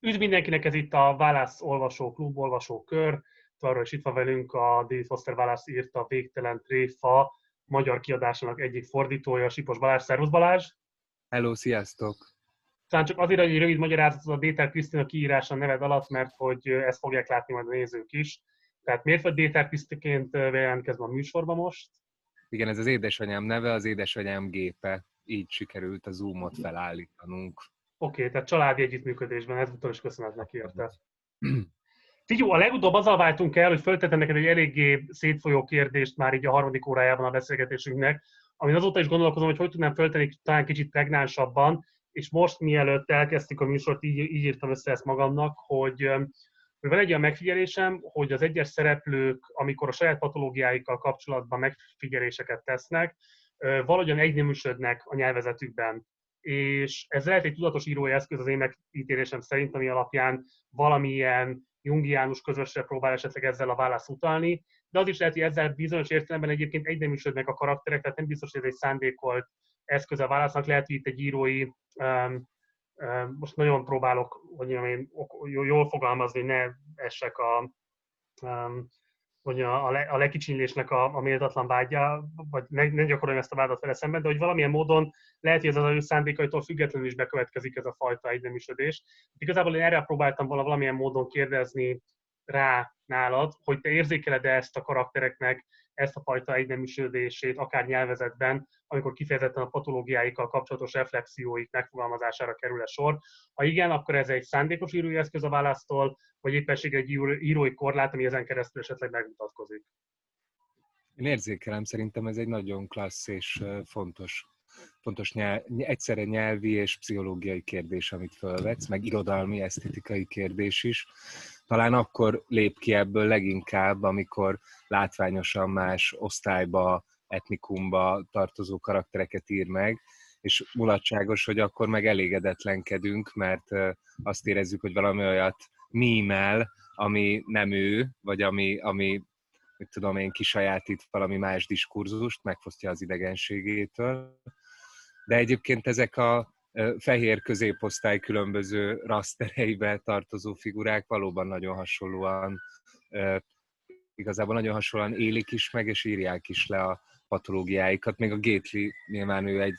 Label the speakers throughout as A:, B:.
A: Üdv mindenkinek, ez itt a Válasz Olvasó Klub, Olvasó Kör. Arra is itt van velünk a David Foster Válasz írta Végtelen Tréfa magyar kiadásának egyik fordítója, Sipos Balázs. Szervusz Balázs!
B: Hello, sziasztok!
A: Talán csak azért, egy rövid magyarázat a Déter Krisztina kiírása neved alatt, mert hogy ezt fogják látni majd a nézők is. Tehát miért vagy Déter Krisztiként jelentkezve a műsorba most?
B: Igen, ez az édesanyám neve, az édesanyám gépe. Így sikerült a Zoomot felállítanunk.
A: Oké, okay, tehát családi együttműködésben, ezúttal is köszönet neki érte. Figyú, a legutóbb azzal váltunk el, hogy föltettem neked egy eléggé szétfolyó kérdést már így a harmadik órájában a beszélgetésünknek, amin azóta is gondolkozom, hogy hogy tudnám föltenni talán kicsit pregnánsabban, és most mielőtt elkezdtük a műsort, így, így írtam össze ezt magamnak, hogy, van egy olyan megfigyelésem, hogy az egyes szereplők, amikor a saját patológiáikkal kapcsolatban megfigyeléseket tesznek, valahogyan egyneműsödnek a nyelvezetükben és ez lehet egy tudatos írói eszköz az én megítélésem szerint, ami alapján valamilyen jungiánus közösre próbál esetleg ezzel a válasz utalni, de az is lehet, hogy ezzel bizonyos értelemben egyébként egyneműsödnek a karakterek, tehát nem biztos, hogy ez egy szándékolt eszköz a válasznak, lehet, hogy itt egy írói, um, um, most nagyon próbálok, hogy én jól fogalmazni, ne essek a um, hogy a, a, le, a lekicsinlésnek a, a méltatlan vágya, vagy ne, ne gyakoroljam ezt a vádat vele szemben, de hogy valamilyen módon lehet, hogy ez az ő szándékaitól függetlenül is bekövetkezik ez a fajta egyneműsödés. Igazából én erre próbáltam volna valamilyen módon kérdezni rá nálad, hogy te érzékeled-e ezt a karaktereknek ezt a fajta egyneműsödését, akár nyelvezetben, amikor kifejezetten a patológiáikkal kapcsolatos reflexióik megfogalmazására kerül a sor. Ha igen, akkor ez egy szándékos írói eszköz a választól, vagy éppenség egy írói korlát, ami ezen keresztül esetleg megmutatkozik.
B: Én érzékelem, szerintem ez egy nagyon klassz és fontos, fontos nyelv, egyszerre nyelvi és pszichológiai kérdés, amit felvetsz, meg irodalmi, esztetikai kérdés is talán akkor lép ki ebből leginkább, amikor látványosan más osztályba, etnikumba tartozó karaktereket ír meg, és mulatságos, hogy akkor meg elégedetlenkedünk, mert azt érezzük, hogy valami olyat mímel, ami nem ő, vagy ami, ami mit tudom én, kisajátít valami más diskurzust, megfosztja az idegenségétől. De egyébként ezek a fehér középosztály különböző rasztereibe tartozó figurák valóban nagyon hasonlóan, igazából nagyon hasonlóan élik is meg, és írják is le a patológiáikat. Még a Gately nyilván ő egy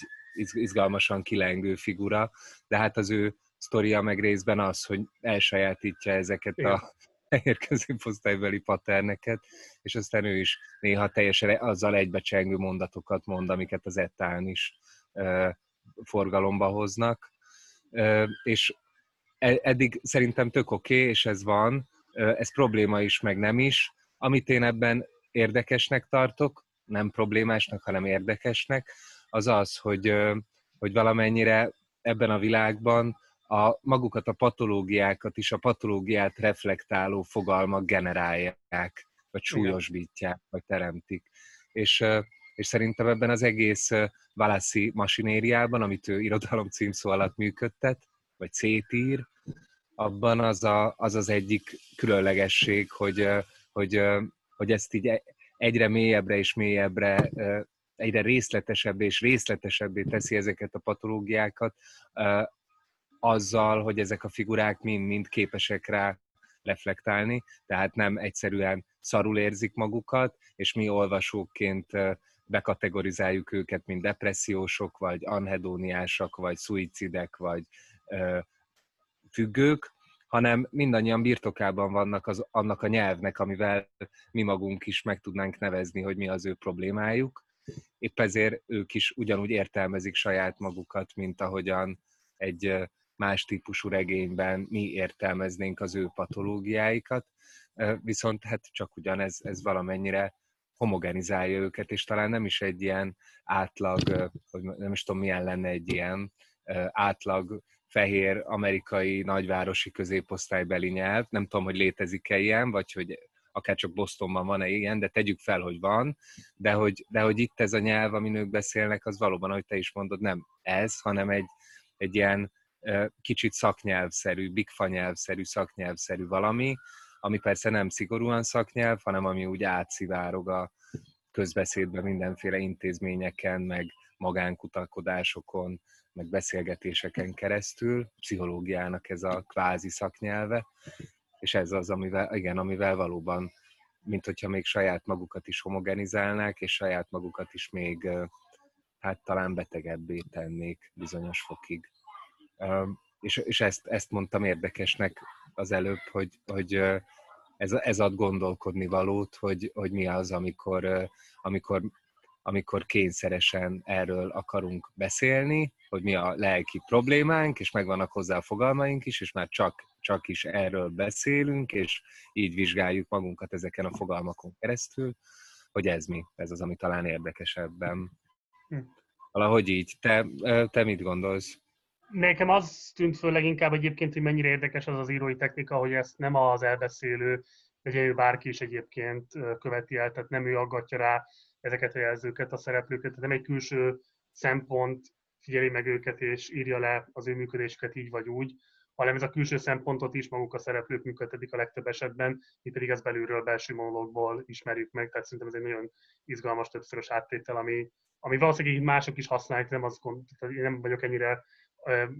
B: izgalmasan kilengő figura, de hát az ő sztoria meg részben az, hogy elsajátítja ezeket a fehér középosztálybeli paterneket, és aztán ő is néha teljesen azzal egybecsengő mondatokat mond, amiket az Ettán is forgalomba hoznak, és e, eddig szerintem tök oké, okay, és ez van, ez probléma is, meg nem is. Amit én ebben érdekesnek tartok, nem problémásnak, hanem érdekesnek, az az, hogy, hogy valamennyire ebben a világban a magukat a patológiákat is, a patológiát reflektáló fogalmak generálják, vagy súlyosbítják, vagy teremtik. És és szerintem ebben az egész Valassi masinériában, amit ő irodalom címszó alatt működtet, vagy szétír, abban az, a, az az egyik különlegesség, hogy, hogy, hogy ezt így e, egyre mélyebbre és mélyebbre, egyre részletesebbé és részletesebbé teszi ezeket a patológiákat, azzal, hogy ezek a figurák mind-mind képesek rá reflektálni, tehát nem egyszerűen szarul érzik magukat, és mi olvasóként bekategorizáljuk őket, mint depressziósok, vagy anhedóniások, vagy szuicidek, vagy ö, függők, hanem mindannyian birtokában vannak az, annak a nyelvnek, amivel mi magunk is meg tudnánk nevezni, hogy mi az ő problémájuk. Épp ezért ők is ugyanúgy értelmezik saját magukat, mint ahogyan egy más típusú regényben mi értelmeznénk az ő patológiáikat, viszont hát csak ugyanez ez valamennyire homogenizálja őket, és talán nem is egy ilyen átlag, hogy nem is tudom milyen lenne egy ilyen átlag fehér amerikai nagyvárosi középosztálybeli nyelv. Nem tudom, hogy létezik-e ilyen, vagy hogy akár csak Bostonban van-e ilyen, de tegyük fel, hogy van, de hogy, de hogy itt ez a nyelv, amin ők beszélnek, az valóban, ahogy te is mondod, nem ez, hanem egy, egy ilyen kicsit szaknyelvszerű, bigfa nyelvszerű, szaknyelvszerű valami, ami persze nem szigorúan szaknyelv, hanem ami úgy átszivárog a közbeszédben mindenféle intézményeken, meg magánkutakodásokon, meg beszélgetéseken keresztül, pszichológiának ez a kvázi szaknyelve, és ez az, amivel, igen, amivel valóban, mint hogyha még saját magukat is homogenizálnák, és saját magukat is még hát talán betegebbé tennék bizonyos fokig. És, és ezt, ezt mondtam érdekesnek az előbb, hogy, hogy ez, ez ad gondolkodni valót, hogy, hogy mi az, amikor, amikor amikor kényszeresen erről akarunk beszélni, hogy mi a lelki problémánk, és megvannak hozzá a fogalmaink is, és már csak, csak is erről beszélünk, és így vizsgáljuk magunkat ezeken a fogalmakon keresztül, hogy ez mi, ez az, ami talán érdekesebben. Hm. Valahogy így. Te, te mit gondolsz?
A: Nekem az tűnt föl leginkább egyébként, hogy mennyire érdekes az az írói technika, hogy ezt nem az elbeszélő, ugye ő bárki is egyébként követi el, tehát nem ő aggatja rá ezeket a jelzőket, a szereplőket, tehát nem egy külső szempont figyeli meg őket és írja le az ő működésüket így vagy úgy, hanem ez a külső szempontot is maguk a szereplők működtetik a legtöbb esetben, mi pedig ezt belülről, belső monológból ismerjük meg, tehát szerintem ez egy nagyon izgalmas többszörös áttétel, ami, ami valószínűleg mások is használják, nem, az, tehát én nem vagyok ennyire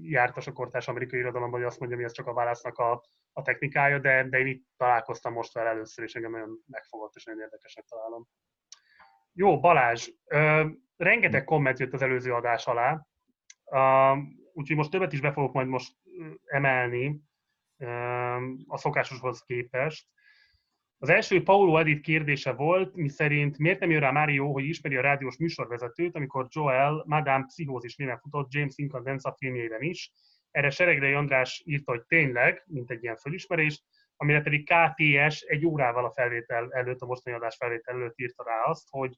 A: jártas a kortárs amerikai irodalomban, hogy azt mondjam, hogy ez csak a válasznak a, a technikája, de, de én itt találkoztam most vele először, és engem nagyon megfogott, és nagyon érdekesnek találom. Jó, Balázs, ö, rengeteg komment jött az előző adás alá, uh, úgyhogy most többet is be fogok majd most emelni uh, a szokásoshoz képest. Az első Paulo Edith kérdése volt, mi szerint miért nem jön rá Mário, hogy ismeri a rádiós műsorvezetőt, amikor Joel Madame Pszichózis néven futott James Incandenza filmjében is. Erre Seregrei András írta, hogy tényleg, mint egy ilyen fölismerés, amire pedig KTS egy órával a felvétel előtt, a mostani adás felvétel előtt írta rá azt, hogy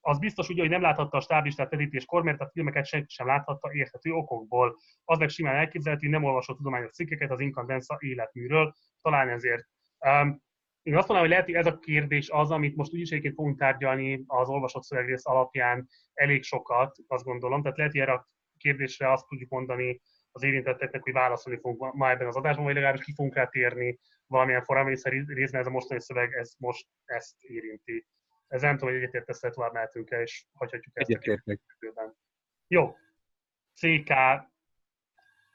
A: az biztos ugye, hogy nem láthatta a stáblistát edítéskor, mert a filmeket senki sem láthatta érthető okokból. Az meg simán elképzelhető, hogy nem olvasott tudományos cikkeket az Incandenza életműről, talán ezért. Um, én azt mondanám, hogy lehet, hogy ez a kérdés az, amit most úgyis egyébként fogunk tárgyalni az olvasott szövegrész alapján elég sokat, azt gondolom. Tehát lehet, hogy erre a kérdésre azt tudjuk mondani az érintetteknek, hogy válaszolni fogunk ma ebben az adásban, vagy legalábbis ki fogunk rá térni valamilyen formában, hiszen részben ez a mostani szöveg ez most ezt érinti. Ez nem tudom, hogy egyetértesz, tovább mehetünk-e, és hagyhatjuk ezt
B: Egyetértek.
A: Jó. CK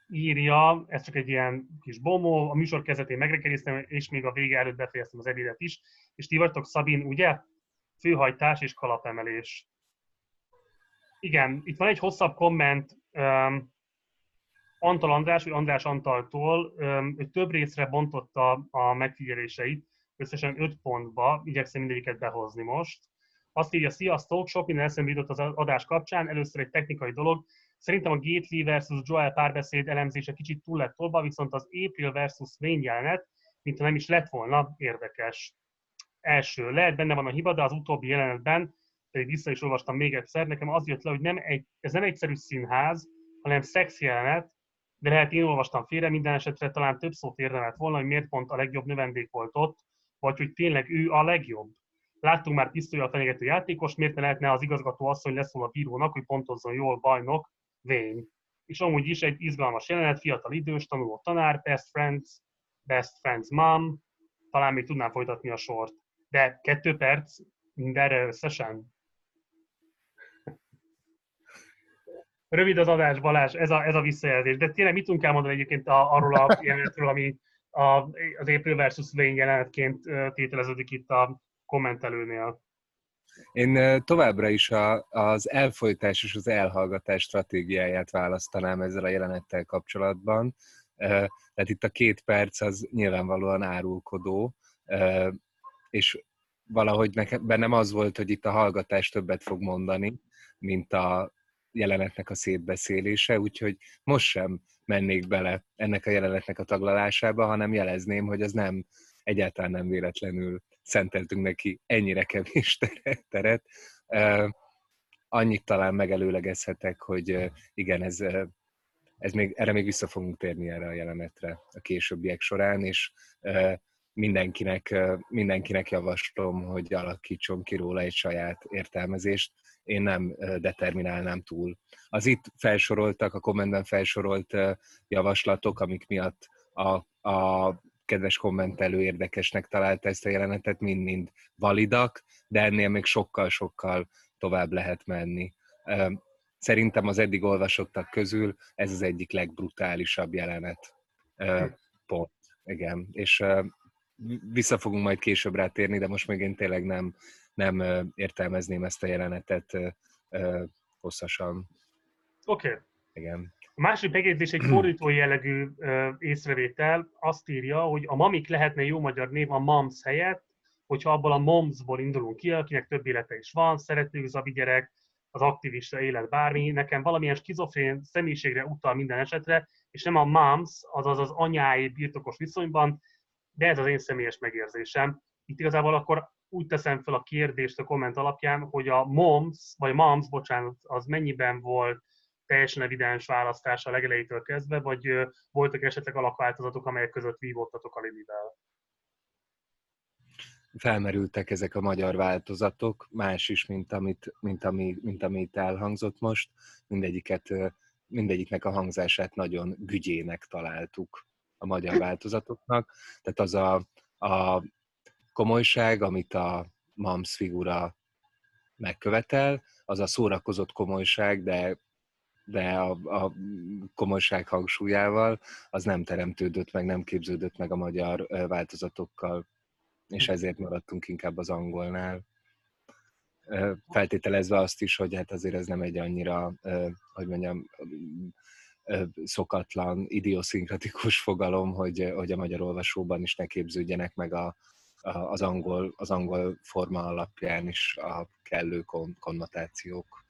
A: írja, ez csak egy ilyen kis bomó, a műsor kezdetén megrekeriztem, és még a vége előtt befejeztem az ebédet is. És ti vagytok Szabin, ugye? Főhajtás és kalapemelés. Igen, itt van egy hosszabb komment um, Antal András, vagy András Antaltól, um, ő több részre bontotta a megfigyeléseit, összesen 5 pontba, igyekszem mindegyiket behozni most. Azt írja, sziasztok, sok minden eszembe jutott az adás kapcsán, először egy technikai dolog, Szerintem a Gately versus Joel párbeszéd elemzése kicsit túl lett tolva, viszont az April versus Wayne jelenet, mint nem is lett volna érdekes. Első, lehet benne van a hiba, de az utóbbi jelenetben, pedig vissza is olvastam még egyszer, nekem az jött le, hogy nem egy, ez nem egyszerű színház, hanem szex jelenet, de lehet én olvastam félre, minden esetre talán több szót érdemelt volna, hogy miért pont a legjobb növendék volt ott, vagy hogy tényleg ő a legjobb. Láttunk már pisztolyal fenyegető játékos, miért ne lehetne az igazgató asszony leszól a bírónak, hogy pontozzon jól bajnok, vény. És amúgy is egy izgalmas jelenet, fiatal idős, tanuló tanár, best friends, best friends mom, talán még tudnám folytatni a sort. De kettő perc mindenre összesen. Rövid az adás, Balázs, ez a, ez a visszajelzés. De tényleg mit tudunk elmondani egyébként a, arról a jelenetről, ami a, az April versus Wayne jelenetként tételeződik itt a kommentelőnél?
B: Én továbbra is a, az elfolytás és az elhallgatás stratégiáját választanám ezzel a jelenettel kapcsolatban. Tehát itt a két perc az nyilvánvalóan árulkodó, és valahogy nekem, bennem az volt, hogy itt a hallgatás többet fog mondani, mint a jelenetnek a szétbeszélése, úgyhogy most sem mennék bele ennek a jelenetnek a taglalásába, hanem jelezném, hogy az nem egyáltalán nem véletlenül szenteltünk neki ennyire kevés teret. Annyit talán megelőlegezhetek, hogy igen, ez, ez még, erre még vissza fogunk térni erre a jelenetre a későbbiek során, és mindenkinek, mindenkinek javaslom, hogy alakítson ki róla egy saját értelmezést. Én nem determinálnám túl. Az itt felsoroltak, a kommentben felsorolt javaslatok, amik miatt a, a kedves kommentelő érdekesnek találta ezt a jelenetet, mind-mind validak, de ennél még sokkal-sokkal tovább lehet menni. szerintem az eddig olvasottak közül ez az egyik legbrutálisabb jelenet. Pont. Igen. És vissza fogunk majd később rátérni, de most még én tényleg nem, nem értelmezném ezt a jelenetet hosszasan.
A: Oké. Okay.
B: Igen.
A: A másik megjegyzés egy fordító jellegű észrevétel. Azt írja, hogy a mamik lehetne jó magyar név a MAMS helyett, hogyha abból a MOMS-ból indulunk ki, akinek több élete is van, szerető zabi gyerek, az aktivista élet bármi, nekem valamilyen skizofrén személyiségre utal minden esetre, és nem a moms, azaz az anyái birtokos viszonyban, de ez az én személyes megérzésem. Itt igazából akkor úgy teszem fel a kérdést a komment alapján, hogy a moms, vagy moms, bocsánat, az mennyiben volt teljesen evidens választás a legelejétől kezdve, vagy voltak esetleg alakváltozatok, amelyek között vívódtatok a Lidivel?
B: felmerültek ezek a magyar változatok, más is, mint, amit, mint, ami, mint amit elhangzott most. Mindegyiket, mindegyiknek a hangzását nagyon gügyének találtuk a magyar változatoknak. Tehát az a, a komolyság, amit a MAMS figura megkövetel, az a szórakozott komolyság, de de a, a komolyság hangsúlyával az nem teremtődött meg, nem képződött meg a magyar változatokkal és hm. ezért maradtunk inkább az angolnál. Feltételezve azt is, hogy hát azért ez nem egy annyira, hogy mondjam, szokatlan, idioszinkratikus fogalom, hogy, hogy a magyar olvasóban is ne képződjenek meg a, a, az, angol, az angol forma alapján is a kellő kon, konnotációk.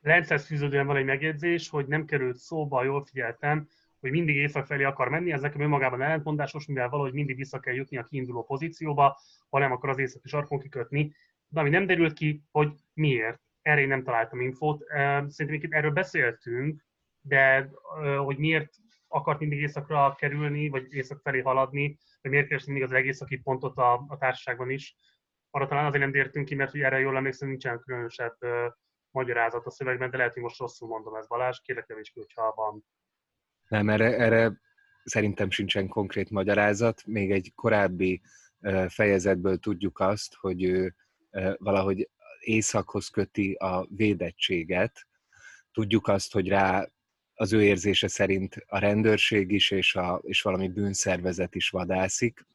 A: Rendszerhez fűződően van egy megjegyzés, hogy nem került szóba, jól figyeltem, hogy mindig észak felé akar menni, ez nekem önmagában ellentmondásos, mivel valahogy mindig vissza kell jutni a kiinduló pozícióba, ha nem akar az északi sarkon kikötni. De ami nem derült ki, hogy miért. Erre én nem találtam infót. Szerintem erről beszéltünk, de hogy miért akart mindig északra kerülni, vagy észak felé haladni, vagy miért keresni mindig az egészaki pontot a, a társaságban is. Arra talán azért nem értünk ki, mert hogy erre jól emlékszem, nincsen különösebb magyarázat a szövegben, de lehet, hogy most rosszul mondom ezt Balázs, kérlek javíts ki, hogyha van
B: nem, erre, erre szerintem sincsen konkrét magyarázat. Még egy korábbi fejezetből tudjuk azt, hogy ő valahogy északhoz köti a védettséget. Tudjuk azt, hogy rá az ő érzése szerint a rendőrség is és, a, és valami bűnszervezet is vadászik.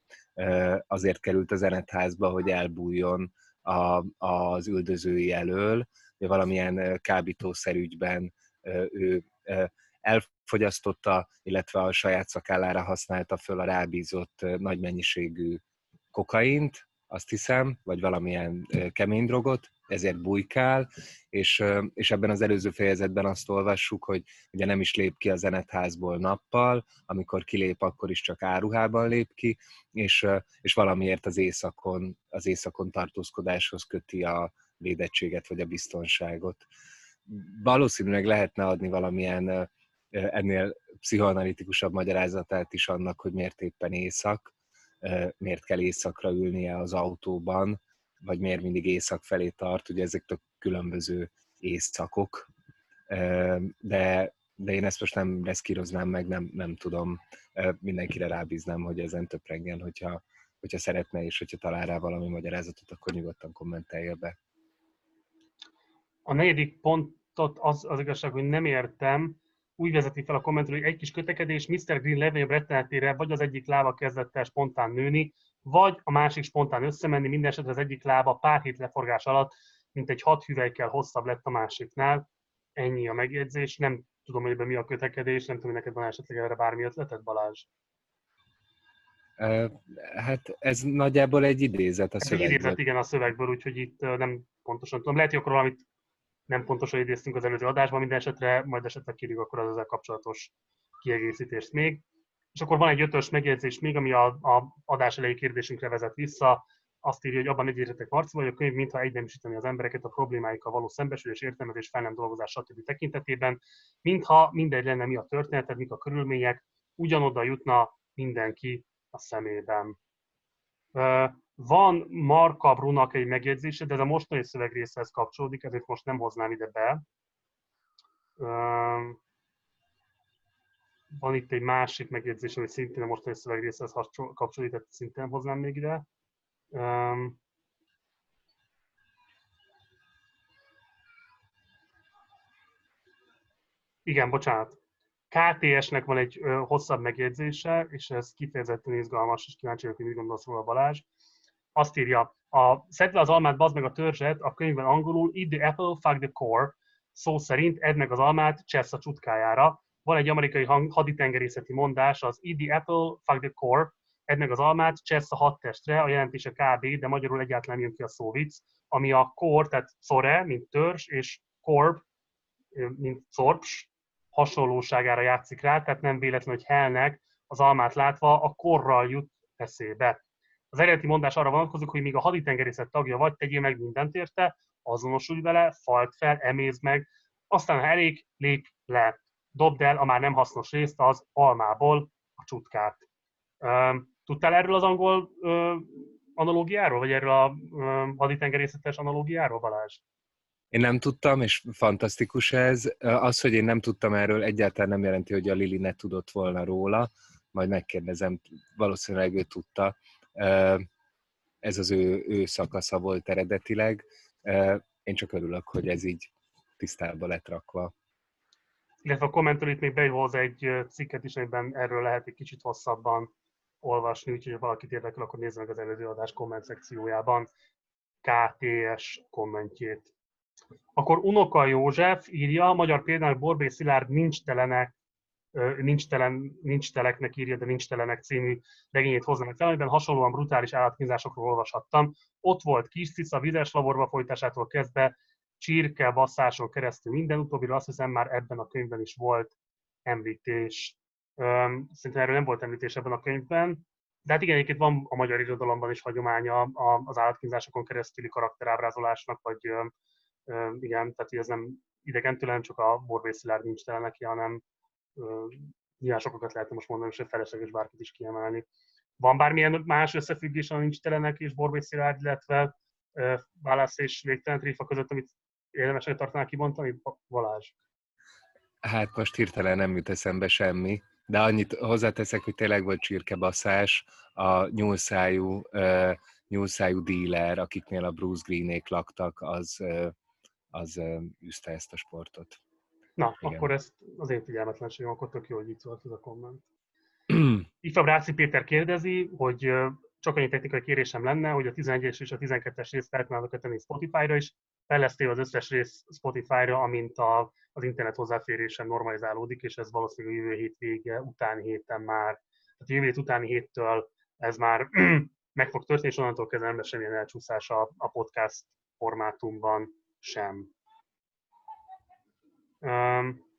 B: Azért került a zenetházba, hogy elbújjon a, az üldözői elől, valamilyen kábítószerügyben ő elfogyasztotta, illetve a saját szakállára használta föl a rábízott nagy mennyiségű kokaint, azt hiszem, vagy valamilyen kemény drogot, ezért bujkál, és, és ebben az előző fejezetben azt olvassuk, hogy ugye nem is lép ki a zenetházból nappal, amikor kilép, akkor is csak áruhában lép ki, és, és valamiért az éjszakon, az éjszakon tartózkodáshoz köti a védettséget vagy a biztonságot. Valószínűleg lehetne adni valamilyen ennél pszichoanalitikusabb magyarázatát is annak, hogy miért éppen éjszak, miért kell éjszakra ülnie az autóban, vagy miért mindig éjszak felé tart, ugye ezek tök különböző éjszakok, de, de én ezt most nem reszkíroznám meg, nem, nem tudom, mindenkire rábíznám, hogy ezen töprengen, hogyha, hogyha szeretne, és hogyha talál rá valami magyarázatot, akkor nyugodtan kommentelje be.
A: A negyedik pontot az, az igazság, hogy nem értem, úgy vezeti fel a kommentelő, hogy egy kis kötekedés, Mr. Green legnagyobb rettenetére vagy az egyik lába kezdett el spontán nőni, vagy a másik spontán összemenni, minden esetre az egyik lába pár hét leforgás alatt, mint egy hat hüvelykkel hosszabb lett a másiknál. Ennyi a megjegyzés. Nem tudom, hogy ebben mi a kötekedés, nem tudom, hogy neked van esetleg erre bármi ötleted, Balázs?
B: Hát ez nagyjából egy idézet a szövegből. Egy idézet,
A: igen, a szövegből, úgyhogy itt nem pontosan tudom. Lehet, hogy akkor valamit nem pontosan idéztünk az előző adásban, minden esetre majd esetleg kérjük akkor az ezzel kapcsolatos kiegészítést még. És akkor van egy ötös megjegyzés még, ami a, a adás elejé kérdésünkre vezet vissza. Azt írja, hogy abban egyetértek Marci, hogy a könyv mintha egyneműsíteni az embereket a problémáikkal való szembesülés, értelmezés, fel nem dolgozás, stb. tekintetében, mintha mindegy lenne, mi a történeted, mik a körülmények, ugyanoda jutna mindenki a szemében. Van Marka Brunak egy megjegyzése, de ez a mostani szövegrészhez kapcsolódik, ezért most nem hoznám ide be. Van itt egy másik megjegyzés, ami szintén a mostani szövegrészhez kapcsolódik, tehát szintén hoznám még ide. Igen, bocsánat. KTS-nek van egy ö, hosszabb megjegyzése, és ez kifejezetten izgalmas, és kíváncsi vagyok, hogy mit gondolsz róla Balázs. Azt írja, a szedd le az almát, bazd meg a törzset, a könyvben angolul, eat the apple, fuck the core, szó szerint edd meg az almát, csesz a csutkájára. Van egy amerikai haditengerészeti mondás, az eat the apple, fuck the core, edd meg az almát, csesz a hat testre, a jelentése kb, de magyarul egyáltalán jön ki a szóvic, ami a core, tehát szore, mint törzs, és korb, mint corps, hasonlóságára játszik rá, tehát nem véletlen, hogy Hellnek az almát látva a korral jut eszébe. Az eredeti mondás arra vonatkozik, hogy míg a haditengerészet tagja vagy, tegyél meg mindent érte, azonosulj vele, falt fel, emézd meg, aztán ha elég, lép le. Dobd el a már nem hasznos részt az almából, a csutkát. Tudtál erről az angol analógiáról, vagy erről a haditengerészetes analógiáról, Balázs?
B: Én nem tudtam, és fantasztikus ez. Az, hogy én nem tudtam erről, egyáltalán nem jelenti, hogy a Lili ne tudott volna róla. Majd megkérdezem, valószínűleg ő tudta. Ez az ő, ő szakasza volt eredetileg. Én csak örülök, hogy ez így tisztába lett rakva.
A: Illetve a kommentől itt még behoz egy cikket is, amiben erről lehet egy kicsit hosszabban olvasni, úgyhogy ha valakit érdekel, akkor nézze meg az előző adás komment szekciójában KTS kommentjét. Akkor Unoka József írja, magyar például Borbé Szilárd nincs telenek, nincs, telen, nincs teleknek írja, de nincs telenek című regényét hoznak fel, amiben hasonlóan brutális állatkínzásokról olvashattam. Ott volt kis cica, vizes laborba folytásától kezdve, csirke, basszáson keresztül minden utóbbira, azt hiszem már ebben a könyvben is volt említés. Szerintem erről nem volt említés ebben a könyvben, de hát igen, egyébként van a magyar irodalomban is hagyománya az állatkínzásokon keresztüli karakterábrázolásnak, vagy igen, tehát ez nem idegen tőlem, csak a Borbély nincs tele neki, hanem nyilván sokakat lehetne most mondani, és felesleges bárkit is kiemelni. Van bármilyen más összefüggés a nincs telenek és Borbély Szilárd, illetve válasz és végtelen tréfa között, amit érdemes tartanál kibontani, Balázs?
B: Hát most hirtelen nem jut eszembe semmi, de annyit hozzáteszek, hogy tényleg volt csirkebaszás, a nyúlszájú, nyúlszájú díler, akiknél a Bruce Greenék laktak, az, az üzte ezt a sportot.
A: Na, Igen. akkor ez az én figyelmetlenségem, akkor tök jó, hogy így szólt ez a komment. Ifab Ráci Péter kérdezi, hogy csak annyi technikai kérésem lenne, hogy a 11-es és a 12-es részt fel tudnának tenni Spotify-ra is, fejlesztél az összes rész Spotify-ra, amint a, az internet hozzáférésen normalizálódik, és ez valószínűleg a jövő hét vége, utáni héten már, tehát jövő hét utáni héttől ez már meg fog történni, és onnantól kezdve nem lesz semmilyen elcsúszás a, a podcast formátumban sem. Um,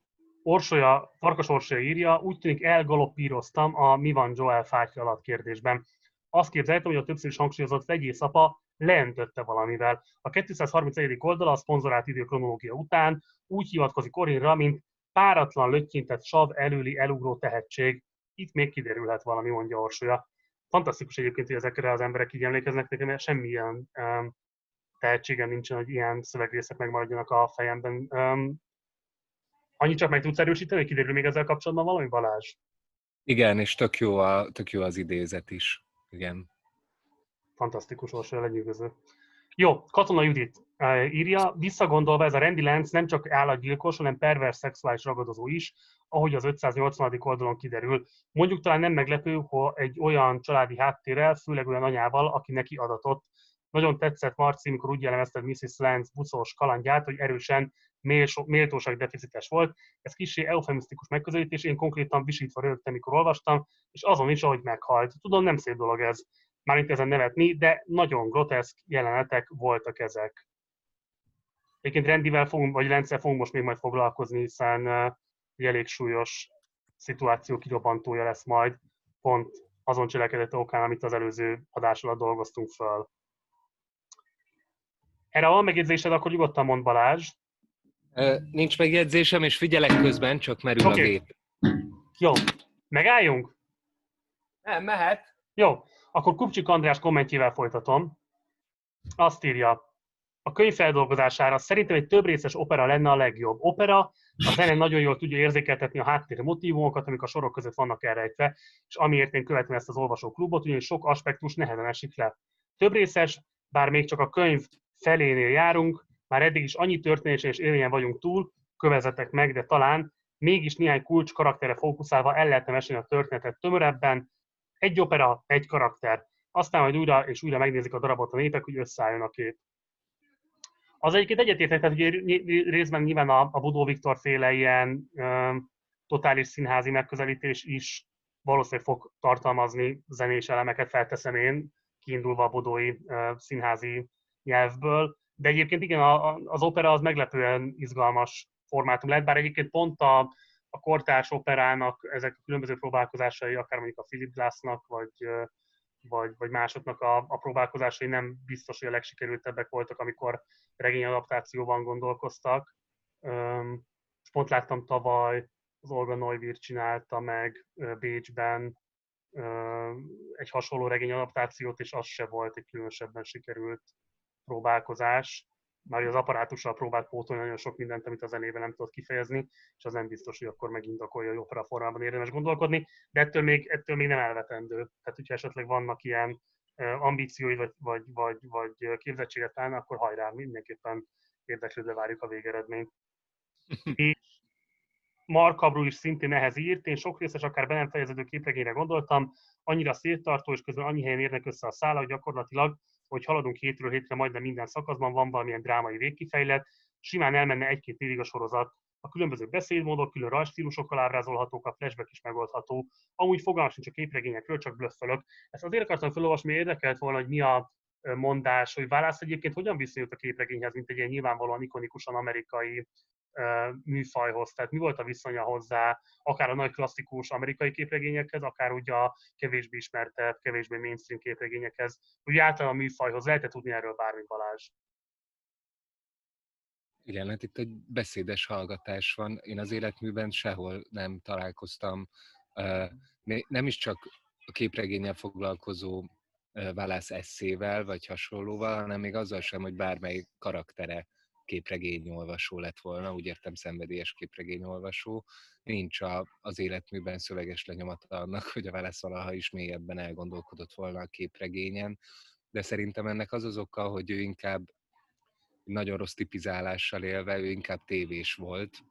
A: Orsolya, Farkas Orsolya írja, úgy tűnik elgalopíroztam a mi van Joel fátyja alatt kérdésben. Azt képzeltem, hogy a többször is hangsúlyozott vegyészapa leöntötte valamivel. A 231. oldala a szponzorált idő kronológia után úgy hivatkozik Corinra, mint páratlan löttyintett sav előli elugró tehetség. Itt még kiderülhet valami, mondja Orsolya. Fantasztikus egyébként, hogy ezekre az emberek így emlékeznek nekem, mert semmilyen um, tehetségem nincsen, hogy ilyen szövegrészek megmaradjanak a fejemben. Um, annyit csak meg tudsz erősíteni, hogy kiderül még ezzel kapcsolatban valami, Balázs?
B: Igen, és tök jó, a, tök jó az idézet is. Igen.
A: Fantasztikus, Orsolya lenyűgöző. Jó, Katona Judit írja, visszagondolva ez a rendi lánc nem csak állatgyilkos, hanem pervers szexuális ragadozó is, ahogy az 580. oldalon kiderül. Mondjuk talán nem meglepő, hogy egy olyan családi háttérrel, főleg olyan anyával, aki neki adatott. Nagyon tetszett Marci, mikor úgy jellemezted Mrs. Lance buszos kalandját, hogy erősen méltóság deficites volt. Ez kicsi eufemisztikus megközelítés, én konkrétan visítva rögtem, mikor olvastam, és azon is, ahogy meghalt. Tudom, nem szép dolog ez mármint ezen nevetni, de nagyon groteszk jelenetek voltak ezek. Egyébként Rendivel fogunk, vagy Lence fogunk most még majd foglalkozni, hiszen egy elég súlyos szituáció kirobbantója lesz majd, pont azon cselekedete okán, amit az előző adás alatt dolgoztunk föl. Erre van megjegyzésed, akkor nyugodtan mond Balázs.
B: Nincs megjegyzésem, és figyelek közben, csak merül okay. a gép.
A: Jó. Megálljunk?
B: Nem, mehet.
A: Jó. Akkor Kupcsik András kommentjével folytatom. Azt írja, a könyv feldolgozására szerintem egy több részes opera lenne a legjobb. Opera, a zene nagyon jól tudja érzékeltetni a háttér motivumokat, amik a sorok között vannak elrejtve, és amiért én követem ezt az olvasóklubot, ugyanis sok aspektus nehezen esik le. Több részes, bár még csak a könyv felénél járunk, már eddig is annyi történés és élményen vagyunk túl, kövezetek meg, de talán mégis néhány kulcs karakterre fókuszálva el lehetne mesélni a történetet tömörebben. Egy opera, egy karakter. Aztán majd újra és újra megnézik a darabot a népek, hogy összeálljon a kép. Az egyébként egyetértek, tehát ugye részben nyilván a, a Budó Viktor féle ilyen ö, totális színházi megközelítés is valószínűleg fog tartalmazni zenés elemeket, felteszem én, kiindulva a bodói ö, színházi nyelvből. De egyébként igen, az opera az meglepően izgalmas formátum lehet, bár egyébként pont a, a kortárs operának ezek a különböző próbálkozásai, akár mondjuk a Philip Glassnak, vagy, vagy, vagy másoknak a, a próbálkozásai nem biztos, hogy a legsikerültebbek voltak, amikor regényadaptációban gondolkoztak. Um, pont láttam tavaly, az Olga Neuwirth csinálta meg Bécsben egy hasonló regényadaptációt, és az se volt egy különösebben sikerült próbálkozás. Már az apparátussal próbált pótolni nagyon sok mindent, amit a zenével nem tudott kifejezni, és az nem biztos, hogy akkor megindokolja, hogy opera formában érdemes gondolkodni, de ettől még, ettől még nem elvetendő. Tehát, hogyha esetleg vannak ilyen ambíciói vagy, vagy, vagy, vagy képzettséget talán, akkor hajrá, mindenképpen érdeklődve várjuk a végeredményt. és Mark Abru is szintén ehhez írt, én sok részes, akár be nem fejeződő képregényre gondoltam, annyira széttartó, és közben annyi helyen érnek össze a szála, hogy gyakorlatilag, hogy haladunk hétről hétre, majdnem minden szakaszban van valamilyen drámai végkifejlet, simán elmenne egy-két évig a sorozat, a különböző beszédmódok, külön rajstílusokkal ábrázolhatók, a flashback is megoldható. Amúgy fogalmas sincs a képregényekről, csak blöffölök. Ezt azért akartam felolvasni, mert érdekelt volna, hogy mi a mondás, hogy válasz egyébként hogyan viszonyult a képregényhez, mint egy ilyen nyilvánvalóan ikonikusan amerikai műfajhoz, tehát mi volt a viszonya hozzá, akár a nagy klasszikus amerikai képregényekhez, akár ugye a kevésbé ismertebb, kevésbé mainstream képregényekhez. Ugye általában a műfajhoz lehet tudni erről bármi Balázs?
B: Igen, hát itt egy beszédes hallgatás van. Én az életműben sehol nem találkoztam, nem is csak a képregényel foglalkozó válasz eszével, vagy hasonlóval, hanem még azzal sem, hogy bármely karaktere képregényolvasó lett volna, úgy értem szenvedélyes képregényolvasó. Nincs a, az életműben szöveges lenyomata annak, hogy a válasz valaha is mélyebben elgondolkodott volna a képregényen, de szerintem ennek az az oka, hogy ő inkább nagyon rossz tipizálással élve, ő inkább tévés volt,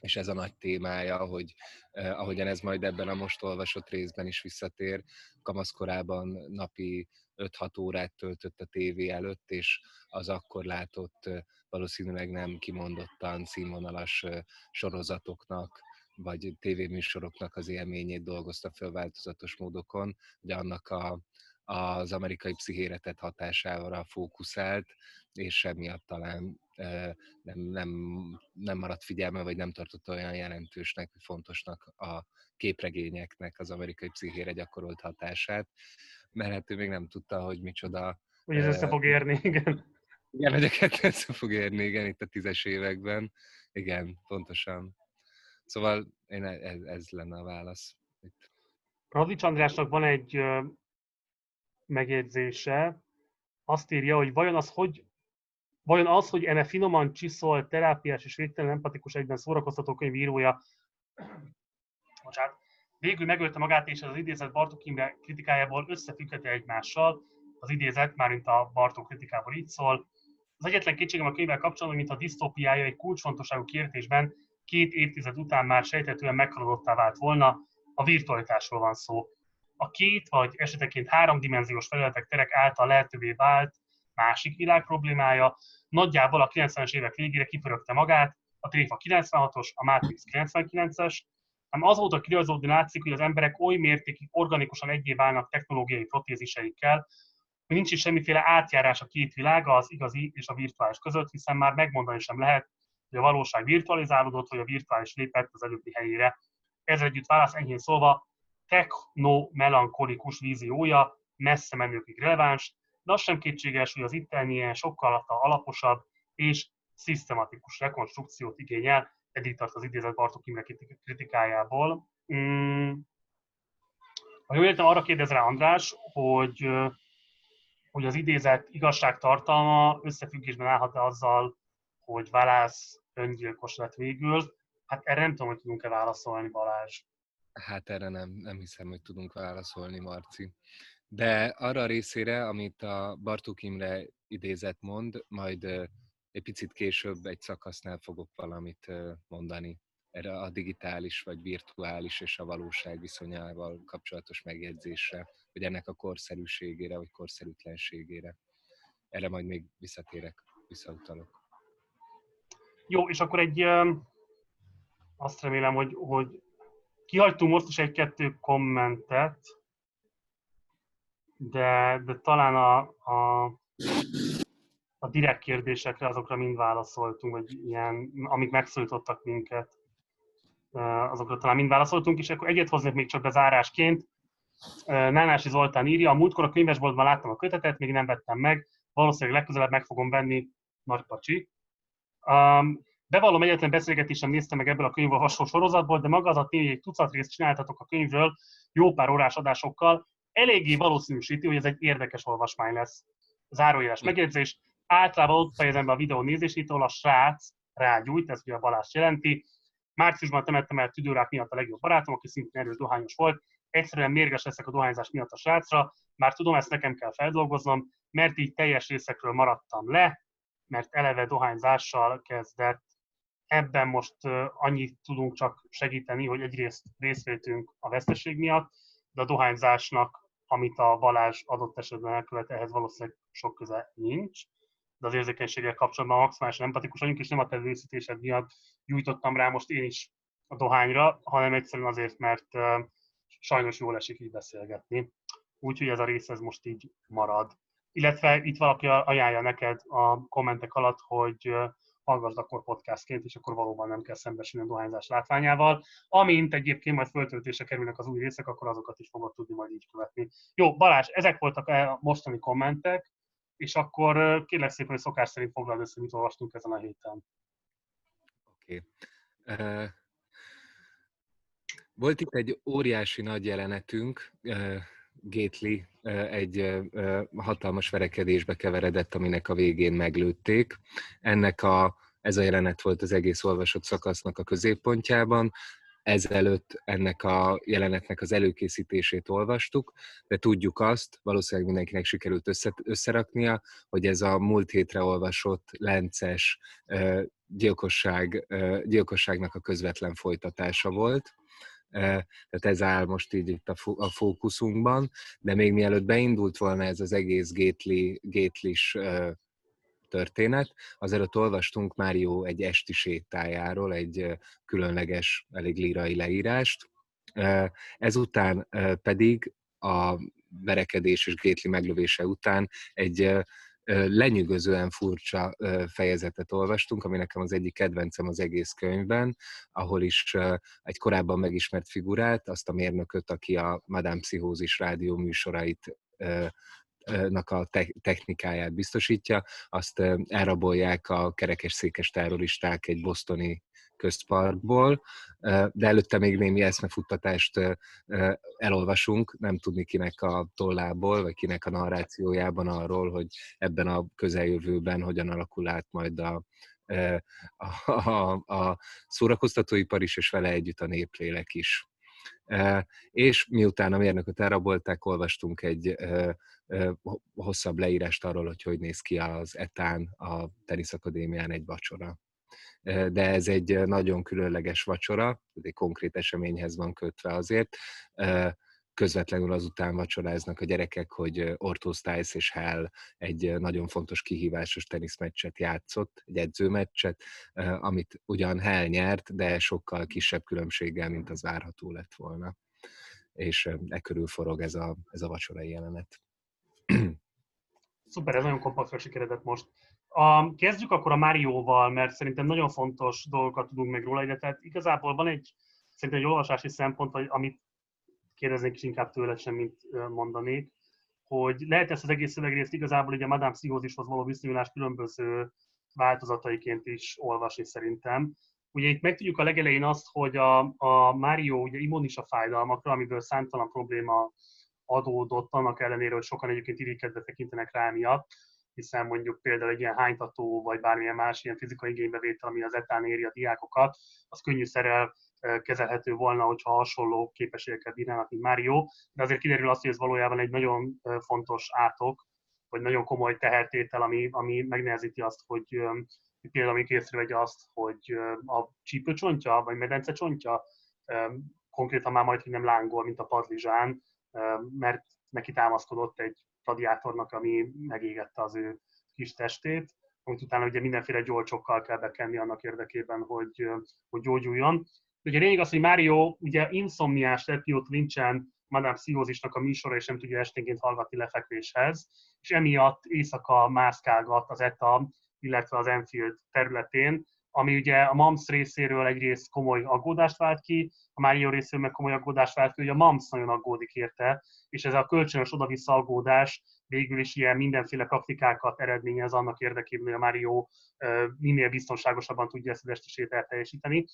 B: és ez a nagy témája, hogy eh, ahogyan ez majd ebben a most olvasott részben is visszatér, kamaszkorában napi 5-6 órát töltött a tévé előtt, és az akkor látott valószínűleg nem kimondottan színvonalas sorozatoknak, vagy tévéműsoroknak az élményét dolgozta föl változatos módokon, de annak a, az amerikai pszichéretet hatásával fókuszált, és emiatt talán nem, nem, nem maradt figyelme, vagy nem tartott olyan jelentősnek, fontosnak a képregényeknek az amerikai pszichére gyakorolt hatását, mert hát ő még nem tudta, hogy micsoda...
A: Hogy ez össze fog érni, igen.
B: Igen, hogy a kettő össze fog érni, igen, itt a tízes években. Igen, pontosan. Szóval én e, ez, ez lenne a válasz. Itt.
A: Radics Andrásnak van egy megjegyzése, azt írja, hogy vajon az, hogy Vajon az, hogy eme finoman csiszol, terápiás és végtelen empatikus egyben szórakoztató könyvírója, bocsánat, végül megölte magát, és az idézet Bartók Imre kritikájából összefügghet egymással. Az idézet, mármint a Bartók kritikából így szól. Az egyetlen kétségem a könyvvel kapcsolatban, mint a disztópiája egy kulcsfontosságú kérdésben két évtized után már sejtetően meghaladottá vált volna, a virtualitásról van szó. A két vagy eseteként háromdimenziós felületek terek által lehetővé vált másik világ problémája, nagyjából a 90-es évek végére kipörögte magát, a Tréfa 96-os, a Matrix 99-es, ám azóta kirajzódni látszik, hogy az emberek oly mértékig organikusan egyé válnak technológiai protéziseikkel, hogy nincs is semmiféle átjárás a két világ, az igazi és a virtuális között, hiszen már megmondani sem lehet, hogy a valóság virtualizálódott, vagy a virtuális lépett az előbbi helyére. Ezzel együtt válasz enyhén szólva techno-melankolikus víziója messze menőkig releváns, de az sem kétséges, hogy az itteni ilyen sokkal alaposabb és szisztematikus rekonstrukciót igényel, eddig tart az idézet Bartók Imre kritikájából. Mm. Ha jól értem, arra kérdez rá András, hogy, hogy az idézet igazságtartalma összefüggésben állhat-e azzal, hogy Valász öngyilkos lett végül. Hát erre nem tudom, hogy tudunk-e válaszolni, Balázs.
B: Hát erre nem, nem hiszem, hogy tudunk válaszolni, Marci. De arra a részére, amit a Bartók Imre idézet mond, majd egy picit később egy szakasznál fogok valamit mondani. erre a digitális vagy virtuális és a valóság viszonyával kapcsolatos megjegyzésre, vagy ennek a korszerűségére vagy korszerűtlenségére. Erre majd még visszatérek, visszautalok.
A: Jó, és akkor egy, azt remélem, hogy, hogy kihagytunk most is egy-kettő kommentet, de, de talán a, a, a direkt kérdésekre azokra mind válaszoltunk, vagy ilyen, amik megszólítottak minket, azokra talán mind válaszoltunk, és akkor egyet hoznék még csak bezárásként. Nánási Zoltán írja, a múltkor a könyvesboltban láttam a kötetet, még nem vettem meg, valószínűleg legközelebb meg fogom venni, nagy pacsi. Um, bevallom, egyetlen beszélgetésem néztem meg ebből a könyvolvasó sorozatból, de maga az a tény, hogy egy tucat részt csináltatok a könyvről jó pár órás adásokkal, eléggé valószínűsíti, hogy ez egy érdekes olvasmány lesz. Zárójeles megjegyzés. Általában ott fejezem be a videó nézésétől, a srác rágyújt, ez ugye a Balázs jelenti. Márciusban temettem el tüdőrák miatt a legjobb barátom, aki szintén erős dohányos volt. Egyszerűen mérges leszek a dohányzás miatt a srácra, már tudom, ezt nekem kell feldolgoznom, mert így teljes részekről maradtam le, mert eleve dohányzással kezdett. Ebben most annyit tudunk csak segíteni, hogy egyrészt részvétünk a veszteség miatt, de a dohányzásnak, amit a Balázs adott esetben elkövet, ehhez valószínűleg sok köze nincs. De az érzékenységgel kapcsolatban maximálisan empatikus vagyunk, és nem a tervészítésed miatt gyújtottam rá most én is a dohányra, hanem egyszerűen azért, mert sajnos jól esik így beszélgetni. Úgyhogy ez a rész ez most így marad. Illetve itt valaki ajánlja neked a kommentek alatt, hogy hallgassd akkor podcastként, és akkor valóban nem kell szembesülni a dohányzás látványával. Amint egyébként majd föltöltése kerülnek az új részek, akkor azokat is fogod tudni majd így követni. Jó, Balázs, ezek voltak a mostani kommentek, és akkor kérlek szépen, hogy szokás szerint foglald össze, mit olvastunk ezen a héten.
B: Oké. Okay. Uh, volt itt egy óriási nagy jelenetünk, Gately egy hatalmas verekedésbe keveredett, aminek a végén meglőtték. Ennek a, ez a jelenet volt az egész olvasott szakasznak a középpontjában. Ezelőtt ennek a jelenetnek az előkészítését olvastuk, de tudjuk azt, valószínűleg mindenkinek sikerült össze, összeraknia, hogy ez a múlt hétre olvasott lences gyilkosság, gyilkosságnak a közvetlen folytatása volt tehát ez áll most így itt a fókuszunkban, de még mielőtt beindult volna ez az egész Gately, Gately-s történet, azért olvastunk Mário egy esti sétájáról, egy különleges, elég lírai leírást. Ezután pedig a verekedés és Gately meglövése után egy lenyűgözően furcsa fejezetet olvastunk, ami nekem az egyik kedvencem az egész könyvben, ahol is egy korábban megismert figurát, azt a mérnököt, aki a Madame Pszichózis rádió műsorait nak a technikáját biztosítja, azt elrabolják a kerekesszékes terroristák egy bosztoni közparkból, de előtte még némi eszmefuttatást elolvasunk, nem tudni kinek a tollából, vagy kinek a narrációjában arról, hogy ebben a közeljövőben hogyan alakul át majd a, a, a, a szórakoztatóipar is, és vele együtt a néplélek is. És miután a mérnököt elrabolták, olvastunk egy hosszabb leírást arról, hogy hogy néz ki az etán a teniszakadémián egy vacsora de ez egy nagyon különleges vacsora, egy konkrét eseményhez van kötve azért. Közvetlenül azután vacsoráznak a gyerekek, hogy Ortho Styles és Hell egy nagyon fontos kihívásos teniszmeccset játszott, egy edzőmeccset, amit ugyan Hell nyert, de sokkal kisebb különbséggel, mint az várható lett volna. És e körül forog ez a, ez a vacsorai jelenet.
A: Szuper, ez nagyon kompaktra sikeredett most. A, kezdjük akkor a Márióval, mert szerintem nagyon fontos dolgokat tudunk meg róla, illetve igazából van egy, szerintem egy olvasási szempont, vagy amit kérdeznék is inkább tőled sem, mint mondanék, hogy lehet ezt az egész szövegrészt igazából ugye a Madame Pszichózishoz való viszonyulás különböző változataiként is olvasni szerintem. Ugye itt megtudjuk a legelején azt, hogy a, a Mário ugye immunis a fájdalmakra, amiből számtalan probléma adódott, annak ellenére, hogy sokan egyébként irigykedve tekintenek rá miatt hiszen mondjuk például egy ilyen hánytató, vagy bármilyen más ilyen fizikai igénybevétel, ami az etán éri a diákokat, az könnyűszerrel kezelhető volna, hogyha hasonló képességeket bírnának, mint Mário, de azért kiderül azt, hogy ez valójában egy nagyon fontos átok, vagy nagyon komoly tehertétel, ami, ami megnehezíti azt, hogy például még észrevegye azt, hogy a csípőcsontja, vagy medence csontja konkrétan már majd, hogy nem lángol, mint a padlizsán, mert neki támaszkodott egy radiátornak, ami megégette az ő kis testét, amit utána ugye mindenféle gyolcsokkal kell bekenni annak érdekében, hogy, hogy gyógyuljon. Ugye lényeg az, hogy Mário ugye insomniás lett, mióta nincsen Madame Pszichózisnak a műsora, és nem tudja esténként hallgatni lefekvéshez, és emiatt éjszaka mászkálgat az ETA, illetve az Enfield területén, ami ugye a MAMS részéről egyrészt komoly aggódást vált ki, a Mário részéről meg komoly aggódást vált ki, hogy a MAMS nagyon aggódik érte, és ez a kölcsönös oda-vissza aggódás végül is ilyen mindenféle praktikákat eredményez annak érdekében, hogy a Mário minél biztonságosabban tudja ezt az esti sétát teljesíteni.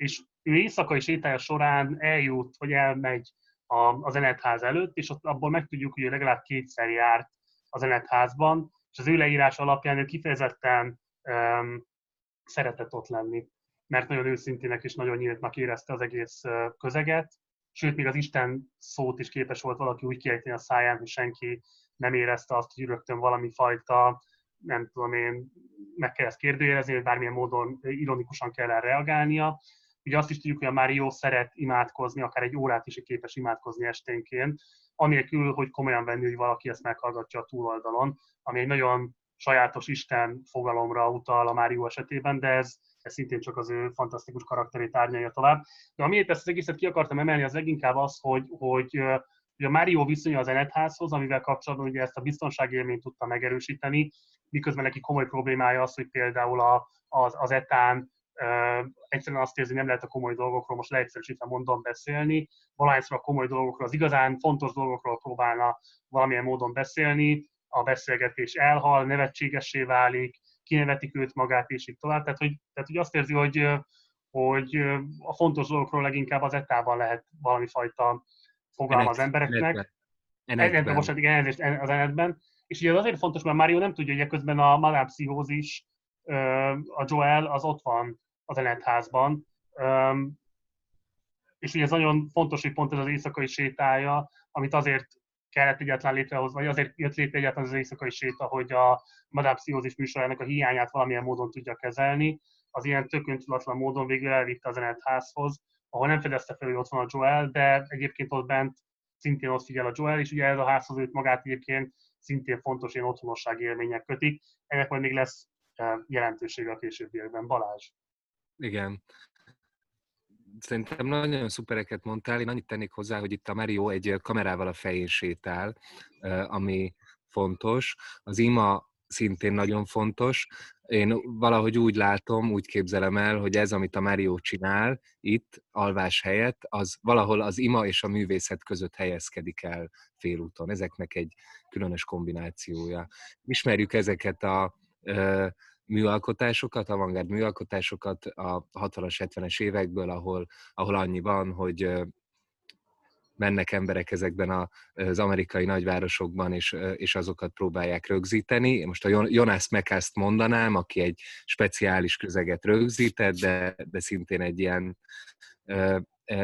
A: És ő éjszakai sétája során eljut, vagy elmegy a, zenetház előtt, és ott abból megtudjuk, hogy legalább kétszer járt a zenetházban, és az ő leírás alapján ő kifejezetten um, szeretett ott lenni, mert nagyon őszintének és nagyon nyíltnak érezte az egész közeget, sőt, még az Isten szót is képes volt valaki úgy kiejteni a száján, hogy senki nem érezte azt, hogy rögtön valami fajta, nem tudom én, meg kell ezt kérdőjelezni, hogy bármilyen módon ironikusan kell erre reagálnia. Ugye azt is tudjuk, hogy a Mário szeret imádkozni, akár egy órát is képes imádkozni esténként, anélkül, hogy komolyan venni, hogy valaki ezt meghallgatja a túloldalon, ami egy nagyon sajátos Isten fogalomra utal a Mário esetében, de ez, ez szintén csak az ő fantasztikus karakterét árnyalja tovább. De amiért ezt az egészet ki akartam emelni, az leginkább az, hogy, hogy, hogy a Mário viszonya az Enetházhoz, amivel kapcsolatban ugye ezt a biztonságélményt tudta megerősíteni, miközben neki komoly problémája az, hogy például a, az, az etán egyszerűen azt érzi, nem lehet a komoly dolgokról, most leegyszerűsítve mondom beszélni, valahányszor a komoly dolgokról, az igazán fontos dolgokról próbálna valamilyen módon beszélni, a beszélgetés elhal, nevetségessé válik, kinevetik őt magát, és így tovább. Tehát, hogy, tehát, hogy azt érzi, hogy, hogy a fontos dolgokról leginkább az etában lehet valami fajta fogalma az embereknek. Enetben. Most igen, az enetben. És ugye az azért fontos, mert Mario nem tudja, hogy közben a Madame Pszichózis, a Joel az ott van az enetházban. És ugye ez nagyon fontos, hogy pont ez az éjszakai sétája, amit azért kellett egyáltalán létrehozni, vagy azért jött létre egyáltalán az éjszakai séta, hogy a Madame műsorának a hiányát valamilyen módon tudja kezelni. Az ilyen tököntudatlan módon végül elvitte a zenet házhoz, ahol nem fedezte fel, hogy ott van a Joel, de egyébként ott bent szintén ott figyel a Joel, és ugye ez a házhoz őt magát egyébként szintén fontos ilyen otthonosság élmények kötik. Ennek majd még lesz eh, jelentősége a későbbiekben. Balázs.
B: Igen szerintem nagyon szupereket mondtál. Én annyit tennék hozzá, hogy itt a Mario egy kamerával a fején sétál, ami fontos. Az ima szintén nagyon fontos. Én valahogy úgy látom, úgy képzelem el, hogy ez, amit a Mario csinál itt, alvás helyett, az valahol az ima és a művészet között helyezkedik el félúton. Ezeknek egy különös kombinációja. Ismerjük ezeket a műalkotásokat, avantgárd műalkotásokat a 60-as, 70-es évekből, ahol, ahol annyi van, hogy mennek emberek ezekben az amerikai nagyvárosokban, és, és azokat próbálják rögzíteni. Most a Jonas Mekászt mondanám, aki egy speciális közeget rögzített, de, de szintén egy ilyen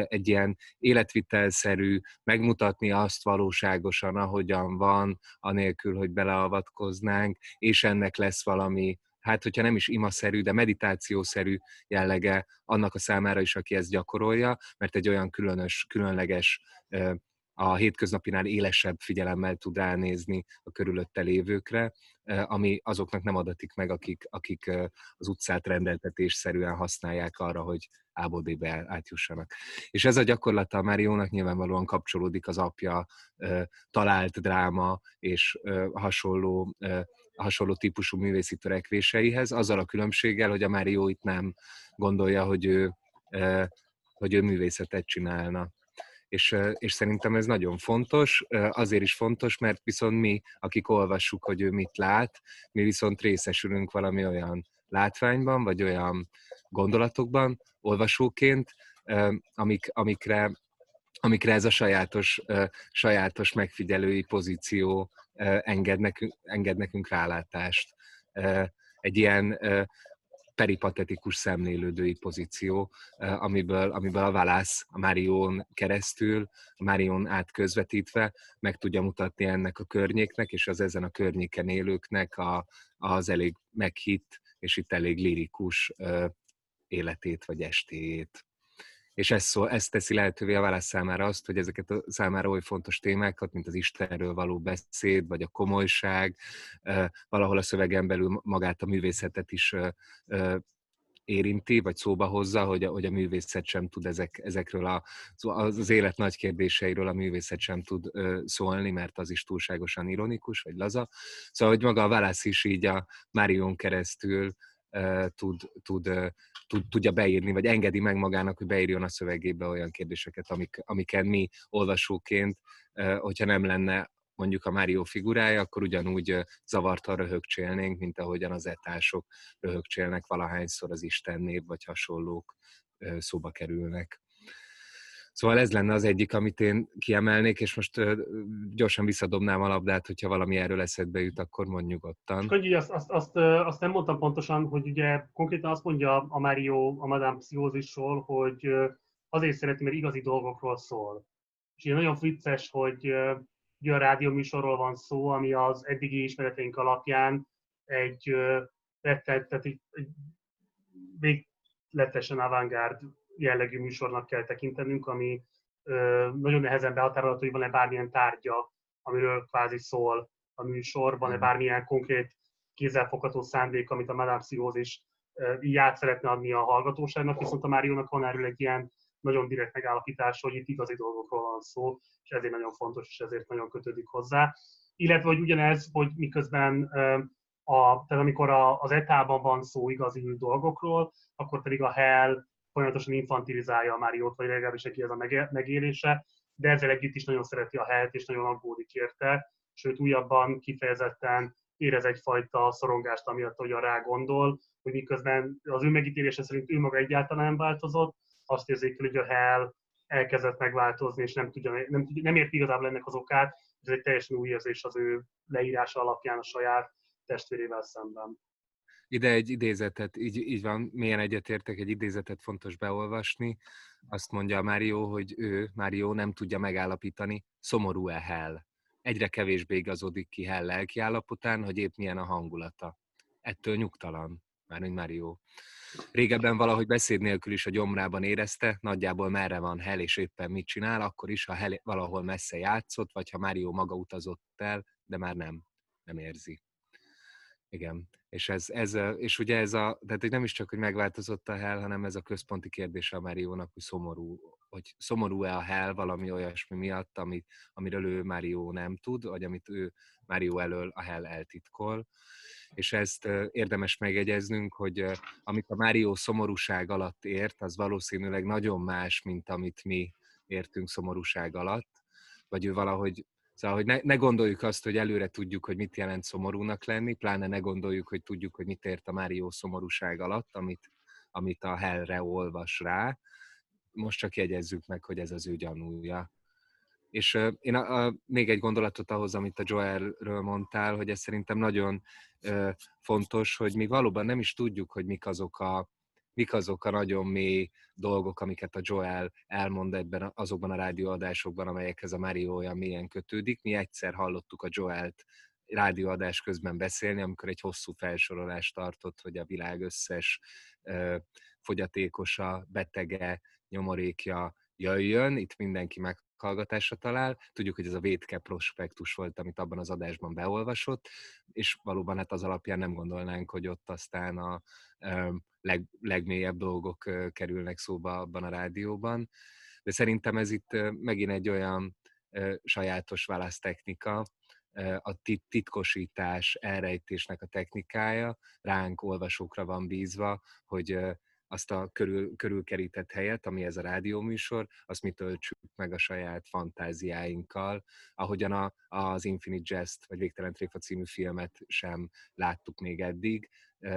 B: egy ilyen életvitelszerű, megmutatni azt valóságosan, ahogyan van, anélkül, hogy beleavatkoznánk, és ennek lesz valami hát hogyha nem is imaszerű, de meditációszerű jellege annak a számára is, aki ezt gyakorolja, mert egy olyan különös, különleges a hétköznapinál élesebb figyelemmel tud ránézni a körülötte lévőkre, ami azoknak nem adatik meg, akik, akik az utcát rendeltetésszerűen használják arra, hogy A-ból B-be átjussanak. És ez a gyakorlata a Máriónak nyilvánvalóan kapcsolódik az apja talált dráma és hasonló hasonló típusú művészi törekvéseihez, azzal a különbséggel, hogy a Mário itt nem gondolja, hogy ő, hogy ő művészetet csinálna. És, és szerintem ez nagyon fontos, azért is fontos, mert viszont mi, akik olvassuk, hogy ő mit lát, mi viszont részesülünk valami olyan látványban, vagy olyan gondolatokban olvasóként, amik, amikre, amikre ez a sajátos, sajátos megfigyelői pozíció enged nekünk, enged nekünk rálátást. Egy ilyen peripatetikus szemlélődői pozíció, amiből, amiből a Valász a Márión keresztül, a Márión át közvetítve meg tudja mutatni ennek a környéknek, és az ezen a környéken élőknek a, az elég meghitt, és itt elég lirikus életét vagy estéjét és ez, szó, ez teszi lehetővé a válasz számára azt, hogy ezeket a számára oly fontos témákat, mint az Istenről való beszéd, vagy a komolyság, valahol a szövegen belül magát a művészetet is érinti, vagy szóba hozza, hogy a, hogy a művészet sem tud ezek, ezekről a, az élet nagy kérdéseiről a művészet sem tud szólni, mert az is túlságosan ironikus, vagy laza. Szóval, hogy maga a válasz is így a Márion keresztül tud, tud, tud, tudja beírni, vagy engedi meg magának, hogy beírjon a szövegébe olyan kérdéseket, amik, amiken mi olvasóként, hogyha nem lenne mondjuk a Mário figurája, akkor ugyanúgy zavartan röhögcsélnénk, mint ahogyan az etások röhögcsélnek valahányszor az Isten név vagy hasonlók szóba kerülnek. Szóval ez lenne az egyik, amit én kiemelnék, és most gyorsan visszadobnám a labdát, hogyha valami erről eszedbe jut, akkor mondj nyugodtan.
A: Csak azt, azt, azt, azt nem mondtam pontosan, hogy ugye konkrétan azt mondja a Mario a Madame Pszichózisról, hogy azért szereti, mert igazi dolgokról szól. És ugye nagyon vicces, hogy ugye a rádióműsorról van szó, ami az eddigi ismereteink alapján egy tehát egy, egy végletesen avantgárd jellegű műsornak kell tekintenünk, ami nagyon nehezen behatárolható, hogy van-e bármilyen tárgya, amiről kvázi szól a műsor, van-e mm. bármilyen konkrét kézzelfogható szándék, amit a Madame Pszichózis így át szeretne adni a hallgatóságnak, viszont a Máriónak van erről egy ilyen nagyon direkt megállapítás, hogy itt igazi dolgokról van szó, és ezért nagyon fontos, és ezért nagyon kötődik hozzá. Illetve, hogy ugyanez, hogy miközben a, tehát amikor a, az etában van szó igazi dolgokról, akkor pedig a Hell folyamatosan infantilizálja a Máriót, vagy legalábbis neki ez a megélése, de ezzel együtt is nagyon szereti a helyet, és nagyon aggódik érte, sőt újabban kifejezetten érez egyfajta szorongást, amiatt, hogy rá gondol, hogy miközben az ő megítélése szerint ő maga egyáltalán nem változott, azt érzékel, hogy a Hell elkezdett megváltozni, és nem, tudja, nem, nem ért igazából ennek az okát, ez egy teljesen új érzés az ő leírása alapján a saját testvérével szemben.
B: Ide egy idézetet, így, így van, milyen egyetértek, egy idézetet fontos beolvasni. Azt mondja Mário, hogy ő, Mário nem tudja megállapítani, szomorú-e Hell. Egyre kevésbé igazodik ki Hell lelki hogy épp milyen a hangulata. Ettől nyugtalan, mármint Mário. Régebben valahogy beszéd nélkül is a gyomrában érezte, nagyjából merre van Hell és éppen mit csinál, akkor is, ha Hell valahol messze játszott, vagy ha Mário maga utazott el, de már nem, nem érzi. Igen. És, ez, ez, és ugye ez a, tehát nem is csak, hogy megváltozott a hell, hanem ez a központi kérdés a Máriónak, hogy szomorú, hogy szomorú-e a hell valami olyasmi miatt, amit, amiről ő Mário nem tud, vagy amit ő Mário elől a hell eltitkol. És ezt érdemes megegyeznünk, hogy amit a Mário szomorúság alatt ért, az valószínűleg nagyon más, mint amit mi értünk szomorúság alatt, vagy ő valahogy Szóval, hogy ne, ne gondoljuk azt, hogy előre tudjuk, hogy mit jelent szomorúnak lenni, pláne ne gondoljuk, hogy tudjuk, hogy mit ért a Mário szomorúság alatt, amit, amit a hellre olvas rá. Most csak jegyezzük meg, hogy ez az ő gyanúja. És uh, én a, a, még egy gondolatot ahhoz, amit a Joelről mondtál, hogy ez szerintem nagyon uh, fontos, hogy mi valóban nem is tudjuk, hogy mik azok a, mik azok a nagyon mély dolgok, amiket a Joel elmond ebben azokban a rádióadásokban, amelyekhez a Mario olyan mélyen kötődik. Mi egyszer hallottuk a Joelt rádióadás közben beszélni, amikor egy hosszú felsorolást tartott, hogy a világ összes ö, fogyatékosa, betege, nyomorékja jöjjön, itt mindenki meghallgatásra talál. Tudjuk, hogy ez a védke prospektus volt, amit abban az adásban beolvasott, és valóban hát az alapján nem gondolnánk, hogy ott aztán a leg, legmélyebb dolgok kerülnek szóba abban a rádióban. De szerintem ez itt megint egy olyan sajátos választechnika, a titkosítás, elrejtésnek a technikája ránk olvasókra van bízva, hogy azt a körül, körülkerített helyet, ami ez a rádióműsor, azt mi töltsük meg a saját fantáziáinkkal, ahogyan a, az Infinite Jest, vagy Végtelen Tréfa című filmet sem láttuk még eddig,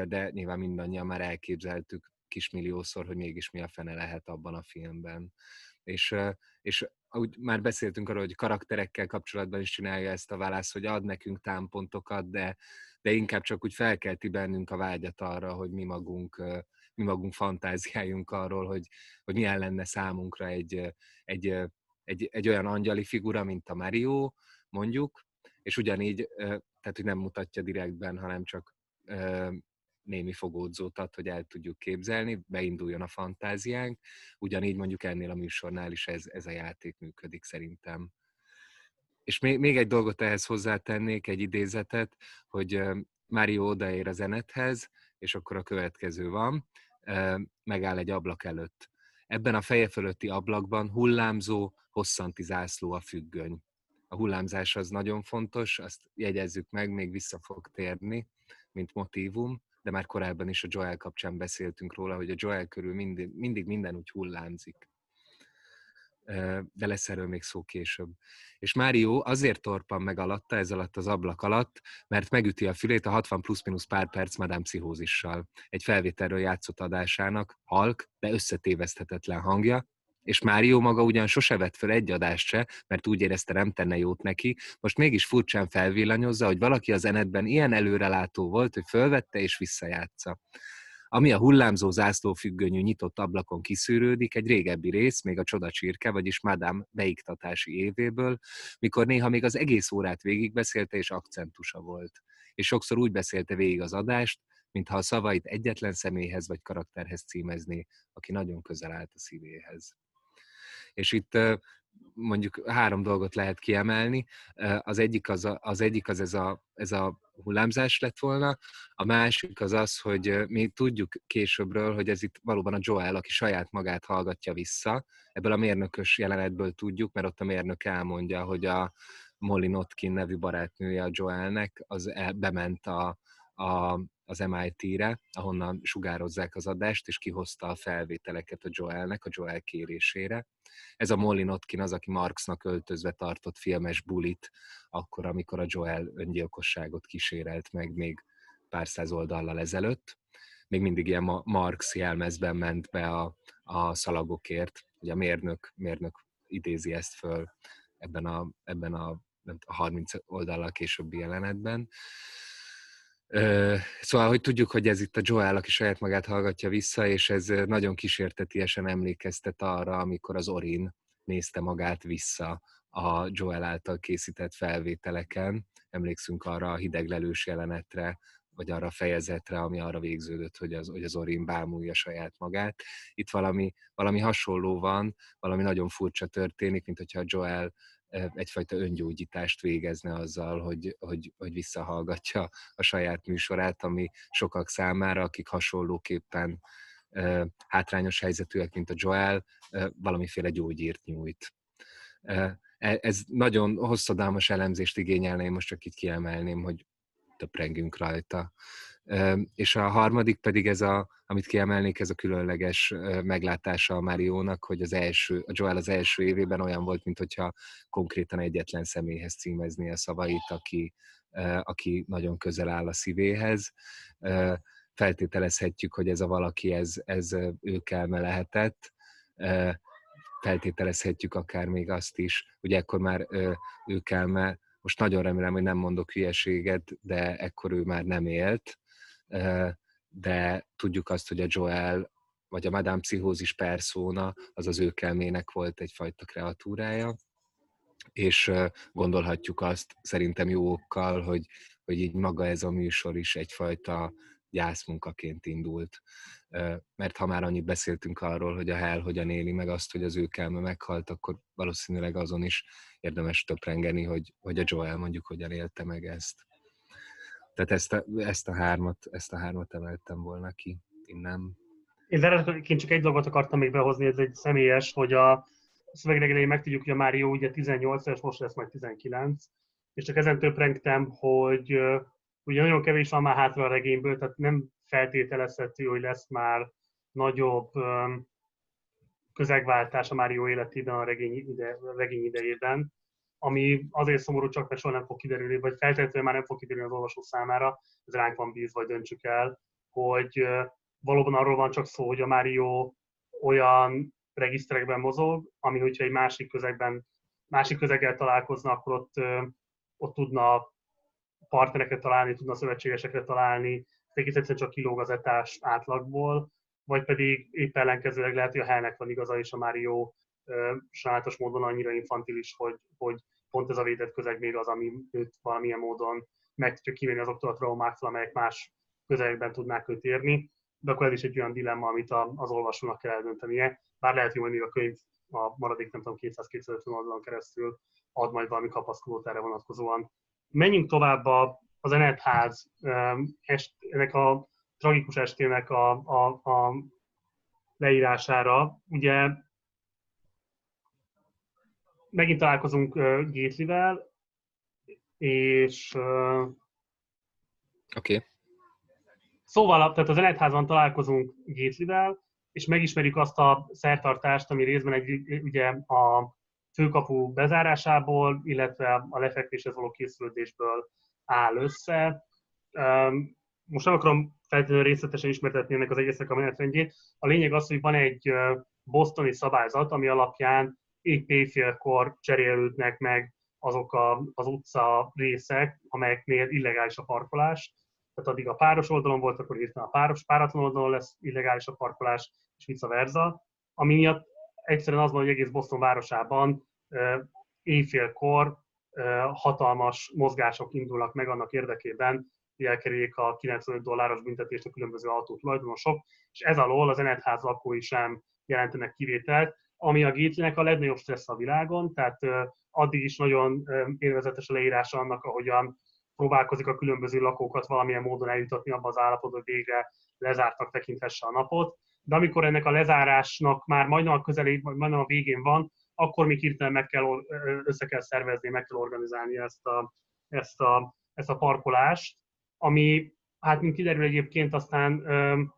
B: de nyilván mindannyian már elképzeltük kismilliószor, hogy mégis mi a fene lehet abban a filmben. És, és ahogy már beszéltünk arról, hogy karakterekkel kapcsolatban is csinálja ezt a választ, hogy ad nekünk támpontokat, de, de inkább csak úgy felkelti bennünk a vágyat arra, hogy mi magunk, mi magunk fantáziáljunk arról, hogy, hogy milyen lenne számunkra egy, egy, egy, egy olyan angyali figura, mint a Mario, mondjuk, és ugyanígy, tehát hogy nem mutatja direktben, hanem csak némi fogódzót ad, hogy el tudjuk képzelni, beinduljon a fantáziánk. Ugyanígy mondjuk ennél a műsornál is ez, ez a játék működik szerintem. És még, még egy dolgot ehhez hozzátennék, egy idézetet, hogy Mário odaér a zenethez, és akkor a következő van, megáll egy ablak előtt. Ebben a feje fölötti ablakban hullámzó, hosszanti zászló a függöny. A hullámzás az nagyon fontos, azt jegyezzük meg, még vissza fog térni, mint motívum de már korábban is a Joel kapcsán beszéltünk róla, hogy a Joel körül mindig, mindig minden úgy hullámzik. De lesz erről még szó később. És Mário azért torpan meg alatta, ez alatt az ablak alatt, mert megüti a fülét a 60 plusz-minusz pár perc Madame pszichózissal. Egy felvételről játszott adásának halk, de összetéveszthetetlen hangja, és Mário maga ugyan sose vett föl egy adást se, mert úgy érezte nem tenne jót neki, most mégis furcsán felvillanyozza, hogy valaki az enetben ilyen előrelátó volt, hogy fölvette és visszajátsza. Ami a hullámzó zászlófüggönyű nyitott ablakon kiszűrődik, egy régebbi rész, még a Csoda Csirke, vagyis Madame beiktatási évéből, mikor néha még az egész órát végigbeszélte és akcentusa volt. És sokszor úgy beszélte végig az adást, mintha a szavait egyetlen személyhez vagy karakterhez címezné, aki nagyon közel állt a szívéhez. És itt mondjuk három dolgot lehet kiemelni. Az egyik az, a, az, egyik az ez, a, ez a hullámzás lett volna, a másik az az, hogy mi tudjuk későbbről, hogy ez itt valóban a Joel, aki saját magát hallgatja vissza. Ebből a mérnökös jelenetből tudjuk, mert ott a mérnök elmondja, hogy a Molly Notkin nevű barátnője a Joelnek, az el, bement a, a, az MIT-re, ahonnan sugározzák az adást, és kihozta a felvételeket a Joelnek, a Joel kérésére. Ez a Molly Notkin az, aki Marxnak öltözve tartott filmes bulit, akkor, amikor a Joel öngyilkosságot kísérelt meg még pár száz oldallal ezelőtt. Még mindig ilyen Marx jelmezben ment be a, a szalagokért. Ugye a mérnök, mérnök idézi ezt föl ebben a, ebben a, a 30 oldallal későbbi jelenetben. Szóval, hogy tudjuk, hogy ez itt a Joel, aki saját magát hallgatja vissza, és ez nagyon kísértetiesen emlékeztet arra, amikor az Orin nézte magát vissza a Joel által készített felvételeken. Emlékszünk arra a hideglelős jelenetre, vagy arra a fejezetre, ami arra végződött, hogy az, hogy az Orin bámulja saját magát. Itt valami, valami hasonló van, valami nagyon furcsa történik, mint hogyha Joel egyfajta öngyógyítást végezne azzal, hogy, hogy, hogy visszahallgatja a saját műsorát, ami sokak számára, akik hasonlóképpen hátrányos helyzetűek, mint a Joel, valamiféle gyógyírt nyújt. E, ez nagyon hosszadalmas elemzést igényelne, én most csak itt kiemelném, hogy töprengünk rajta. És a harmadik pedig ez a, amit kiemelnék, ez a különleges meglátása a Máriónak, hogy az első, a Joel az első évében olyan volt, mint hogyha konkrétan egyetlen személyhez címezni a szavait, aki, aki nagyon közel áll a szívéhez. Feltételezhetjük, hogy ez a valaki, ez, ez őkelme lehetett, feltételezhetjük akár még azt is, hogy ekkor már őkelme, most nagyon remélem, hogy nem mondok hülyeséget, de ekkor ő már nem élt, de tudjuk azt, hogy a Joel vagy a Madame Pszichózis perszóna az az ő kelmének volt egyfajta kreatúrája, és gondolhatjuk azt szerintem jó okkal, hogy, hogy így maga ez a műsor is egyfajta gyászmunkaként indult. Mert ha már annyit beszéltünk arról, hogy a Hell hogyan éli meg azt, hogy az ő kelme meghalt, akkor valószínűleg azon is érdemes töprengeni, hogy, hogy a Joel mondjuk hogyan élte meg ezt. Tehát ezt a, ezt a hármat, ezt a hármat emeltem volna ki innen.
A: Én eredetiként csak egy dolgot akartam még behozni, ez egy személyes, hogy a szövegleg megtudjuk, hogy a Mário ugye 18 és most lesz majd 19, és csak ezen töprengtem, hogy ugye nagyon kevés van már hátra a regényből, tehát nem feltételezhető, hogy lesz már nagyobb közegváltás a Mário életében a regény, ide, a regény idejében ami azért szomorú csak, mert soha nem fog kiderülni, vagy feltétlenül már nem fog kiderülni az olvasó számára, ez ránk van bízva, vagy döntsük el, hogy valóban arról van csak szó, hogy a Mario olyan regiszterekben mozog, ami hogyha egy másik közegben, másik közeggel találkozna, akkor ott, ott tudna partnereket találni, tudna szövetségesekre találni, egész egyszerűen csak kilóg az etás átlagból, vagy pedig épp ellenkezőleg lehet, hogy a Hellnek van igaza, és a Mario sajátos módon annyira infantilis, hogy, hogy pont ez a védett közeg még az, ami őt valamilyen módon meg tudja kivenni azoktól a traumáktól, amelyek más közegben tudnák őt érni. De akkor ez is egy olyan dilemma, amit az olvasónak kell eldöntenie. Bár lehet, hogy a könyv a maradék, nem tudom, 200-250 oldalon keresztül ad majd valami kapaszkodót erre vonatkozóan. Menjünk tovább az Enetház, ennek a tragikus estének a, a, a leírására. Ugye megint találkozunk uh, Gétlivel, és uh,
B: Oké. Okay.
A: Szóval, tehát az Enetházban találkozunk Gétlivel, és megismerjük azt a szertartást, ami részben egy, ugye a főkapu bezárásából, illetve a lefekvéshez való készülődésből áll össze. Most nem akarom feltétlenül részletesen ismertetni ennek az egésznek a menetrendjét. A lényeg az, hogy van egy bosztoni szabályzat, ami alapján épp éjfélkor cserélődnek meg azok a, az utca részek, amelyeknél illegális a parkolás. Tehát addig a páros oldalon volt, akkor hirtelen a páros páratlan oldalon lesz illegális a parkolás, és vice versa. Ami miatt egyszerűen az van, hogy egész Boston városában éjfélkor hatalmas mozgások indulnak meg annak érdekében, hogy elkerüljék a 95 dolláros büntetést a különböző autó tulajdonosok, és ez alól az Enetház lakói sem jelentenek kivételt, ami a Gatelynek a legnagyobb stressz a világon, tehát addig is nagyon élvezetes a leírása annak, ahogyan próbálkozik a különböző lakókat valamilyen módon eljutatni abba az állapotba, hogy végre lezártnak tekinthesse a napot. De amikor ennek a lezárásnak már majdnem a közelé, majdnem a végén van, akkor még hirtelen meg kell, össze kell szervezni, meg kell organizálni ezt a, ezt a, ezt a parkolást, ami, hát mint kiderül egyébként, aztán um,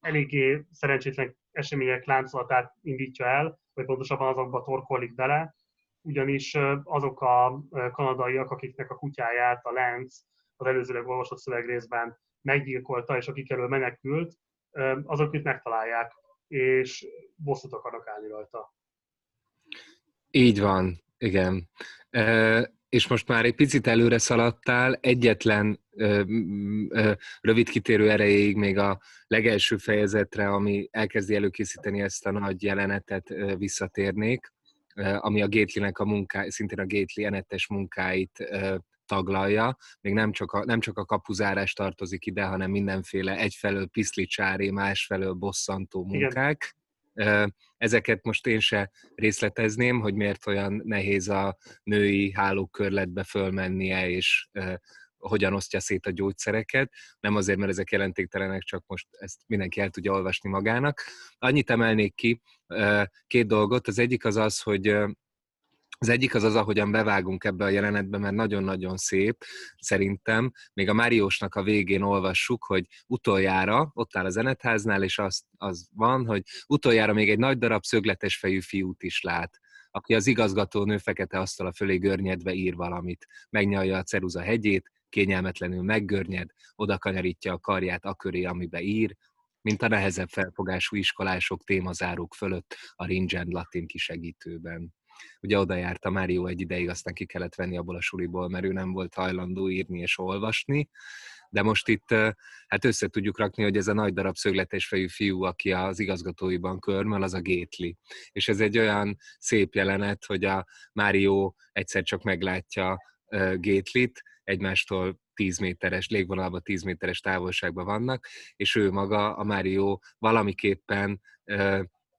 A: eléggé szerencsétlen események láncolatát indítja el, vagy pontosabban azokba torkolik bele, ugyanis azok a kanadaiak, akiknek a kutyáját a Lenz az előzőleg olvasott szövegrészben meggyilkolta, és akik elől menekült, azok itt megtalálják, és bosszút akarnak állni rajta.
B: Így van, igen. E, és most már egy picit előre szaladtál, egyetlen ö, ö, rövid kitérő erejéig még a legelső fejezetre, ami elkezdi előkészíteni ezt a nagy jelenetet, ö, visszatérnék, ö, ami a Gately-nek a munká, szintén a Gately enetes munkáit ö, taglalja, még nem csak, a, nem csak a kapuzárás tartozik ide, hanem mindenféle egyfelől piszlicsári, másfelől bosszantó munkák. Igen Ezeket most én se részletezném, hogy miért olyan nehéz a női hálókörletbe fölmennie, és hogyan osztja szét a gyógyszereket. Nem azért, mert ezek jelentéktelenek, csak most ezt mindenki el tudja olvasni magának. Annyit emelnék ki, két dolgot. Az egyik az az, hogy az egyik az az, ahogyan bevágunk ebbe a jelenetbe, mert nagyon-nagyon szép, szerintem. Még a Máriósnak a végén olvassuk, hogy utoljára, ott áll a zenetháznál, és az, az van, hogy utoljára még egy nagy darab szögletes fejű fiút is lát aki az igazgató fekete asztala fölé görnyedve ír valamit. Megnyalja a ceruza hegyét, kényelmetlenül meggörnyed, oda kanyarítja a karját a köré, amibe ír, mint a nehezebb felfogású iskolások témazárók fölött a Ringen latin kisegítőben ugye oda járt a Mário egy ideig, aztán ki kellett venni abból a suliból, mert ő nem volt hajlandó írni és olvasni, de most itt hát össze tudjuk rakni, hogy ez a nagy darab szögletes fiú, aki az igazgatóiban körmöl, az a Gétli. És ez egy olyan szép jelenet, hogy a Mário egyszer csak meglátja Gétlit, egymástól 10 méteres, légvonalban 10 méteres távolságban vannak, és ő maga, a Mário valamiképpen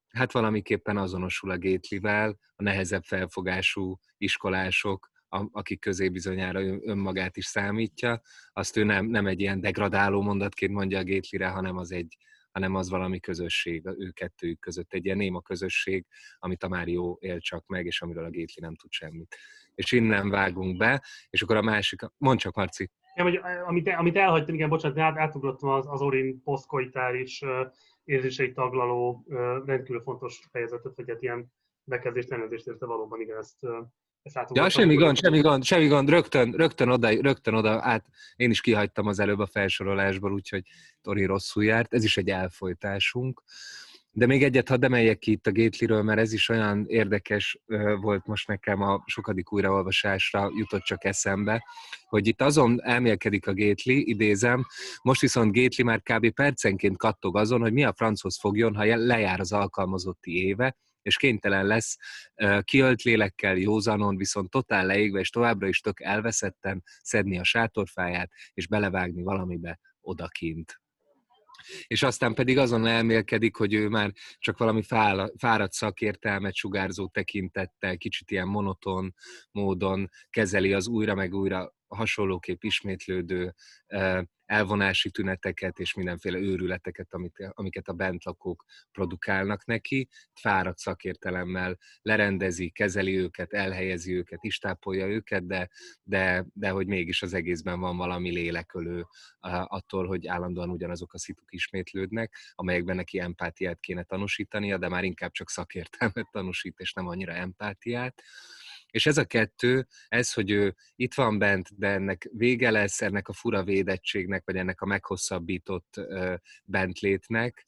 B: hát valamiképpen azonosul a Gétlivel, a nehezebb felfogású iskolások, akik közé bizonyára önmagát is számítja, azt ő nem, nem egy ilyen degradáló mondatként mondja a Gétlire, hanem az egy, hanem az valami közösség ő kettőjük között, egy ilyen néma közösség, amit a Mário él csak meg, és amiről a Gétli nem tud semmit. És innen vágunk be, és akkor a másik, mondd csak Marci.
A: Ja, hogy, amit, amit elhagytam, igen, bocsánat, át, átugrottam az, az Orin posztkoitális érzéseit taglaló rendkívül fontos fejezetet, vagy hát ilyen bekezdést, elnézést érte valóban, igen, ezt
B: Ja, semmi gond, semmi gond, semmi gond, rögtön, rögtön, oda, rögtön oda, át, én is kihagytam az előbb a felsorolásból, úgyhogy Tori rosszul járt, ez is egy elfolytásunk. De még egyet hadd emeljek ki itt a Gatelyről, mert ez is olyan érdekes volt most nekem a sokadik újraolvasásra jutott csak eszembe, hogy itt azon elmélkedik a Gately, idézem, most viszont Gately már kb. percenként kattog azon, hogy mi a franchoz fogjon, ha lejár az alkalmazotti éve, és kénytelen lesz kiölt lélekkel, józanon, viszont totál leégve, és továbbra is tök elveszetten szedni a sátorfáját, és belevágni valamibe odakint. És aztán pedig azon elmélkedik, hogy ő már csak valami fáradt szakértelmet sugárzó tekintettel, kicsit ilyen monoton módon kezeli az újra meg újra hasonlóképp ismétlődő elvonási tüneteket és mindenféle őrületeket, amiket a bentlakók produkálnak neki, fáradt szakértelemmel lerendezi, kezeli őket, elhelyezi őket, istápolja őket, de, de, de hogy mégis az egészben van valami lélekölő attól, hogy állandóan ugyanazok a szituk ismétlődnek, amelyekben neki empátiát kéne tanúsítania, de már inkább csak szakértelmet tanúsít, és nem annyira empátiát. És ez a kettő, ez, hogy ő itt van bent, de ennek vége lesz, ennek a fura védettségnek, vagy ennek a meghosszabbított bentlétnek,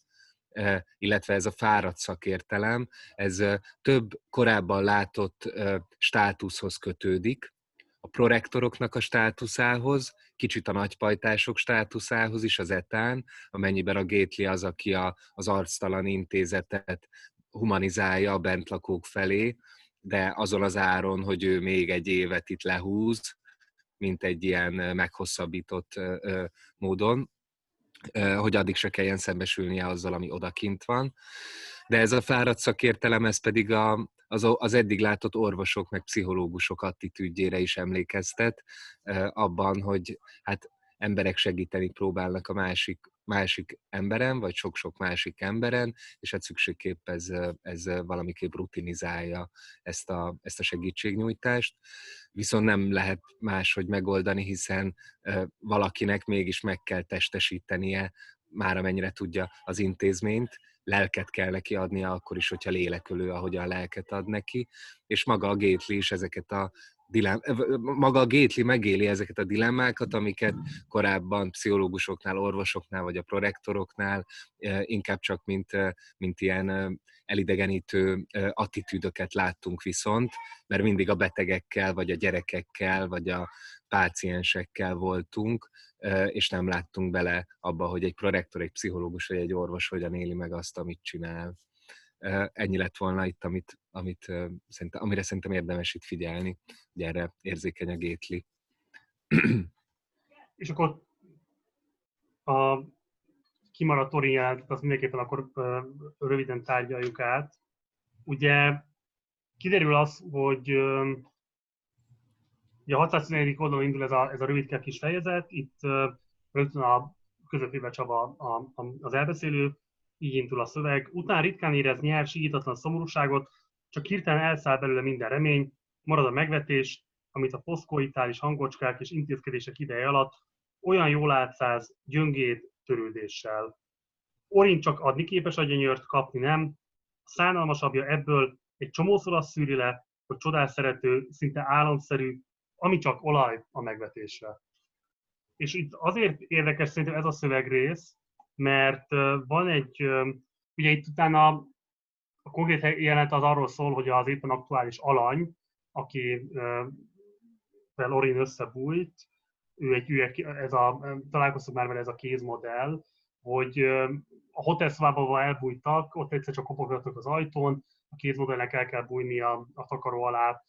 B: illetve ez a fáradt szakértelem, ez több korábban látott státuszhoz kötődik, a prorektoroknak a státuszához, kicsit a nagypajtások státuszához is, az etán, amennyiben a Gétli az, aki a, az arctalan intézetet humanizálja a bentlakók felé, de azon az áron, hogy ő még egy évet itt lehúz, mint egy ilyen meghosszabbított módon, hogy addig se kelljen szembesülnie azzal, ami odakint van. De ez a fáradt szakértelem, ez pedig a, az, az eddig látott orvosok meg pszichológusok attitűdjére is emlékeztet, abban, hogy hát emberek segíteni próbálnak a másik másik emberen, vagy sok-sok másik emberen, és hát szükségképp ez, ez valamiképp rutinizálja ezt a, ezt a segítségnyújtást. Viszont nem lehet máshogy megoldani, hiszen valakinek mégis meg kell testesítenie, már amennyire tudja az intézményt, lelket kell neki adnia, akkor is, hogyha lélekölő, ahogyan lelket ad neki, és maga a Gately is ezeket a dilem, maga a Gately megéli ezeket a dilemmákat, amiket korábban pszichológusoknál, orvosoknál vagy a prorektoroknál inkább csak mint, mint ilyen elidegenítő attitűdöket láttunk viszont, mert mindig a betegekkel, vagy a gyerekekkel, vagy a páciensekkel voltunk, és nem láttunk bele abba, hogy egy prorektor, egy pszichológus vagy egy orvos hogyan éli meg azt, amit csinál. Ennyi lett volna itt, amit, amit, szerintem, amire szerintem érdemes itt figyelni, hogy erre érzékeny a gétli.
A: És akkor a kimaradt orientált, azt mindenképpen akkor röviden tárgyaljuk át. Ugye kiderül az, hogy ugye a 614. oldalon indul ez a, ez a rövidke kis fejezet, itt rögtön a közepébe Csaba a, az elbeszélő, így indul a szöveg. Után ritkán érez nyár, síítatlan szomorúságot, csak hirtelen elszáll belőle minden remény, marad a megvetés, amit a foszkoitális hangocskák és intézkedések ideje alatt olyan jól átszáz gyöngét törődéssel. Orin csak adni képes a gyönyört, kapni nem. A szánalmasabbja ebből egy csomószor azt szűri le, hogy csodás szerető, szinte álomszerű, ami csak olaj a megvetésre. És itt azért érdekes szerintem ez a szövegrész, mert van egy, ugye itt utána a konkrét jelenet az arról szól, hogy az éppen aktuális alany, aki Lorin összebújt, ő egy, ő ez a, találkoztunk már vele ez a kézmodell, hogy a Hotel szobában elbújtak, ott egyszer csak kopogtatnak az ajtón, a kézmodellnek el kell bújni a, a takaró alá,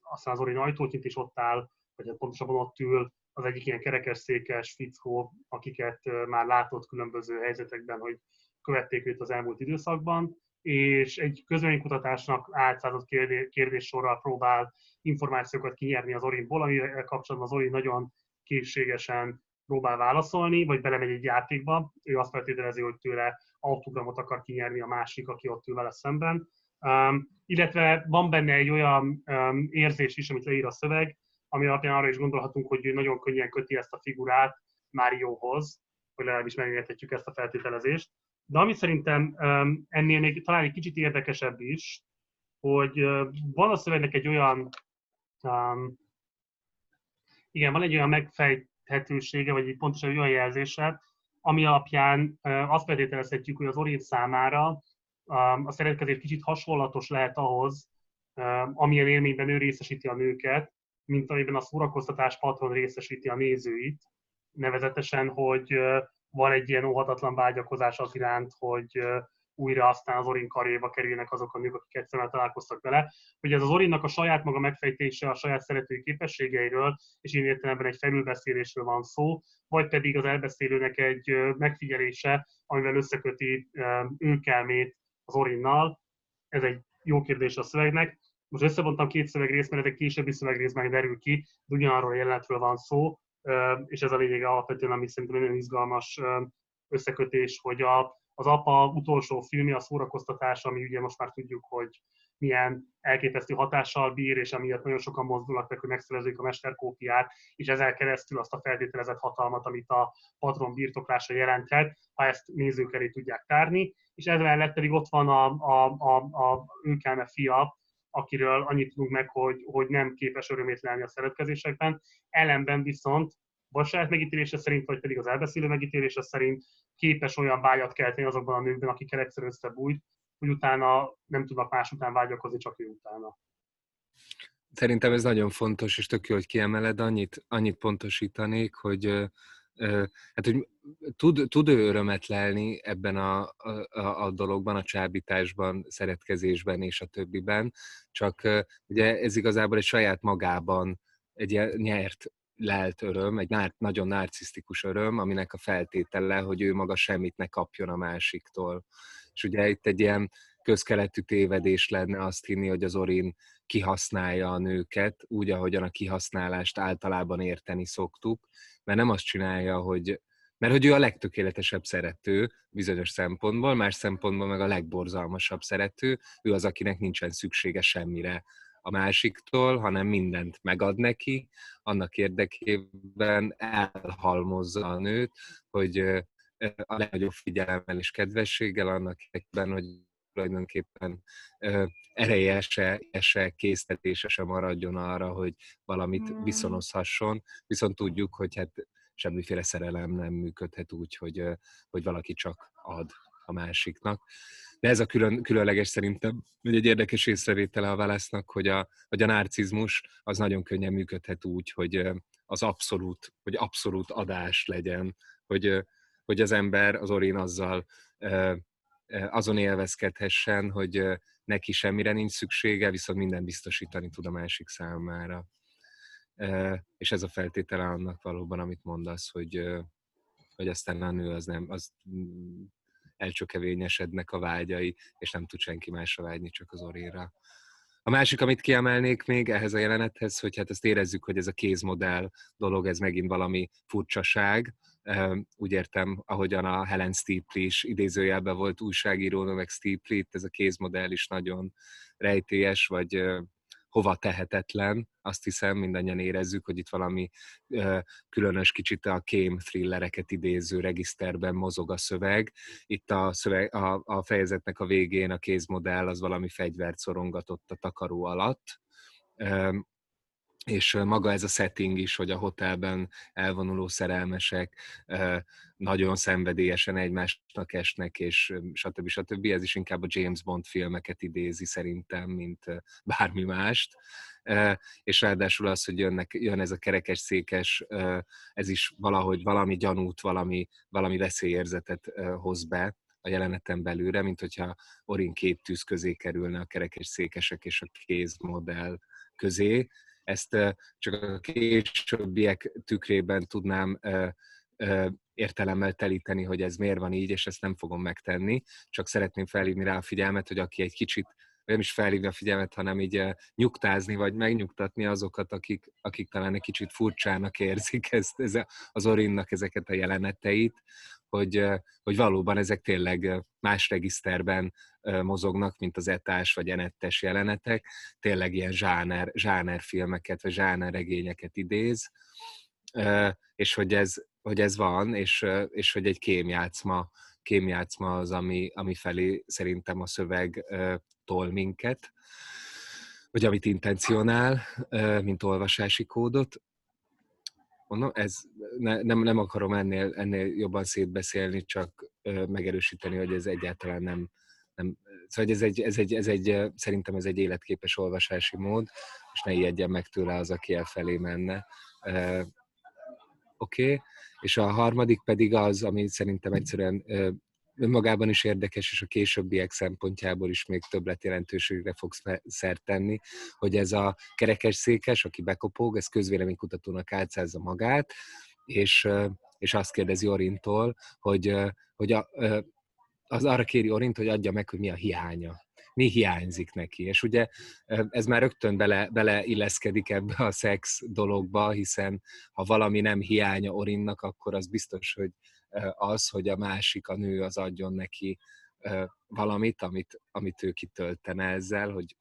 A: aztán az Orin ajtót nyit, és ott áll, vagy hát pontosabban ott ül, az egyik ilyen kerekesszékes fickó, akiket már látott különböző helyzetekben, hogy követték őt az elmúlt időszakban, és egy közönkutatásnak átszázott kérdéssorral próbál információkat kinyerni az Orinból, amivel kapcsolatban az Orin nagyon készségesen próbál válaszolni, vagy belemegy egy játékba. Ő azt feltételezi, hogy tőle autogramot akar kinyerni a másik, aki ott ül vele szemben. Um, illetve van benne egy olyan um, érzés is, amit leír a szöveg, ami alapján arra is gondolhatunk, hogy ő nagyon könnyen köti ezt a figurát Márióhoz, hogy legalábbis megérthetjük ezt a feltételezést. De ami szerintem ennél még talán egy kicsit érdekesebb is, hogy van a szövegnek egy olyan, um, igen, van egy olyan megfejthetősége, vagy egy pontosan olyan jelzése, ami alapján azt feltételezhetjük, hogy az Orin számára a szeretkezés kicsit hasonlatos lehet ahhoz, amilyen élményben ő részesíti a nőket, mint amiben a szórakoztatás patron részesíti a nézőit, nevezetesen, hogy van egy ilyen óhatatlan vágyakozás az iránt, hogy újra aztán az Orin karjába kerülnek azok a nők, akik egyszerűen találkoztak vele. Hogy ez az Orinnak a saját maga megfejtése a saját szeretői képességeiről, és én értelemben egy felülbeszélésről van szó, vagy pedig az elbeszélőnek egy megfigyelése, amivel összeköti őkelmét az Orinnal. Ez egy jó kérdés a szövegnek. Most összevontam két szövegrészt, mert ez egy későbbi szövegrészben derül ki, de ugyanarról jelenetről van szó, és ez a lényeg alapvetően, ami szerintem nagyon izgalmas összekötés, hogy a, az apa utolsó filmje, a szórakoztatás, ami ugye most már tudjuk, hogy milyen elképesztő hatással bír, és amiatt nagyon sokan mozdulnak meg, hogy megszerezzék a mesterkópiát, és ezzel keresztül azt a feltételezett hatalmat, amit a patron birtoklása jelenthet, ha ezt nézők elé tudják tárni. És ezzel lett pedig ott van a, a, a, a őkelme fia, akiről annyit tudunk meg, hogy, hogy nem képes örömét lenni a szeretkezésekben. Ellenben viszont vagy megítélése szerint, vagy pedig az elbeszélő megítélése szerint képes olyan vágyat kelteni azokban a nőkben, akikkel egyszer összebújt, hogy utána nem tudnak más után vágyakozni, csak ő utána.
B: Szerintem ez nagyon fontos, és tök jó, hogy kiemeled, annyit, annyit pontosítanék, hogy hát, hogy tud, tud ő örömet lelni ebben a, a, a dologban, a csábításban, szeretkezésben és a többiben, csak ugye ez igazából egy saját magában egy nyert lelt öröm, egy nár, nagyon narcisztikus öröm, aminek a feltétele, hogy ő maga semmit ne kapjon a másiktól. És ugye itt egy ilyen közkeletű tévedés lenne azt hinni, hogy az Orin kihasználja a nőket, úgy, ahogyan a kihasználást általában érteni szoktuk, mert nem azt csinálja, hogy mert hogy ő a legtökéletesebb szerető bizonyos szempontból, más szempontból meg a legborzalmasabb szerető, ő az, akinek nincsen szüksége semmire a másiktól, hanem mindent megad neki, annak érdekében elhalmozza a nőt, hogy a legnagyobb figyelemmel és kedvességgel annak érdekében, hogy tulajdonképpen ereje se, se késztetése se maradjon arra, hogy valamit mm. viszonozhasson, viszont tudjuk, hogy hát semmiféle szerelem nem működhet úgy, hogy, hogy valaki csak ad a másiknak. De ez a külön, különleges szerintem, hogy egy érdekes észrevétele a válasznak, hogy a, hogy a narcizmus az nagyon könnyen működhet úgy, hogy az abszolút, hogy abszolút adás legyen, hogy, hogy az ember, az orin azzal azon élvezkedhessen, hogy neki semmire nincs szüksége, viszont minden biztosítani tud a másik számára. És ez a feltétele annak valóban, amit mondasz, hogy, hogy aztán a nő az nem, az mm, elcsökevényesednek a vágyai, és nem tud senki másra vágyni, csak az oréra. A másik, amit kiemelnék még ehhez a jelenethez, hogy hát ezt érezzük, hogy ez a kézmodell dolog, ez megint valami furcsaság. Úgy értem, ahogyan a Helen Steeple is idézőjelben volt újságíró, meg Steeple, ez a kézmodell is nagyon rejtélyes, vagy hova tehetetlen. Azt hiszem, mindannyian érezzük, hogy itt valami különös kicsit a kém thrillereket idéző regiszterben mozog a szöveg. Itt a, szöveg, a, a fejezetnek a végén a kézmodell az valami fegyvert szorongatott a takaró alatt és maga ez a setting is, hogy a hotelben elvonuló szerelmesek nagyon szenvedélyesen egymásnak esnek, és stb. stb. Ez is inkább a James Bond filmeket idézi szerintem, mint bármi mást. És ráadásul az, hogy jönnek, jön ez a kerekes székes, ez is valahogy valami gyanút, valami, valami veszélyérzetet hoz be a jeleneten belőle, mint hogyha Orin két tűz közé kerülne a kerekes székesek és a kézmodell közé, ezt csak a későbbiek tükrében tudnám értelemmel telíteni, hogy ez miért van így, és ezt nem fogom megtenni. Csak szeretném felhívni rá a figyelmet, hogy aki egy kicsit nem is felhívni a figyelmet, hanem így nyugtázni, vagy megnyugtatni azokat, akik, akik talán egy kicsit furcsának érzik ezt, ez az Orinnak ezeket a jeleneteit, hogy, hogy valóban ezek tényleg más regiszterben mozognak, mint az etás vagy enettes jelenetek, tényleg ilyen zsáner, zsáner filmeket vagy zsáner regényeket idéz, és hogy ez, hogy ez van, és, és hogy egy kémjátszma, kémjátszma az, ami, ami felé szerintem a szöveg tol minket, vagy amit intencionál, mint olvasási kódot, mondom, ez ne, nem, nem akarom ennél, ennél jobban szétbeszélni, csak ö, megerősíteni, hogy ez egyáltalán nem, nem szóval ez egy, ez egy, ez egy, szerintem ez egy életképes olvasási mód, és ne ijedjen meg tőle az, aki elfelé menne. Oké, okay. és a harmadik pedig az, ami szerintem egyszerűen önmagában is érdekes, és a későbbiek szempontjából is még többlet jelentőségre fogsz szert tenni, hogy ez a kerekes székes, aki bekopog, ez közvéleménykutatónak átszázza magát, és, és azt kérdezi Orintól, hogy, hogy a, az arra kéri Orint, hogy adja meg, hogy mi a hiánya mi hiányzik neki. És ugye ez már rögtön bele, beleilleszkedik ebbe a szex dologba, hiszen ha valami nem hiánya Orinnak, akkor az biztos, hogy az, hogy a másik, a nő az adjon neki valamit, amit, amit ő kitöltene ezzel, hogy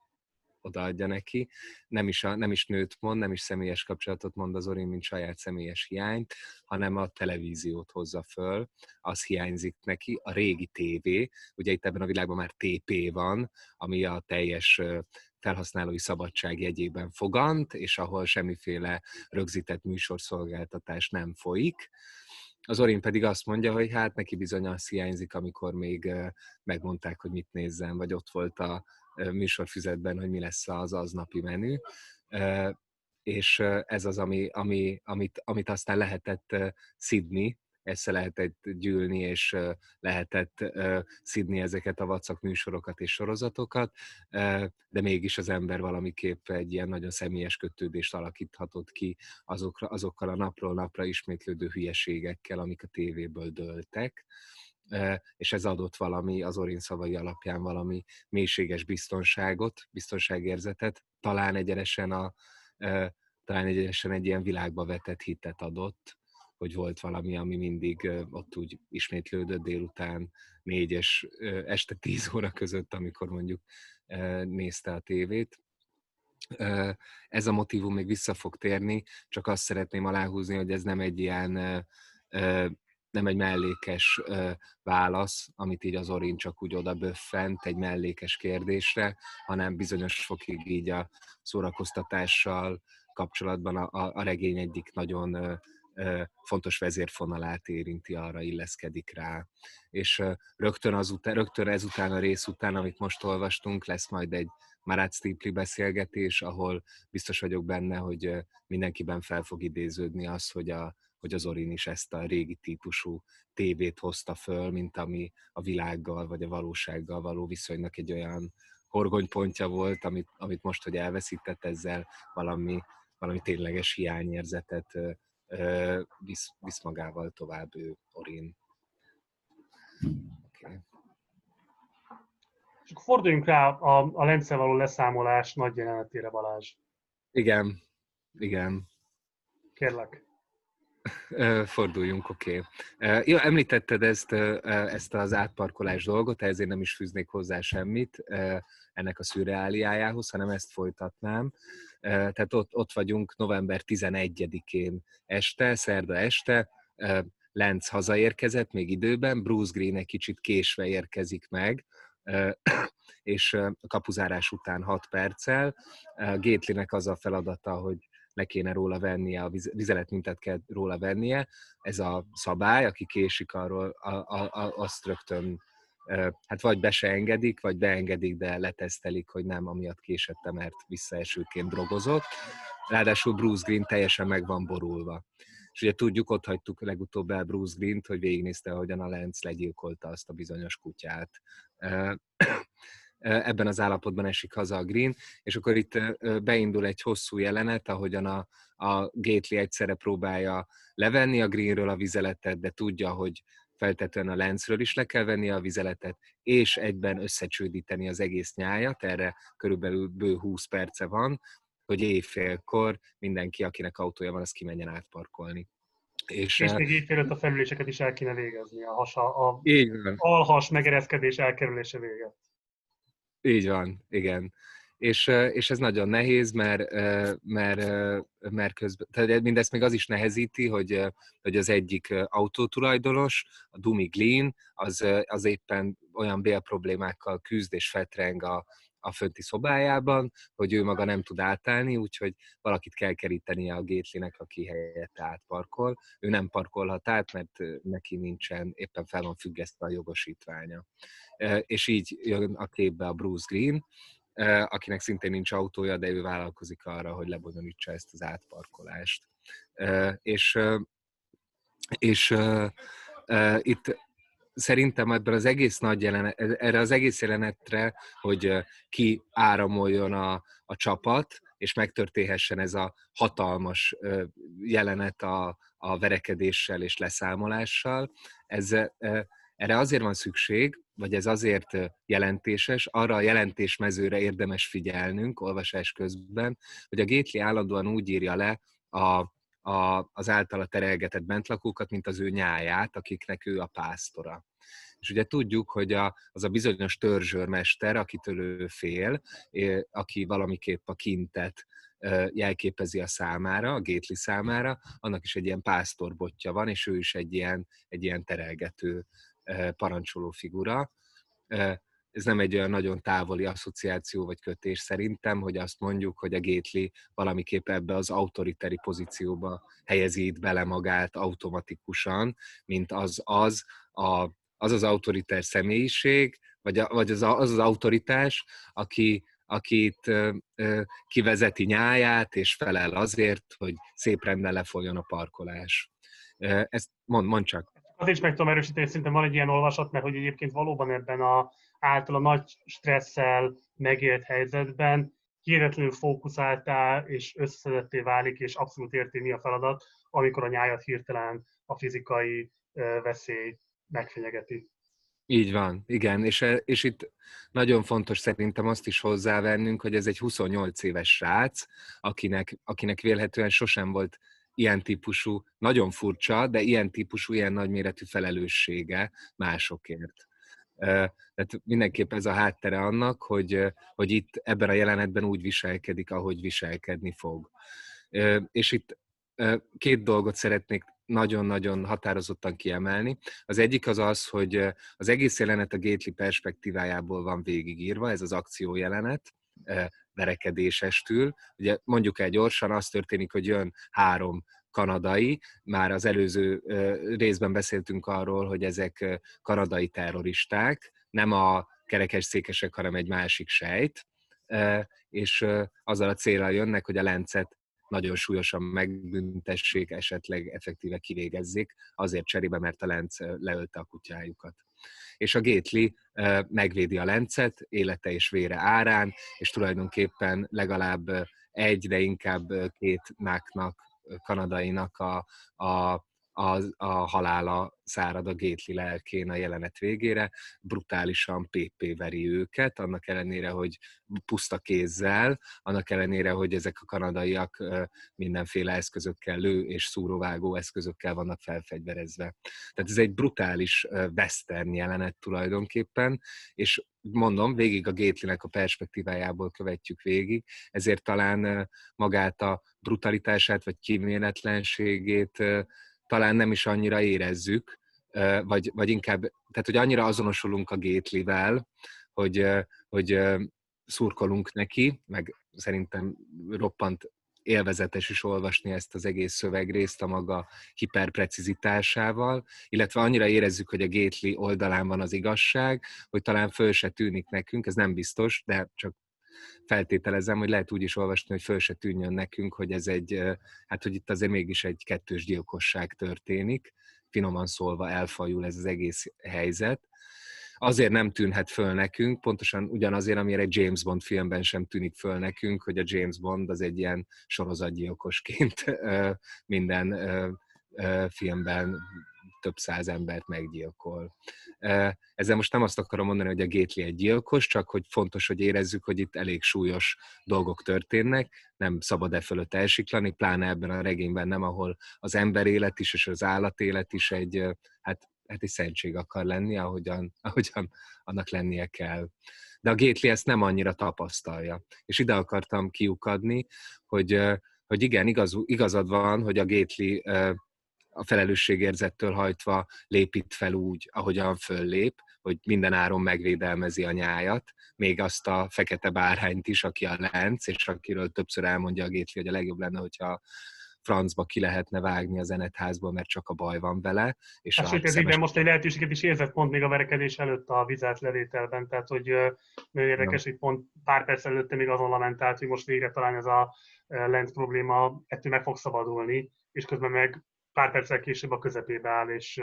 B: odaadja neki. Nem is, a, nem is nőt mond, nem is személyes kapcsolatot mond az Orin, mint saját személyes hiányt, hanem a televíziót hozza föl, az hiányzik neki, a régi tévé, ugye itt ebben a világban már TP van, ami a teljes felhasználói szabadság jegyében fogant, és ahol semmiféle rögzített műsorszolgáltatás nem folyik, az Orin pedig azt mondja, hogy hát neki bizony az hiányzik, amikor még megmondták, hogy mit nézzen, vagy ott volt a műsorfüzetben, hogy mi lesz az aznapi menü. És ez az, ami, ami, amit, amit aztán lehetett szidni, össze lehetett gyűlni, és lehetett szidni ezeket a vacak műsorokat és sorozatokat, de mégis az ember valamiképp egy ilyen nagyon személyes kötődést alakíthatott ki azokra, azokkal a napról napra ismétlődő hülyeségekkel, amik a tévéből dőltek és ez adott valami, az Orin szavai alapján valami mélységes biztonságot, biztonságérzetet, talán egyenesen a talán egyenesen egy ilyen világba vetett hitet adott, hogy volt valami, ami mindig ott úgy ismétlődött délután négy este tíz óra között, amikor mondjuk nézte a tévét. Ez a motivum még vissza fog térni, csak azt szeretném aláhúzni, hogy ez nem egy ilyen nem egy mellékes válasz, amit így az Orin csak úgy oda böffent egy mellékes kérdésre, hanem bizonyos fokig így a szórakoztatással kapcsolatban a, a regény egyik nagyon fontos vezérfonalát érinti, arra illeszkedik rá. És rögtön, azután, rögtön ezután a rész után, amit most olvastunk, lesz majd egy Marat Stipli beszélgetés, ahol biztos vagyok benne, hogy mindenkiben fel fog idéződni az, hogy, a, hogy az Orin is ezt a régi típusú tévét hozta föl, mint ami a világgal vagy a valósággal való viszonynak egy olyan horgonypontja volt, amit, amit most, hogy elveszített ezzel valami, valami tényleges hiányérzetet visz, visz magával tovább ő, Orin.
A: Okay. És akkor forduljunk rá a, a lence való leszámolás nagy jelenetére, Balázs.
B: Igen, igen.
A: Kérlek.
B: Forduljunk, oké. Okay. Ja, említetted ezt, ezt az átparkolás dolgot, ezért nem is fűznék hozzá semmit ennek a szürreáliájához, hanem ezt folytatnám. Tehát ott, ott vagyunk november 11-én este, szerda este, Lenz hazaérkezett még időben, Bruce Green egy kicsit késve érkezik meg, és a kapuzárás után 6 perccel. Gétlinek az a feladata, hogy le kéne róla vennie, a vizeletmintát kell róla vennie. Ez a szabály, aki késik arról, a, a, a, azt rögtön hát vagy be se engedik, vagy beengedik, de letesztelik, hogy nem amiatt késette, mert visszaesőként drogozott. Ráadásul Bruce Green teljesen meg van borulva. És ugye tudjuk, ott hagytuk legutóbb el Bruce Green-t, hogy végignézte, hogyan a Lenz legyilkolta azt a bizonyos kutyát. Ebben az állapotban esik haza a Green, és akkor itt beindul egy hosszú jelenet, ahogyan a, a Gately egyszerre próbálja levenni a Greenről a vizeletet, de tudja, hogy feltetően a Lenzről is le kell venni a vizeletet, és egyben összecsődíteni az egész nyájat, erre körülbelül bő 20 perce van, hogy éjfélkor mindenki, akinek autója van, az kimenjen átparkolni.
A: És, és még éjfél a felüléseket is el kéne végezni, a, hasa, a alhas megereszkedés elkerülése véget.
B: Így van, igen és, és ez nagyon nehéz, mert, mert, mert közben, tehát mindezt még az is nehezíti, hogy, hogy az egyik autótulajdonos, a Dumi Glyn, az, az éppen olyan bélproblémákkal küzd és fetreng a, a fönti szobájában, hogy ő maga nem tud átállni, úgyhogy valakit kell kerítenie a gétlinek, aki helyette átparkol. Ő nem parkolhat át, mert neki nincsen, éppen fel van függesztve a jogosítványa. És így jön a képbe a Bruce Green, akinek szintén nincs autója, de ő vállalkozik arra, hogy lebonyolítsa ezt az átparkolást. És, és itt szerintem ebben az egész nagy jelenet, erre az egész jelenetre, hogy ki áramoljon a, a csapat, és megtörténhessen ez a hatalmas jelenet a, a verekedéssel és leszámolással, ez, erre azért van szükség, vagy ez azért jelentéses, arra a jelentésmezőre érdemes figyelnünk olvasás közben, hogy a Gétli állandóan úgy írja le a, a, az általa terelgetett bentlakókat, mint az ő nyáját, akiknek ő a pásztora. És ugye tudjuk, hogy a, az a bizonyos törzsőrmester, akitől ő fél, aki valamiképp a kintet jelképezi a számára, a Gétli számára, annak is egy ilyen pásztorbotja van, és ő is egy ilyen, egy ilyen terelgető parancsoló figura ez nem egy olyan nagyon távoli asszociáció vagy kötés szerintem, hogy azt mondjuk, hogy a Gétli valamiképp ebbe az autoritári pozícióba helyezi itt bele magát automatikusan, mint az az, a, az, az autoritár személyiség, vagy, a, vagy az, az az autoritás, aki, akit ö, ö, kivezeti nyáját, és felel azért, hogy szép rendben lefolyjon a parkolás. Ezt mond, mond csak.
A: Az is meg tudom erősíteni, hogy szerintem van egy ilyen olvasat, mert hogy egyébként valóban ebben a által a nagy stresszel megélt helyzetben hihetetlenül fókuszáltá és összeszedetté válik, és abszolút érti mi a feladat, amikor a nyájat hirtelen a fizikai veszély megfenyegeti.
B: Így van, igen, és, és itt nagyon fontos szerintem azt is hozzávennünk, hogy ez egy 28 éves srác, akinek, akinek vélhetően sosem volt ilyen típusú, nagyon furcsa, de ilyen típusú, ilyen nagyméretű felelőssége másokért. Tehát mindenképp ez a háttere annak, hogy, hogy itt ebben a jelenetben úgy viselkedik, ahogy viselkedni fog. És itt két dolgot szeretnék nagyon-nagyon határozottan kiemelni. Az egyik az az, hogy az egész jelenet a Gately perspektívájából van végigírva, ez az akció jelenet, verekedésestül. Ugye mondjuk el gyorsan, az történik, hogy jön három kanadai. Már az előző részben beszéltünk arról, hogy ezek kanadai terroristák, nem a kerekes székesek, hanem egy másik sejt, és azzal a célral jönnek, hogy a lencet nagyon súlyosan megbüntessék, esetleg effektíve kivégezzék, azért cserébe, mert a lenc leölte a kutyájukat. És a Gétli megvédi a lencet élete és vére árán, és tulajdonképpen legalább egy, de inkább két náknak kanadainak a, a, a, a halála szárad a Gétli lelkén a jelenet végére, brutálisan PP veri őket, annak ellenére, hogy puszta kézzel, annak ellenére, hogy ezek a kanadaiak mindenféle eszközökkel, lő és szúróvágó eszközökkel vannak felfegyverezve. Tehát ez egy brutális western jelenet tulajdonképpen, és mondom, végig a Gétlinek a perspektívájából követjük végig, ezért talán magát a brutalitását vagy kíméletlenségét talán nem is annyira érezzük, vagy, vagy inkább, tehát hogy annyira azonosulunk a Gétlivel, hogy, hogy szurkolunk neki, meg szerintem roppant élvezetes is olvasni ezt az egész szövegrészt a maga hiperprecizitásával, illetve annyira érezzük, hogy a Gétli oldalán van az igazság, hogy talán föl se tűnik nekünk, ez nem biztos, de csak feltételezem, hogy lehet úgy is olvasni, hogy föl se tűnjön nekünk, hogy ez egy, hát hogy itt azért mégis egy kettős gyilkosság történik, finoman szólva elfajul ez az egész helyzet. Azért nem tűnhet föl nekünk, pontosan ugyanazért, amire egy James Bond filmben sem tűnik föl nekünk, hogy a James Bond az egy ilyen sorozatgyilkosként minden filmben több száz embert meggyilkol. Ezzel most nem azt akarom mondani, hogy a Gétli egy gyilkos, csak hogy fontos, hogy érezzük, hogy itt elég súlyos dolgok történnek, nem szabad e fölött elsiklani, pláne ebben a regényben nem, ahol az ember élet is és az állat élet is egy, hát, hát egy szentség akar lenni, ahogyan, ahogyan annak lennie kell. De a Gétli ezt nem annyira tapasztalja. És ide akartam kiukadni, hogy, hogy igen, igaz, igazad van, hogy a Gétli a felelősségérzettől hajtva lép itt fel úgy, ahogyan föllép, hogy minden áron megvédelmezi a nyájat, még azt a fekete bárhányt is, aki a lenc, és akiről többször elmondja a Gétli, hogy a legjobb lenne, hogyha francba ki lehetne vágni a zenetházból, mert csak a baj van vele.
A: És hát, sőt, ez szemes... most egy lehetőséget is érzett pont még a verekedés előtt a vizet levételben, tehát hogy nagyon érdekes, hogy pont pár perc előtte még azon lamentált, hogy most végre talán ez a lent probléma ettől meg fog szabadulni, és közben meg pár perccel később a közepébe áll, és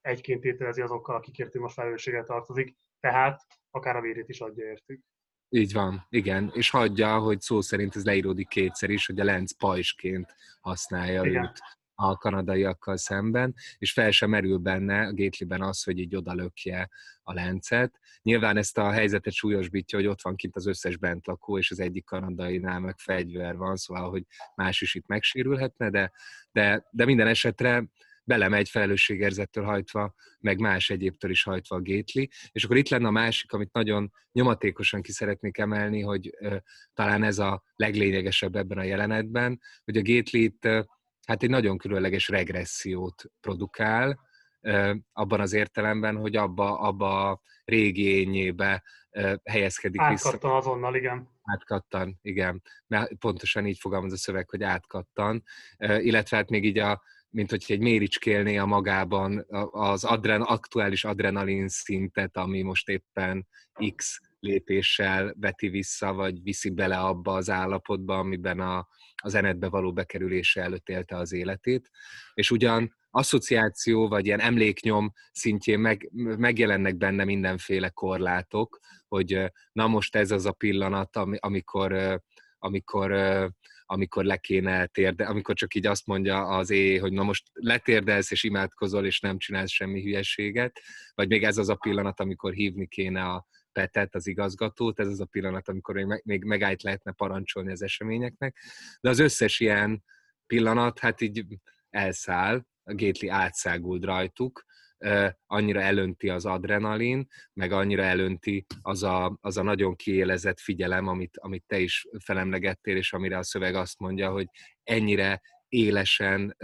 A: egyként tételezi azokkal, akikért ő most felelősséggel tartozik, tehát akár a vérét is adja értük.
B: Így van, igen, és hagyja, hogy szó szerint ez leíródik kétszer is, hogy a Lenz pajsként használja igen. őt a kanadaiakkal szemben, és fel sem merül benne a Gatelyben az, hogy így odalökje a lencet. Nyilván ezt a helyzetet súlyosbítja, hogy ott van kint az összes bentlakó, és az egyik kanadainál meg fegyver van, szóval, hogy más is itt megsérülhetne, de, de, de minden esetre belemegy felelősségérzettől hajtva, meg más egyébtől is hajtva a Gétli. És akkor itt lenne a másik, amit nagyon nyomatékosan ki szeretnék emelni, hogy ö, talán ez a leglényegesebb ebben a jelenetben, hogy a Gétli itt hát egy nagyon különleges regressziót produkál, abban az értelemben, hogy abba, abba a régi ényébe helyezkedik
A: Átkattan vissza. azonnal, igen.
B: Átkattan, igen. Mert pontosan így fogalmaz a szöveg, hogy átkattan. Illetve hát még így a, mint hogy egy méricskélné a magában az adren, aktuális adrenalin szintet, ami most éppen X lépéssel veti vissza, vagy viszi bele abba az állapotba, amiben a, a zenetbe való bekerülése előtt élte az életét. És ugyan asszociáció, vagy ilyen emléknyom szintjén meg, megjelennek benne mindenféle korlátok, hogy na most ez az a pillanat, amikor, amikor amikor le kéne térde, amikor csak így azt mondja az é, hogy na most letérdelsz és imádkozol, és nem csinálsz semmi hülyeséget, vagy még ez az a pillanat, amikor hívni kéne a Petet, az igazgatót, ez az a pillanat, amikor még, még megállt lehetne parancsolni az eseményeknek, de az összes ilyen pillanat, hát így elszáll, a Gétli átszágult rajtuk, annyira elönti az adrenalin, meg annyira elönti az a, az a nagyon kiélezett figyelem, amit, amit te is felemlegettél, és amire a szöveg azt mondja, hogy ennyire élesen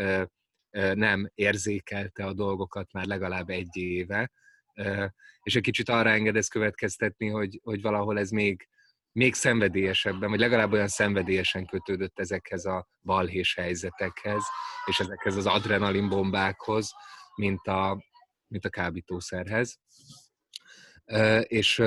B: nem érzékelte a dolgokat már legalább egy éve, és egy kicsit arra engedez következtetni, hogy, hogy valahol ez még, még szenvedélyesebben, vagy legalább olyan szenvedélyesen kötődött ezekhez a balhés helyzetekhez, és ezekhez az adrenalin bombákhoz, mint a, mint a kábítószerhez. És,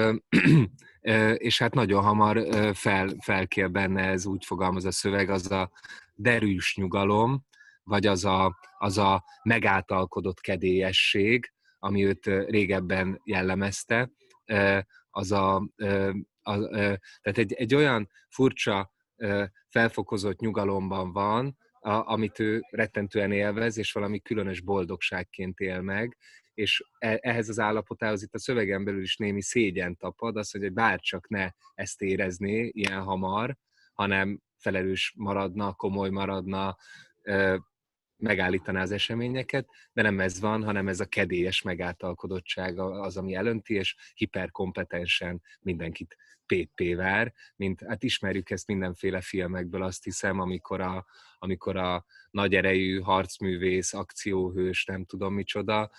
B: és hát nagyon hamar fel, felkér benne, ez úgy fogalmaz a szöveg, az a derűs nyugalom, vagy az a, az a megáltalkodott kedélyesség, ami őt régebben jellemezte, az a, a, a tehát egy, egy olyan furcsa felfokozott nyugalomban van, a, amit ő rettentően élvez, és valami különös boldogságként él meg, és e, ehhez az állapotához itt a szövegen belül is némi szégyen tapad, az, hogy bárcsak ne ezt érezné ilyen hamar, hanem felelős maradna, komoly maradna, megállítaná az eseményeket, de nem ez van, hanem ez a kedélyes megáltalkodottság az, ami elönti, és hiperkompetensen mindenkit PP vár, mint hát ismerjük ezt mindenféle filmekből, azt hiszem, amikor a, amikor a nagy erejű harcművész, akcióhős, nem tudom micsoda,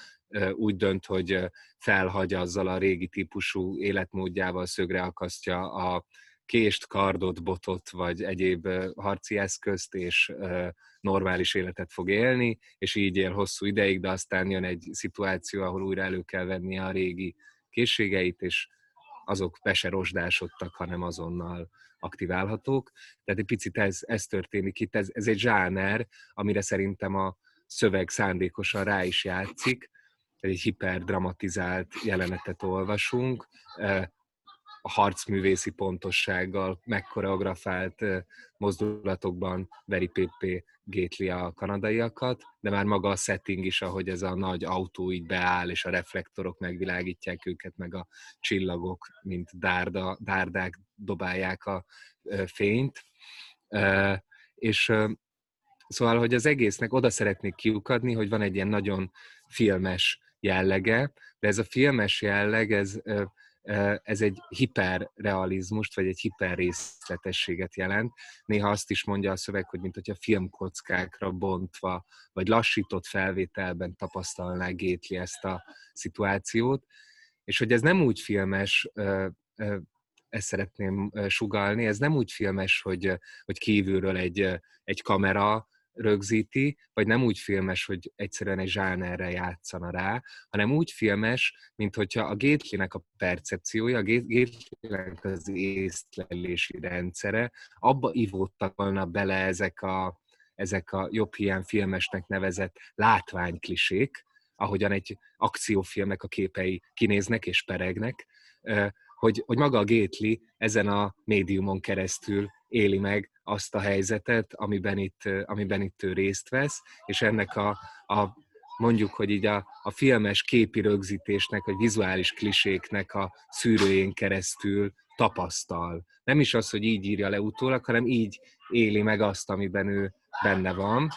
B: úgy dönt, hogy felhagy azzal a régi típusú életmódjával, szögre akasztja a kést, kardot, botot, vagy egyéb harci eszközt, és normális életet fog élni, és így él hosszú ideig, de aztán jön egy szituáció, ahol újra elő kell venni a régi készségeit, és azok be se rozsdásodtak, hanem azonnal aktiválhatók. Tehát egy picit ez, ez történik itt, ez, ez egy zsáner, amire szerintem a szöveg szándékosan rá is játszik, egy hiperdramatizált jelenetet olvasunk, a harcművészi pontossággal megkoreografált mozdulatokban veri PP gétli a kanadaiakat, de már maga a setting is, ahogy ez a nagy autó így beáll, és a reflektorok megvilágítják őket, meg a csillagok, mint dárda, dárdák dobálják a fényt. És szóval, hogy az egésznek oda szeretnék kiukadni, hogy van egy ilyen nagyon filmes jellege, de ez a filmes jelleg, ez ez egy hiperrealizmust, vagy egy hiperrészletességet jelent. Néha azt is mondja a szöveg, hogy mint hogyha filmkockákra bontva, vagy lassított felvételben tapasztalná Gétli ezt a szituációt. és hogy ez nem úgy filmes, ezt szeretném sugalni, ez nem úgy filmes, hogy, hogy kívülről egy, egy kamera rögzíti, vagy nem úgy filmes, hogy egyszerűen egy zsánerre játszana rá, hanem úgy filmes, mint hogyha a Gately-nek a percepciója, a Gately-nek az észlelési rendszere, abba ivódtak volna bele ezek a, ezek a jobb hiány filmesnek nevezett látványklisék, ahogyan egy akciófilmnek a képei kinéznek és peregnek, hogy, hogy maga a Gately ezen a médiumon keresztül éli meg azt a helyzetet, amiben itt, amiben itt ő részt vesz, és ennek a, a mondjuk, hogy így a, a filmes képi rögzítésnek, vagy vizuális kliséknek a szűrőjén keresztül tapasztal. Nem is az, hogy így írja le utólag, hanem így éli meg azt, amiben ő benne van.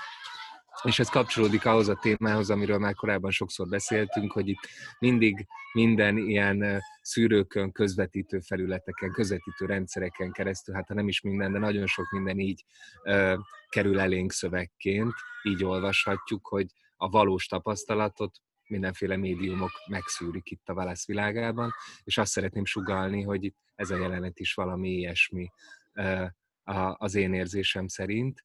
B: És ez kapcsolódik ahhoz a témához, amiről már korábban sokszor beszéltünk, hogy itt mindig minden ilyen szűrőkön, közvetítő felületeken, közvetítő rendszereken keresztül, hát ha nem is minden, de nagyon sok minden így ö, kerül elénk szövegként, így olvashatjuk, hogy a valós tapasztalatot mindenféle médiumok megszűrik itt a válasz világában, és azt szeretném sugalni, hogy itt ez a jelenet is valami ilyesmi ö, az én érzésem szerint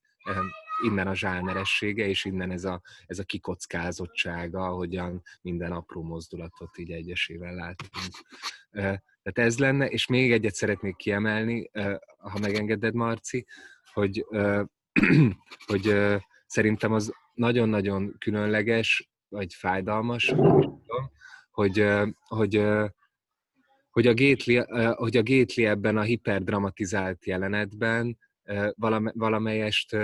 B: innen a zsáneressége, és innen ez a, ez a kikockázottsága, ahogyan minden apró mozdulatot így egyesével látunk. Tehát ez lenne, és még egyet szeretnék kiemelni, ha megengeded, Marci, hogy, hogy szerintem az nagyon-nagyon különleges, vagy fájdalmas, hogy, hogy, hogy a Gately, hogy a Gately ebben a hiperdramatizált jelenetben valamelyest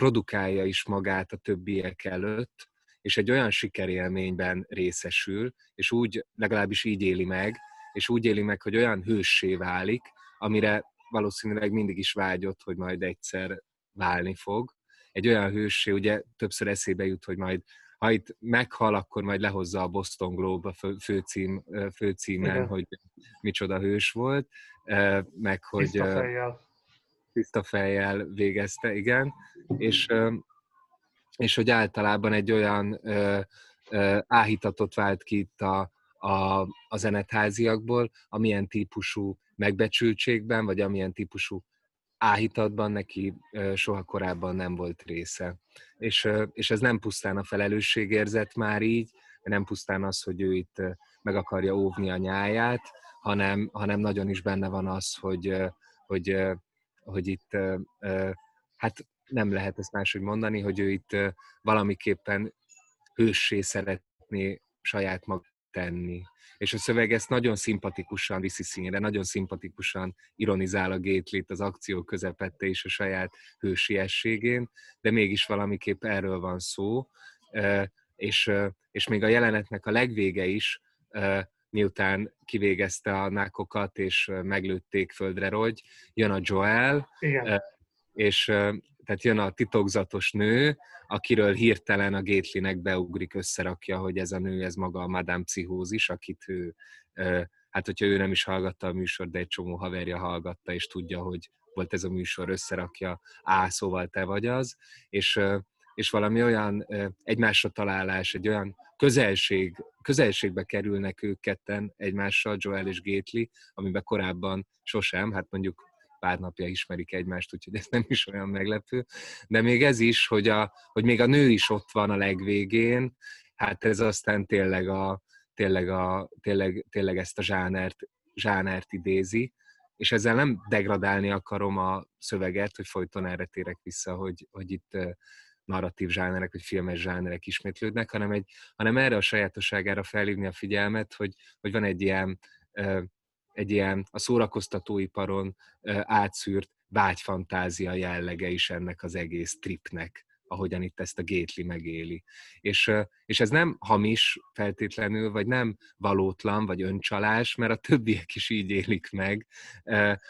B: produkálja is magát a többiek előtt, és egy olyan sikerélményben részesül, és úgy, legalábbis így éli meg, és úgy éli meg, hogy olyan hőssé válik, amire valószínűleg mindig is vágyott, hogy majd egyszer válni fog. Egy olyan hőssé, ugye többször eszébe jut, hogy majd ha itt meghal, akkor majd lehozza a Boston Globe a főcím, főcímen, Igen. hogy micsoda hős volt, meg hogy... Tiszta fejjel tiszta fejjel végezte, igen, és, és hogy általában egy olyan áhítatot vált ki itt a, a, a zenetháziakból, amilyen típusú megbecsültségben, vagy amilyen típusú áhítatban neki soha korábban nem volt része. És, és ez nem pusztán a felelősségérzet már így, nem pusztán az, hogy ő itt meg akarja óvni a nyáját, hanem, hanem nagyon is benne van az, hogy, hogy hogy itt hát nem lehet ezt máshogy mondani, hogy ő itt valamiképpen hőssé szeretné saját maga tenni. És a szöveg ezt nagyon szimpatikusan viszi színre, nagyon szimpatikusan ironizál a Gétlit az akció közepette és a saját hősiességén, de mégis valamiképp erről van szó, és, és még a jelenetnek a legvége is miután kivégezte a nákokat, és meglőtték földre rogy, jön a Joel, Igen. és tehát jön a titokzatos nő, akiről hirtelen a Gatelynek beugrik, összerakja, hogy ez a nő, ez maga a Madame Pszichózis, akit ő, hát hogyha ő nem is hallgatta a műsor, de egy csomó haverja hallgatta, és tudja, hogy volt ez a műsor, összerakja, á, szóval te vagy az, és, és valami olyan egymásra találás, egy olyan közelség, közelségbe kerülnek ők ketten egymással, Joel és Gately, amiben korábban sosem, hát mondjuk pár napja ismerik egymást, úgyhogy ez nem is olyan meglepő. De még ez is, hogy, a, hogy még a nő is ott van a legvégén, hát ez aztán tényleg, a, tényleg, a, tényleg, tényleg ezt a zsánert, zsánert idézi, és ezzel nem degradálni akarom a szöveget, hogy folyton erre térek vissza, hogy, hogy itt narratív zsánerek, vagy filmes zsánerek ismétlődnek, hanem, egy, hanem erre a sajátosságára felhívni a figyelmet, hogy, hogy van egy ilyen, egy ilyen a szórakoztatóiparon átszűrt vágyfantázia jellege is ennek az egész tripnek ahogyan itt ezt a Gately megéli. És, és ez nem hamis feltétlenül, vagy nem valótlan, vagy öncsalás, mert a többiek is így élik meg.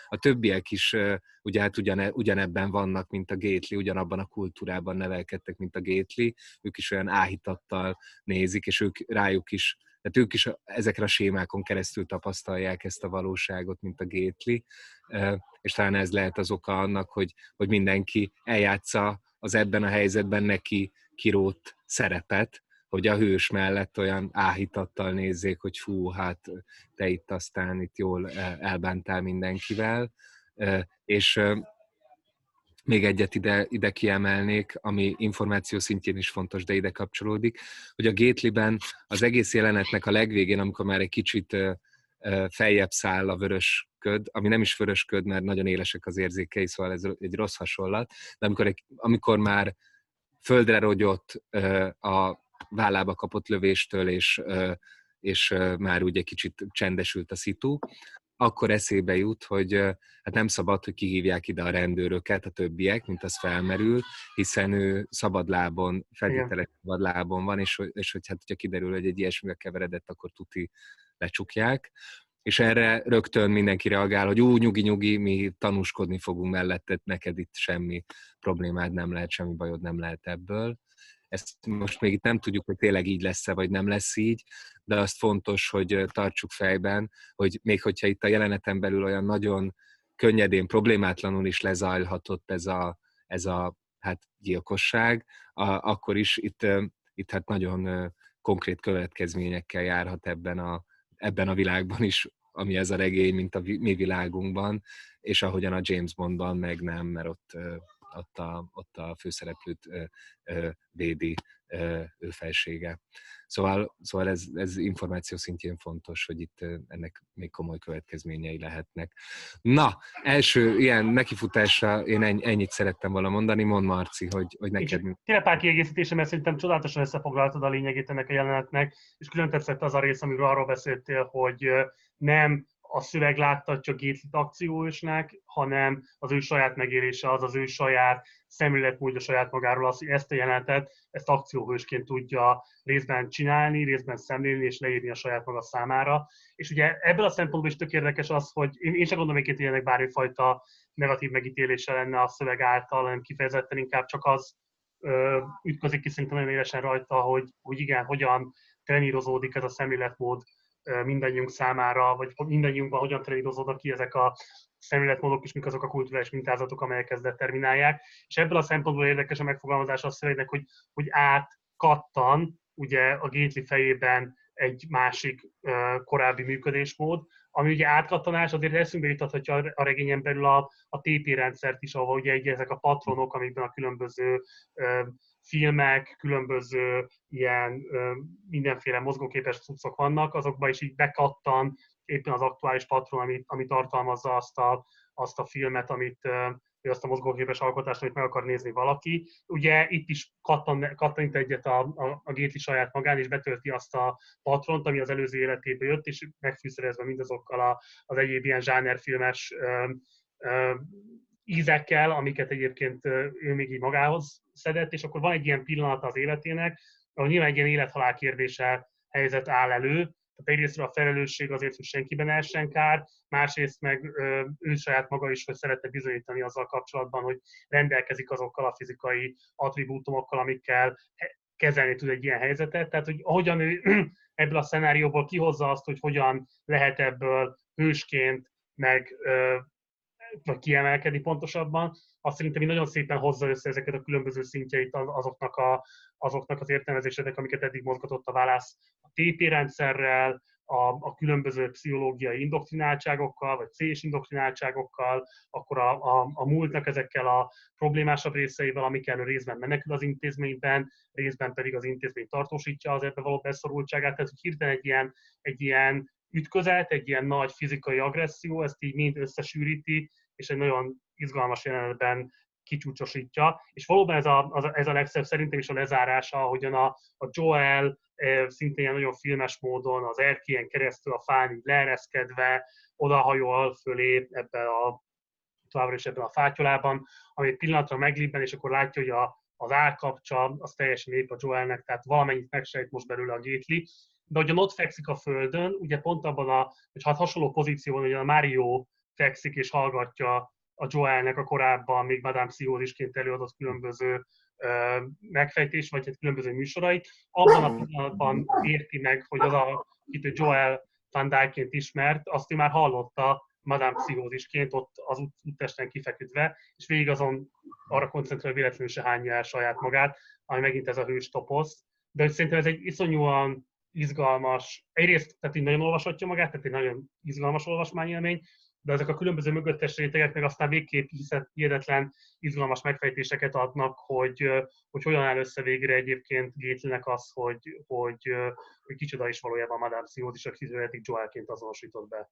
B: A többiek is ugye hát ugyane, ugyanebben vannak, mint a Gately, ugyanabban a kultúrában nevelkedtek, mint a Gately, ők is olyan áhítattal nézik, és ők rájuk is tehát ők is ezekre a sémákon keresztül tapasztalják ezt a valóságot, mint a Gately, és talán ez lehet az oka annak, hogy, hogy mindenki eljátsza az ebben a helyzetben neki kirót szerepet, hogy a hős mellett olyan áhítattal nézzék, hogy fú, hát te itt aztán itt jól elbántál mindenkivel, és még egyet ide, ide kiemelnék, ami információ szintjén is fontos, de ide kapcsolódik, hogy a Gately-ben az egész jelenetnek a legvégén, amikor már egy kicsit feljebb száll a vörös köd, ami nem is vörös köd, mert nagyon élesek az érzékei, szóval ez egy rossz hasonlat, de amikor, egy, amikor már földre rogyott a vállába kapott lövéstől, és, és már úgy egy kicsit csendesült a szitu, akkor eszébe jut, hogy hát nem szabad, hogy kihívják ide a rendőröket, a többiek, mint az felmerül, hiszen ő szabadlábon, feltételes szabadlábon van, és, és hogy hát, hogyha kiderül, hogy egy ilyesmivel keveredett, akkor tuti lecsukják. És erre rögtön mindenki reagál, hogy ú, nyugi-nyugi, mi tanúskodni fogunk mellette, neked itt semmi problémád nem lehet, semmi bajod nem lehet ebből. Ezt most még itt nem tudjuk, hogy tényleg így lesz-e, vagy nem lesz így, de azt fontos, hogy tartsuk fejben, hogy még hogyha itt a jeleneten belül olyan nagyon könnyedén, problémátlanul is lezajlhatott ez a, ez a hát, gyilkosság, a, akkor is itt, itt hát nagyon konkrét következményekkel járhat ebben a, ebben a világban is, ami ez a regény, mint a mi világunkban, és ahogyan a James Bondban meg nem, mert ott ott a, ott a főszereplőt védi ő felsége. Szóval, szóval ez, ez információ szintjén fontos, hogy itt ennek még komoly következményei lehetnek. Na, első ilyen nekifutásra én ennyit szerettem volna mondani. Mond Marci, hogy, hogy neked...
A: Tényleg pár kiegészítésem, mert szerintem csodálatosan összefoglaltad a lényegét ennek a jelenetnek, és külön tetszett az a rész, amiről arról beszéltél, hogy nem a szöveg láttatja Gétlit akcióősnek, hanem az ő saját megélése, az az ő saját szemléletmódja saját magáról, az, hogy ezt a jelenetet, ezt akcióhősként tudja részben csinálni, részben szemlélni és leírni a saját maga számára. És ugye ebből a szempontból is tök érdekes az, hogy én, én sem gondolom, hogy ilyenek bármifajta negatív megítélése lenne a szöveg által, hanem kifejezetten inkább csak az ö, ütközik ki szerintem nagyon élesen rajta, hogy, hogy igen, hogyan trenírozódik ez a szemléletmód mindannyiunk számára, vagy mindannyiunkban hogyan trenírozódnak ki ezek a szemléletmódok, és mik azok a kulturális mintázatok, amelyek ezt determinálják. És ebből a szempontból érdekes a megfogalmazás a szövegnek, hogy, hogy átkattan ugye a Gately fejében egy másik uh, korábbi működésmód, ami ugye átkattanás, azért eszünkbe jutathatja a regényen belül a, a TP rendszert is, ahol ugye egy, ezek a patronok, amikben a különböző uh, filmek, különböző ilyen mindenféle mozgóképes cuccok vannak, azokba is így bekattan éppen az aktuális patron, ami, ami tartalmazza azt a, azt a filmet, amit, vagy azt a mozgóképes alkotást, amit meg akar nézni valaki. Ugye itt is kattan, kattanít egyet a, a, a Gétli saját magán, és betölti azt a patront, ami az előző életéből jött, és megfűszerezve mindazokkal a, az egyéb ilyen zsánerfilmes ö, ö, ízekkel, amiket egyébként ő még így magához szedett, és akkor van egy ilyen pillanat az életének, ahol nyilván egy ilyen élethalál kérdése helyzet áll elő, tehát egyrészt a felelősség azért, hogy senkiben essen kár, másrészt meg ő saját maga is, hogy szerette bizonyítani azzal kapcsolatban, hogy rendelkezik azokkal a fizikai attribútumokkal, amikkel kezelni tud egy ilyen helyzetet. Tehát, hogy ahogyan ő ebből a szenárióból kihozza azt, hogy hogyan lehet ebből hősként, meg vagy kiemelkedni pontosabban, azt szerintem nagyon szépen hozza össze ezeket a különböző szintjeit azoknak, a, azoknak az értelmezéseknek, amiket eddig mozgatott a válasz a TP rendszerrel, a, a különböző pszichológiai indoktrináltságokkal, vagy C-s indoktrináltságokkal, akkor a, a, a múltnak ezekkel a problémásabb részeivel, amikkel részben menekül az intézményben, részben pedig az intézmény tartósítja az ebbe való beszorultságát. Tehát, hirtelen egy ilyen, egy ilyen ütközet, egy ilyen nagy fizikai agresszió, ezt így mind összesűríti, és egy nagyon izgalmas jelenetben kicsúcsosítja, és valóban ez a, ez a legszebb szerintem is a lezárása, ahogyan a, a Joel szintén ilyen nagyon filmes módon az erkélyen keresztül a fán így leereszkedve, odahajol fölé ebben a továbbra is ebben a fátyolában, ami egy pillanatra meglibben, és akkor látja, hogy a, az állkapcsa az teljesen épp a Joelnek, tehát valamennyit megsejt most belőle a Gately, de hogyan ott fekszik a földön, ugye pont abban a, hogy hát hasonló pozícióban, hogy a Mario fekszik és hallgatja a Joelnek a korábban még Madame Pszichózisként előadott különböző megfejtés, vagy hát különböző műsorait. Abban a pillanatban érti meg, hogy az, a, akit Joel Van Dyke-ként ismert, azt ő már hallotta Madame Pszichózisként ott az út, úttesten kifeküdve, és végig azon arra koncentrál, véletlenül se hányja el saját magát, ami megint ez a hős toposz, de hogy szerintem ez egy iszonyúan izgalmas, egyrészt tehát így nagyon olvashatja magát, tehát egy nagyon izgalmas olvasmányélmény, de ezek a különböző mögöttes rétegek meg aztán végképp hihetetlen, izgalmas megfejtéseket adnak, hogy, hogy hogyan áll össze végre egyébként Gétlinek az, hogy, hogy, hogy kicsoda is valójában Madame Pszichózis, akit Joelként azonosított be.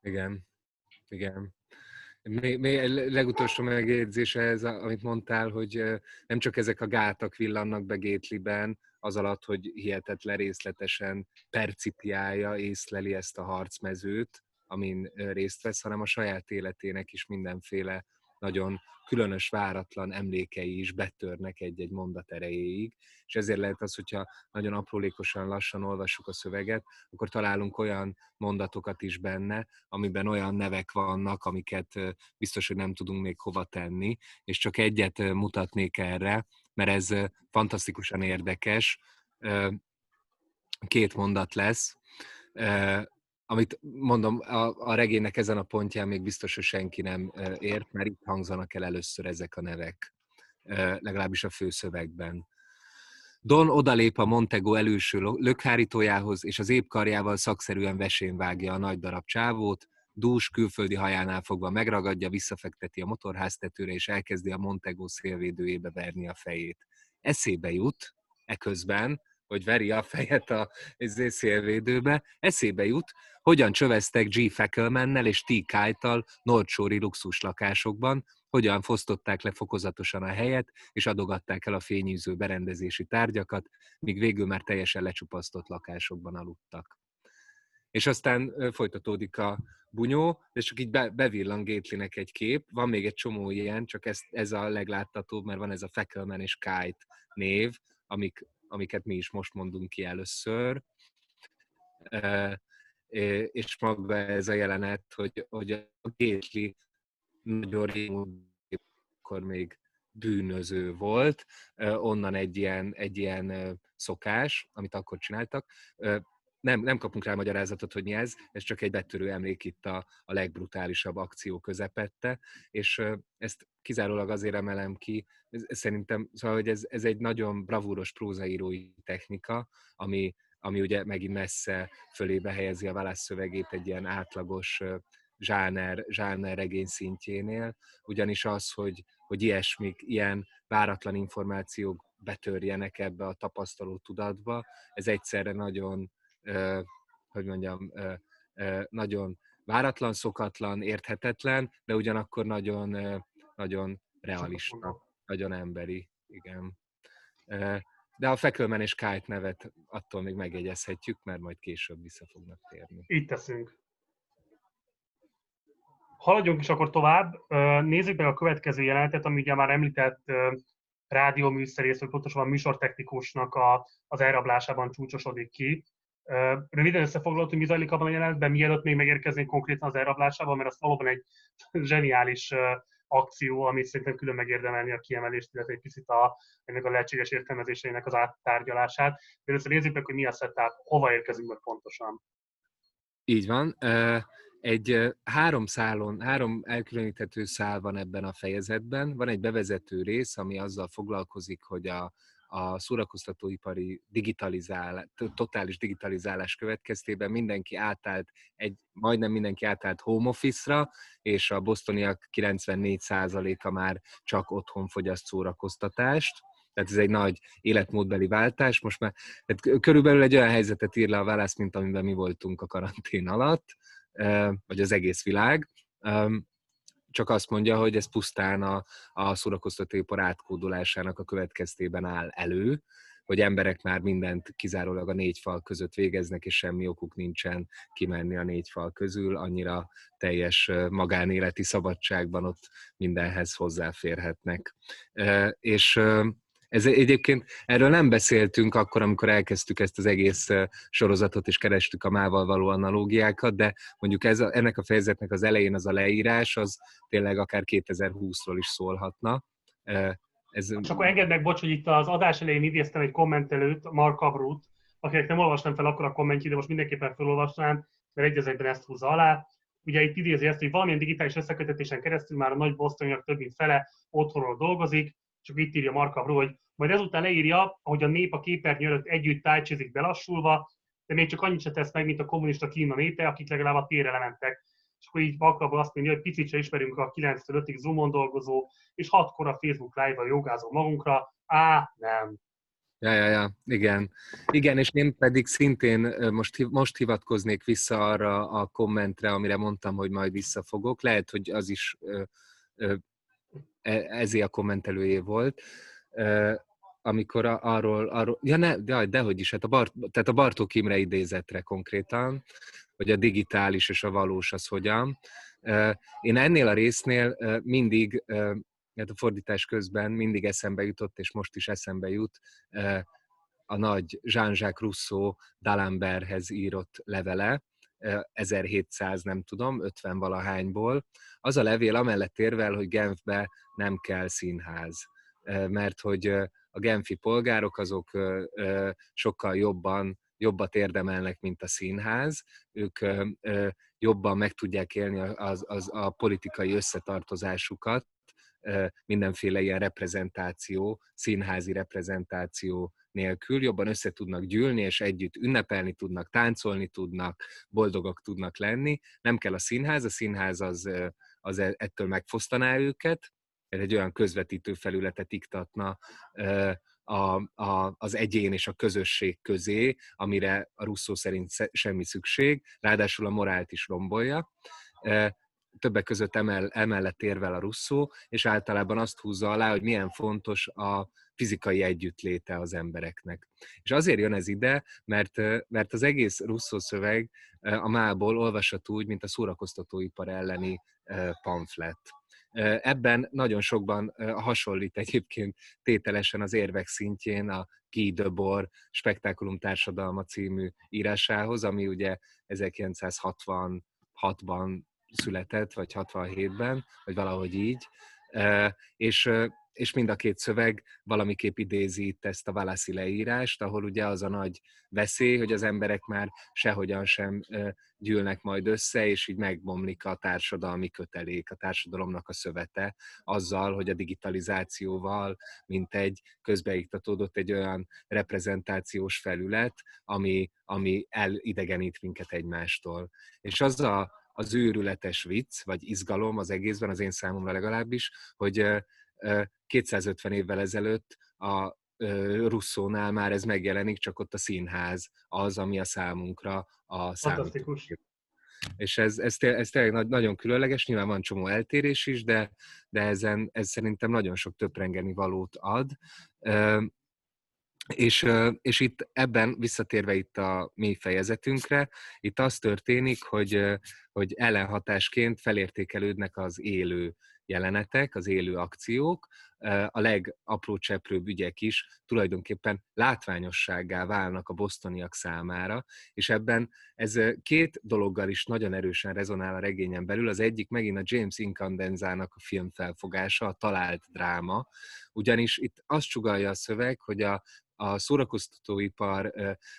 B: Igen, igen. Még, még legutolsó megjegyzése ez, amit mondtál, hogy nem csak ezek a gátak villannak be Gétliben, az alatt, hogy hihetetlen részletesen percipiálja, észleli ezt a harcmezőt, amin részt vesz, hanem a saját életének is mindenféle nagyon különös, váratlan emlékei is betörnek egy-egy mondat erejéig, és ezért lehet az, hogyha nagyon aprólékosan, lassan olvassuk a szöveget, akkor találunk olyan mondatokat is benne, amiben olyan nevek vannak, amiket biztos, hogy nem tudunk még hova tenni, és csak egyet mutatnék erre, mert ez fantasztikusan érdekes. Két mondat lesz amit mondom, a, a regénynek ezen a pontján még biztos, hogy senki nem ért, mert itt hangzanak el először ezek a nevek, legalábbis a főszövegben. Don odalép a Montego előső lökhárítójához, és az épp karjával szakszerűen vesén vágja a nagy darab csávót, dús külföldi hajánál fogva megragadja, visszafekteti a motorháztetőre, és elkezdi a Montego szélvédőjébe verni a fejét. Eszébe jut, eközben, hogy veri a fejet a izé, szélvédőbe, eszébe jut, hogyan csöveztek G. Fackelmannel és T. Kite-tal Nordsori luxus lakásokban, hogyan fosztották le fokozatosan a helyet, és adogatták el a fényűző berendezési tárgyakat, míg végül már teljesen lecsupasztott lakásokban aludtak. És aztán folytatódik a bunyó, és csak így be, bevillan Gatelynek egy kép. Van még egy csomó ilyen, csak ez, ez a legláttatóbb, mert van ez a Fackelman és Kite név, amik, amiket mi is most mondunk ki először és maga ez a jelenet, hogy, hogy a Gétli nagyon régóta még bűnöző volt, onnan egy ilyen, egy ilyen szokás, amit akkor csináltak. Nem, nem kapunk rá magyarázatot, hogy mi ez, ez csak egy betörő emlék itt a, a legbrutálisabb akció közepette, és ezt kizárólag azért emelem ki, szerintem, szóval, hogy ez, ez egy nagyon bravúros prózaírói technika, ami, ami ugye megint messze fölébe helyezi a válaszszövegét egy ilyen átlagos zsáner, zsáner regény szintjénél, ugyanis az, hogy, hogy ilyesmik, ilyen váratlan információk betörjenek ebbe a tapasztaló tudatba, ez egyszerre nagyon, hogy mondjam, nagyon váratlan, szokatlan, érthetetlen, de ugyanakkor nagyon, nagyon realista, nagyon emberi, igen. De a Fekölmen és Kite nevet attól még megjegyezhetjük, mert majd később vissza fognak térni.
A: Így teszünk. Haladjunk is akkor tovább. Nézzük meg a következő jelenetet, ami ugye már említett rádióműszerész, vagy pontosabban műsortechnikusnak a, az elrablásában csúcsosodik ki. Röviden összefoglalott, hogy mi zajlik abban a jelenetben, mielőtt még megérkeznénk konkrétan az elrablásában, mert az valóban egy zseniális akció, ami szerintem külön megérdemelni a kiemelést, illetve egy picit a, ennek a lehetséges értelmezéseinek az áttárgyalását. De először nézzük meg, hogy mi a setup, hova érkezünk meg pontosan.
B: Így van. Egy három szálon, három elkülöníthető szál van ebben a fejezetben. Van egy bevezető rész, ami azzal foglalkozik, hogy a, a szórakoztatóipari digitalizál, totális digitalizálás következtében mindenki átállt, egy, majdnem mindenki átállt home office-ra, és a bosztoniak 94%-a már csak otthon fogyaszt szórakoztatást. Tehát ez egy nagy életmódbeli váltás. Most már tehát körülbelül egy olyan helyzetet ír le a válasz, mint amiben mi voltunk a karantén alatt, vagy az egész világ csak azt mondja, hogy ez pusztán a, a szórakoztatóipar átkódolásának a következtében áll elő, hogy emberek már mindent kizárólag a négy fal között végeznek, és semmi okuk nincsen kimenni a négy fal közül, annyira teljes magánéleti szabadságban ott mindenhez hozzáférhetnek. És ez egyébként, erről nem beszéltünk akkor, amikor elkezdtük ezt az egész sorozatot, és kerestük a mával való analógiákat, de mondjuk ez ennek a fejezetnek az elején az a leírás, az tényleg akár 2020-ról is szólhatna.
A: Ez... Csak akkor engedd meg, bocs, hogy itt az adás elején idéztem egy kommentelőt, Mark Abrut, akinek nem olvastam fel akkor a kommentjét, de most mindenképpen felolvasnám, mert egy ezt húzza alá. Ugye itt idézi ezt, hogy valamilyen digitális összekötetésen keresztül már a nagy bosztoniak több mint fele otthonról dolgozik, csak itt írja Markabról, hogy majd ezután leírja, hogy a nép a képernyő előtt együtt tájcsizik belassulva, de még csak annyit se tesz meg, mint a kommunista Kína népe, akik legalább a térre lementek. És akkor így Markabról azt mondja, hogy picit se ismerünk a 9-5-ig Zoomon dolgozó, és hatkor a Facebook Live-val jogázó magunkra. Á, nem.
B: Ja, ja, ja, igen. Igen, és én pedig szintén most, most hivatkoznék vissza arra a kommentre, amire mondtam, hogy majd visszafogok. Lehet, hogy az is ezé a kommentelőjé volt, amikor arról, arról ja, ne, de, dehogy is, hát a, Bart, tehát a Bartók Imre idézetre konkrétan, hogy a digitális és a valós az hogyan. Én ennél a résznél mindig, hát a fordítás közben mindig eszembe jutott, és most is eszembe jut, a nagy Jean-Jacques Rousseau D'Alemberthez írott levele, 1700, nem tudom, 50 valahányból. Az a levél amellett érvel, hogy Genfbe nem kell színház, mert hogy a genfi polgárok azok sokkal jobban jobbat érdemelnek, mint a színház. Ők jobban meg tudják élni az, az, a politikai összetartozásukat, mindenféle ilyen reprezentáció, színházi reprezentáció nélkül. Jobban össze tudnak gyűlni, és együtt ünnepelni tudnak, táncolni tudnak, boldogok tudnak lenni. Nem kell a színház, a színház az, az e, ettől megfosztaná őket, egy olyan közvetítő felületet iktatna a, a, az egyén és a közösség közé, amire a Russzó szerint semmi szükség, ráadásul a morált is rombolja többek között emel, emellett érvel a Russzó, és általában azt húzza alá, hogy milyen fontos a fizikai együttléte az embereknek. És azért jön ez ide, mert, mert az egész Russzó szöveg a mából olvasható úgy, mint a szórakoztatóipar elleni pamflet. Ebben nagyon sokban hasonlít egyébként tételesen az érvek szintjén a Guy Debord Spektákulum Társadalma című írásához, ami ugye 1966-ban született, vagy 67-ben, vagy valahogy így, és, és mind a két szöveg valamiképp idézi itt ezt a Valassi leírást, ahol ugye az a nagy veszély, hogy az emberek már sehogyan sem gyűlnek majd össze, és így megbomlik a társadalmi kötelék, a társadalomnak a szövete, azzal, hogy a digitalizációval, mint egy közbeiktatódott egy olyan reprezentációs felület, ami, ami elidegenít minket egymástól. És az a, az őrületes vicc, vagy izgalom az egészben, az én számomra legalábbis, hogy 250 évvel ezelőtt a Russzónál már ez megjelenik, csak ott a színház az, ami a számunkra a számítógép. És ez, ez, ez tényleg nagyon különleges, nyilván van csomó eltérés is, de, de ezen, ez szerintem nagyon sok töprengeni valót ad. És, és itt ebben, visszatérve itt a mély fejezetünkre, itt az történik, hogy, hogy ellenhatásként felértékelődnek az élő jelenetek, az élő akciók, a legapró cseprőbb ügyek is tulajdonképpen látványossággá válnak a bosztoniak számára, és ebben ez két dologgal is nagyon erősen rezonál a regényen belül. Az egyik megint a James Incandenzának a filmfelfogása, a talált dráma, ugyanis itt azt sugalja a szöveg, hogy a, a szórakoztatóipar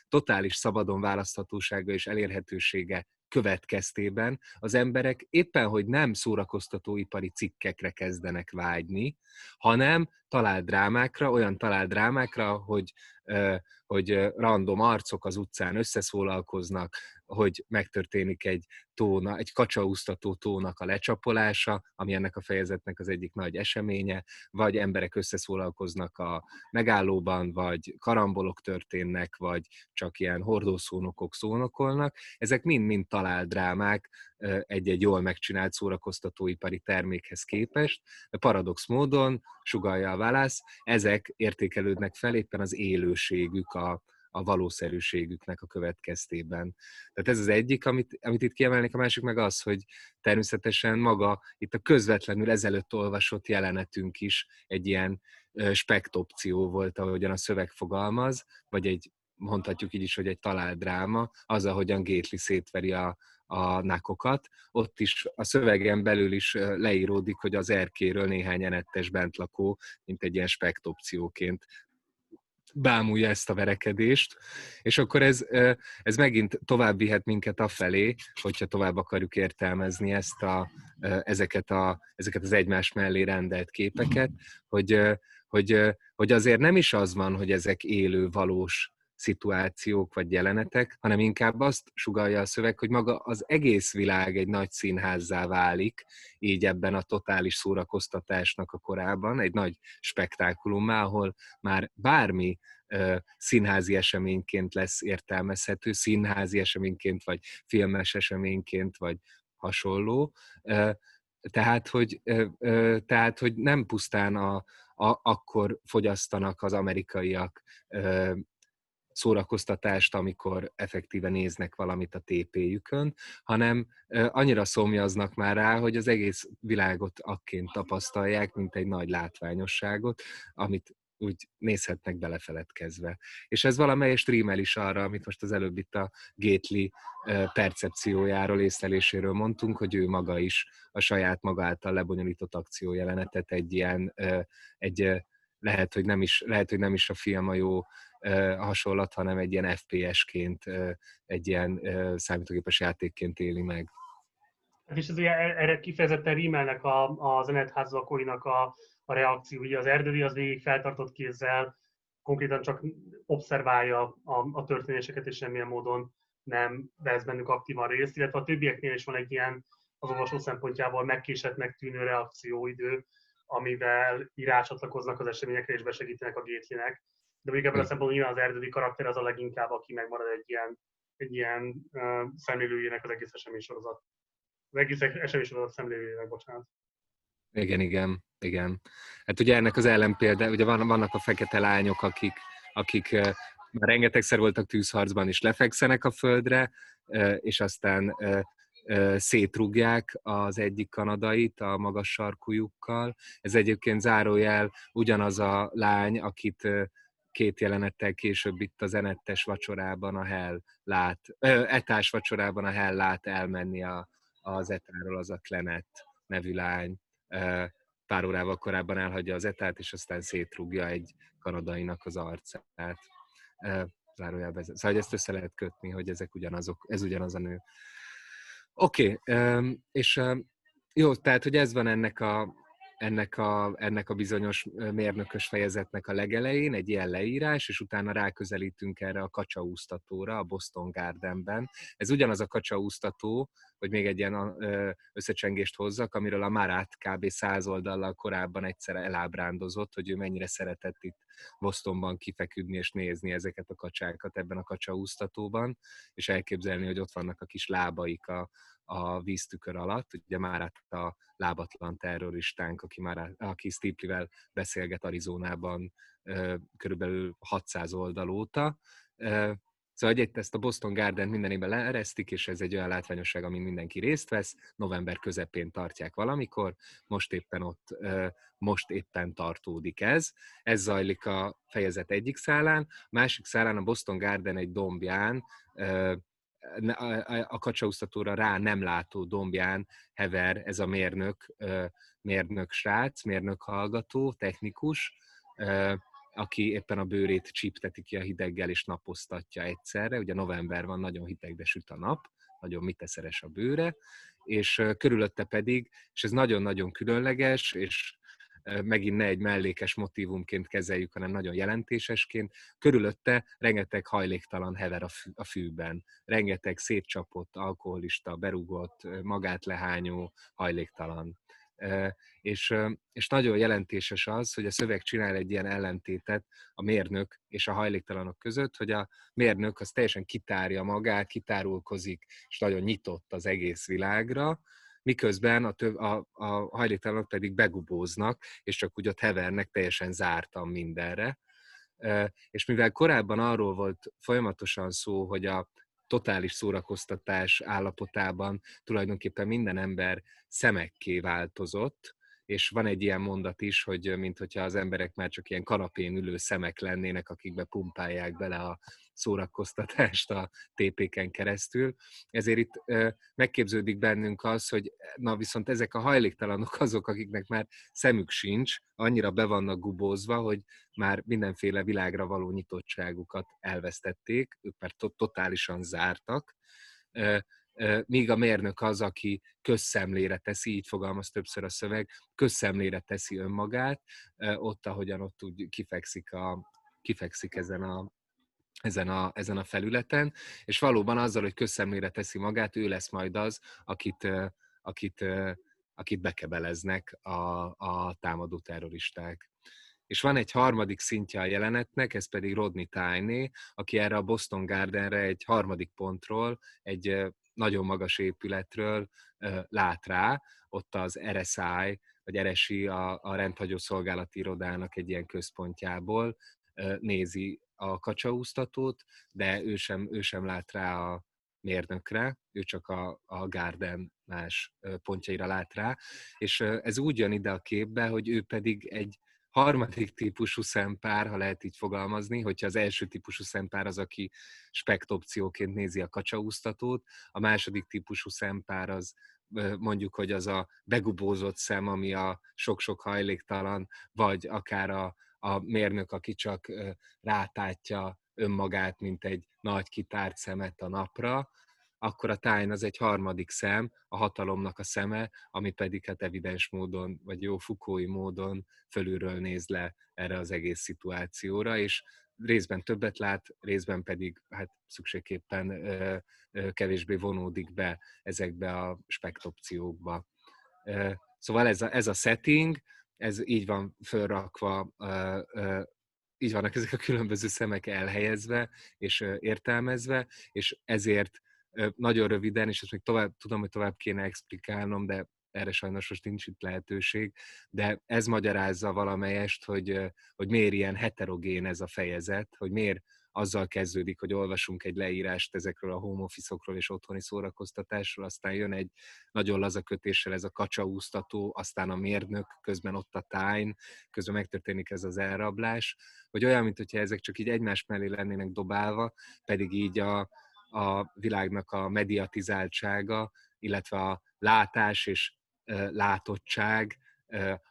B: totális szabadon választhatósága és elérhetősége következtében az emberek éppen, hogy nem szórakoztatóipari cikkekre kezdenek vágyni, hanem talált drámákra, olyan talált drámákra, hogy, hogy random arcok az utcán összeszólalkoznak, hogy megtörténik egy tóna, egy kacsaúztató tónak a lecsapolása, ami ennek a fejezetnek az egyik nagy eseménye, vagy emberek összeszólalkoznak a megállóban, vagy karambolok történnek, vagy csak ilyen hordószónokok szónokolnak. Ezek mind-mind talált drámák egy-egy jól megcsinált szórakoztatóipari termékhez képest, de paradox módon, sugalja a válasz, ezek értékelődnek fel éppen az élőségük, a, a valószerűségüknek a következtében. Tehát ez az egyik, amit, amit itt kiemelnék, a másik meg az, hogy természetesen maga itt a közvetlenül ezelőtt olvasott jelenetünk is egy ilyen spektopció volt, ahogyan a szöveg fogalmaz, vagy egy mondhatjuk így is, hogy egy talált dráma, az, ahogyan Gétli szétveri a, a nákokat. Ott is a szövegen belül is leíródik, hogy az erkéről néhány enettes bentlakó, mint egy ilyen spektopcióként bámulja ezt a verekedést, és akkor ez, ez megint tovább vihet minket afelé, hogyha tovább akarjuk értelmezni ezt a, ezeket, a, ezeket az egymás mellé rendelt képeket, hogy, hogy, hogy azért nem is az van, hogy ezek élő, valós szituációk vagy jelenetek, hanem inkább azt sugalja a szöveg, hogy maga az egész világ egy nagy színházzá válik, így ebben a totális szórakoztatásnak a korában, egy nagy spektákulummá, ahol már bármi színházi eseményként lesz értelmezhető, színházi eseményként, vagy filmes eseményként, vagy hasonló. Tehát, hogy, tehát, hogy nem pusztán a, a, akkor fogyasztanak az amerikaiak szórakoztatást, amikor effektíve néznek valamit a TP-jükön, hanem annyira szomjaznak már rá, hogy az egész világot akként tapasztalják, mint egy nagy látványosságot, amit úgy nézhetnek belefeledkezve. És ez valamelyes streamel is arra, amit most az előbb itt a Gétli percepciójáról, észleléséről mondtunk, hogy ő maga is a saját maga által lebonyolított akciójelenetet egy ilyen, egy lehet, hogy nem is, lehet, hogy nem is a film a jó hasonlat, hanem egy ilyen FPS-ként, egy ilyen számítógépes játékként éli meg.
A: Hát és ez ugye erre kifejezetten rímelnek a, a zenetházakorinak a, a reakció. Ugye az erdői az végig feltartott kézzel, konkrétan csak observálja a, a történéseket, és semmilyen módon nem vesz bennük aktívan részt, illetve a többieknél is van egy ilyen az olvasó szempontjából megkésettnek tűnő reakcióidő, amivel rácsatlakoznak az eseményekre és besegítenek a gétlinek. De még ebből a szempontból nyilván az erdődi karakter az a leginkább, aki megmarad egy ilyen, egy ilyen uh, szemlélőjének az egész eseménysorozat. Az egész eseménysorozat szemlélőjének, bocsánat.
B: Igen, igen, igen. Hát ugye ennek az ellenpélda, ugye van, vannak a fekete lányok, akik, akik már rengetegszer voltak tűzharcban, és lefekszenek a földre, és aztán szétrugják az egyik kanadait a magas sarkújukkal. Ez egyébként zárójel ugyanaz a lány, akit két jelenettel később itt az enettes vacsorában a Hell lát, ö, etás vacsorában a Hell lát elmenni a, az etáról az a Klenet nevű lány. Ö, pár órával korábban elhagyja az etát, és aztán szétrugja egy kanadainak az arcát. Ö, zárójelben. Szóval ezt össze lehet kötni, hogy ezek ugyanazok, ez ugyanaz a nő. Oké, okay, és jó, tehát, hogy ez van ennek a, ennek a, ennek a bizonyos mérnökös fejezetnek a legelején, egy ilyen leírás, és utána ráközelítünk erre a kacsaúztatóra a Boston Gardenben. Ez ugyanaz a kacsaúztató, hogy még egy ilyen összecsengést hozzak, amiről a Marat kb. száz oldallal korábban egyszer elábrándozott, hogy ő mennyire szeretett itt Bostonban kifeküdni és nézni ezeket a kacsákat ebben a kacsaúztatóban, és elképzelni, hogy ott vannak a kis lábaik a, a víztükör alatt. Ugye már hát a lábatlan terroristánk, aki, már, aki Stiplivel beszélget Arizonában körülbelül 600 oldal óta. Szóval egy ezt a Boston Garden mindenében leeresztik, és ez egy olyan látványosság, amin mindenki részt vesz. November közepén tartják valamikor, most éppen ott, most éppen tartódik ez. Ez zajlik a fejezet egyik szálán, másik szálán a Boston Garden egy dombján a kacsaúsztatóra rá nem látó dombján hever ez a mérnök, mérnök srác, mérnök hallgató, technikus, aki éppen a bőrét csípteti ki a hideggel és napoztatja egyszerre. Ugye november van, nagyon hideg, de süt a nap, nagyon miteszeres a bőre, és körülötte pedig, és ez nagyon-nagyon különleges, és megint ne egy mellékes motivumként kezeljük, hanem nagyon jelentésesként. Körülötte rengeteg hajléktalan hever a fűben, rengeteg szétcsapott, alkoholista, berugott, magát lehányó, hajléktalan. És, és nagyon jelentéses az, hogy a szöveg csinál egy ilyen ellentétet a mérnök és a hajléktalanok között, hogy a mérnök az teljesen kitárja magát, kitárulkozik, és nagyon nyitott az egész világra, miközben a, töv, a, a hajléktalanok pedig begubóznak, és csak úgy ott hevernek teljesen zártan mindenre. És mivel korábban arról volt folyamatosan szó, hogy a totális szórakoztatás állapotában tulajdonképpen minden ember szemekké változott, és van egy ilyen mondat is, hogy mint hogyha az emberek már csak ilyen kanapén ülő szemek lennének, akikbe pumpálják bele a szórakoztatást a TP-ken keresztül. Ezért itt megképződik bennünk az, hogy na viszont ezek a hajléktalanok azok, akiknek már szemük sincs, annyira be vannak gubózva, hogy már mindenféle világra való nyitottságukat elvesztették, ők már totálisan zártak, míg a mérnök az, aki közszemlére teszi, így fogalmaz többször a szöveg, közszemlére teszi önmagát, ott, ahogyan ott úgy kifekszik, a, kifekszik ezen a, ezen a, ezen a felületen, és valóban azzal, hogy közszemlére teszi magát, ő lesz majd az, akit, akit, akit bekebeleznek a, a támadó terroristák. És van egy harmadik szintje a jelenetnek, ez pedig Rodney Tiny, aki erre a Boston Gardenre egy harmadik pontról, egy nagyon magas épületről lát rá, ott az RSI, vagy RSI, a, a rendhagyó szolgálati irodának egy ilyen központjából nézi a kacsaúztatót, de ő sem, ő sem lát rá a mérnökre, ő csak a, a Garden más pontjaira lát rá, és ez úgy jön ide a képbe, hogy ő pedig egy harmadik típusú szempár, ha lehet így fogalmazni, hogyha az első típusú szempár az, aki spektopcióként nézi a kacsaúztatót, a második típusú szempár az mondjuk, hogy az a begubózott szem, ami a sok-sok hajléktalan, vagy akár a, a mérnök, aki csak rátátja önmagát, mint egy nagy kitárt szemet a napra, akkor a tájn az egy harmadik szem, a hatalomnak a szeme, ami pedig hát evidens módon, vagy jó fukói módon fölülről néz le erre az egész szituációra, és részben többet lát, részben pedig hát szükségképpen ö, ö, kevésbé vonódik be ezekbe a spektopciókba. Ö, szóval ez a, ez a setting, ez így van fölrakva, így vannak ezek a különböző szemek elhelyezve és értelmezve, és ezért nagyon röviden, és ezt még tovább, tudom, hogy tovább kéne explikálnom, de erre sajnos most nincs itt lehetőség, de ez magyarázza valamelyest, hogy, hogy miért ilyen heterogén ez a fejezet, hogy miért azzal kezdődik, hogy olvasunk egy leírást ezekről a home office és otthoni szórakoztatásról, aztán jön egy nagyon laza kötéssel ez a kacsaúztató, aztán a mérnök, közben ott a tájn, közben megtörténik ez az elrablás, hogy olyan, mint hogyha ezek csak így egymás mellé lennének dobálva, pedig így a, a világnak a mediatizáltsága, illetve a látás és látottság,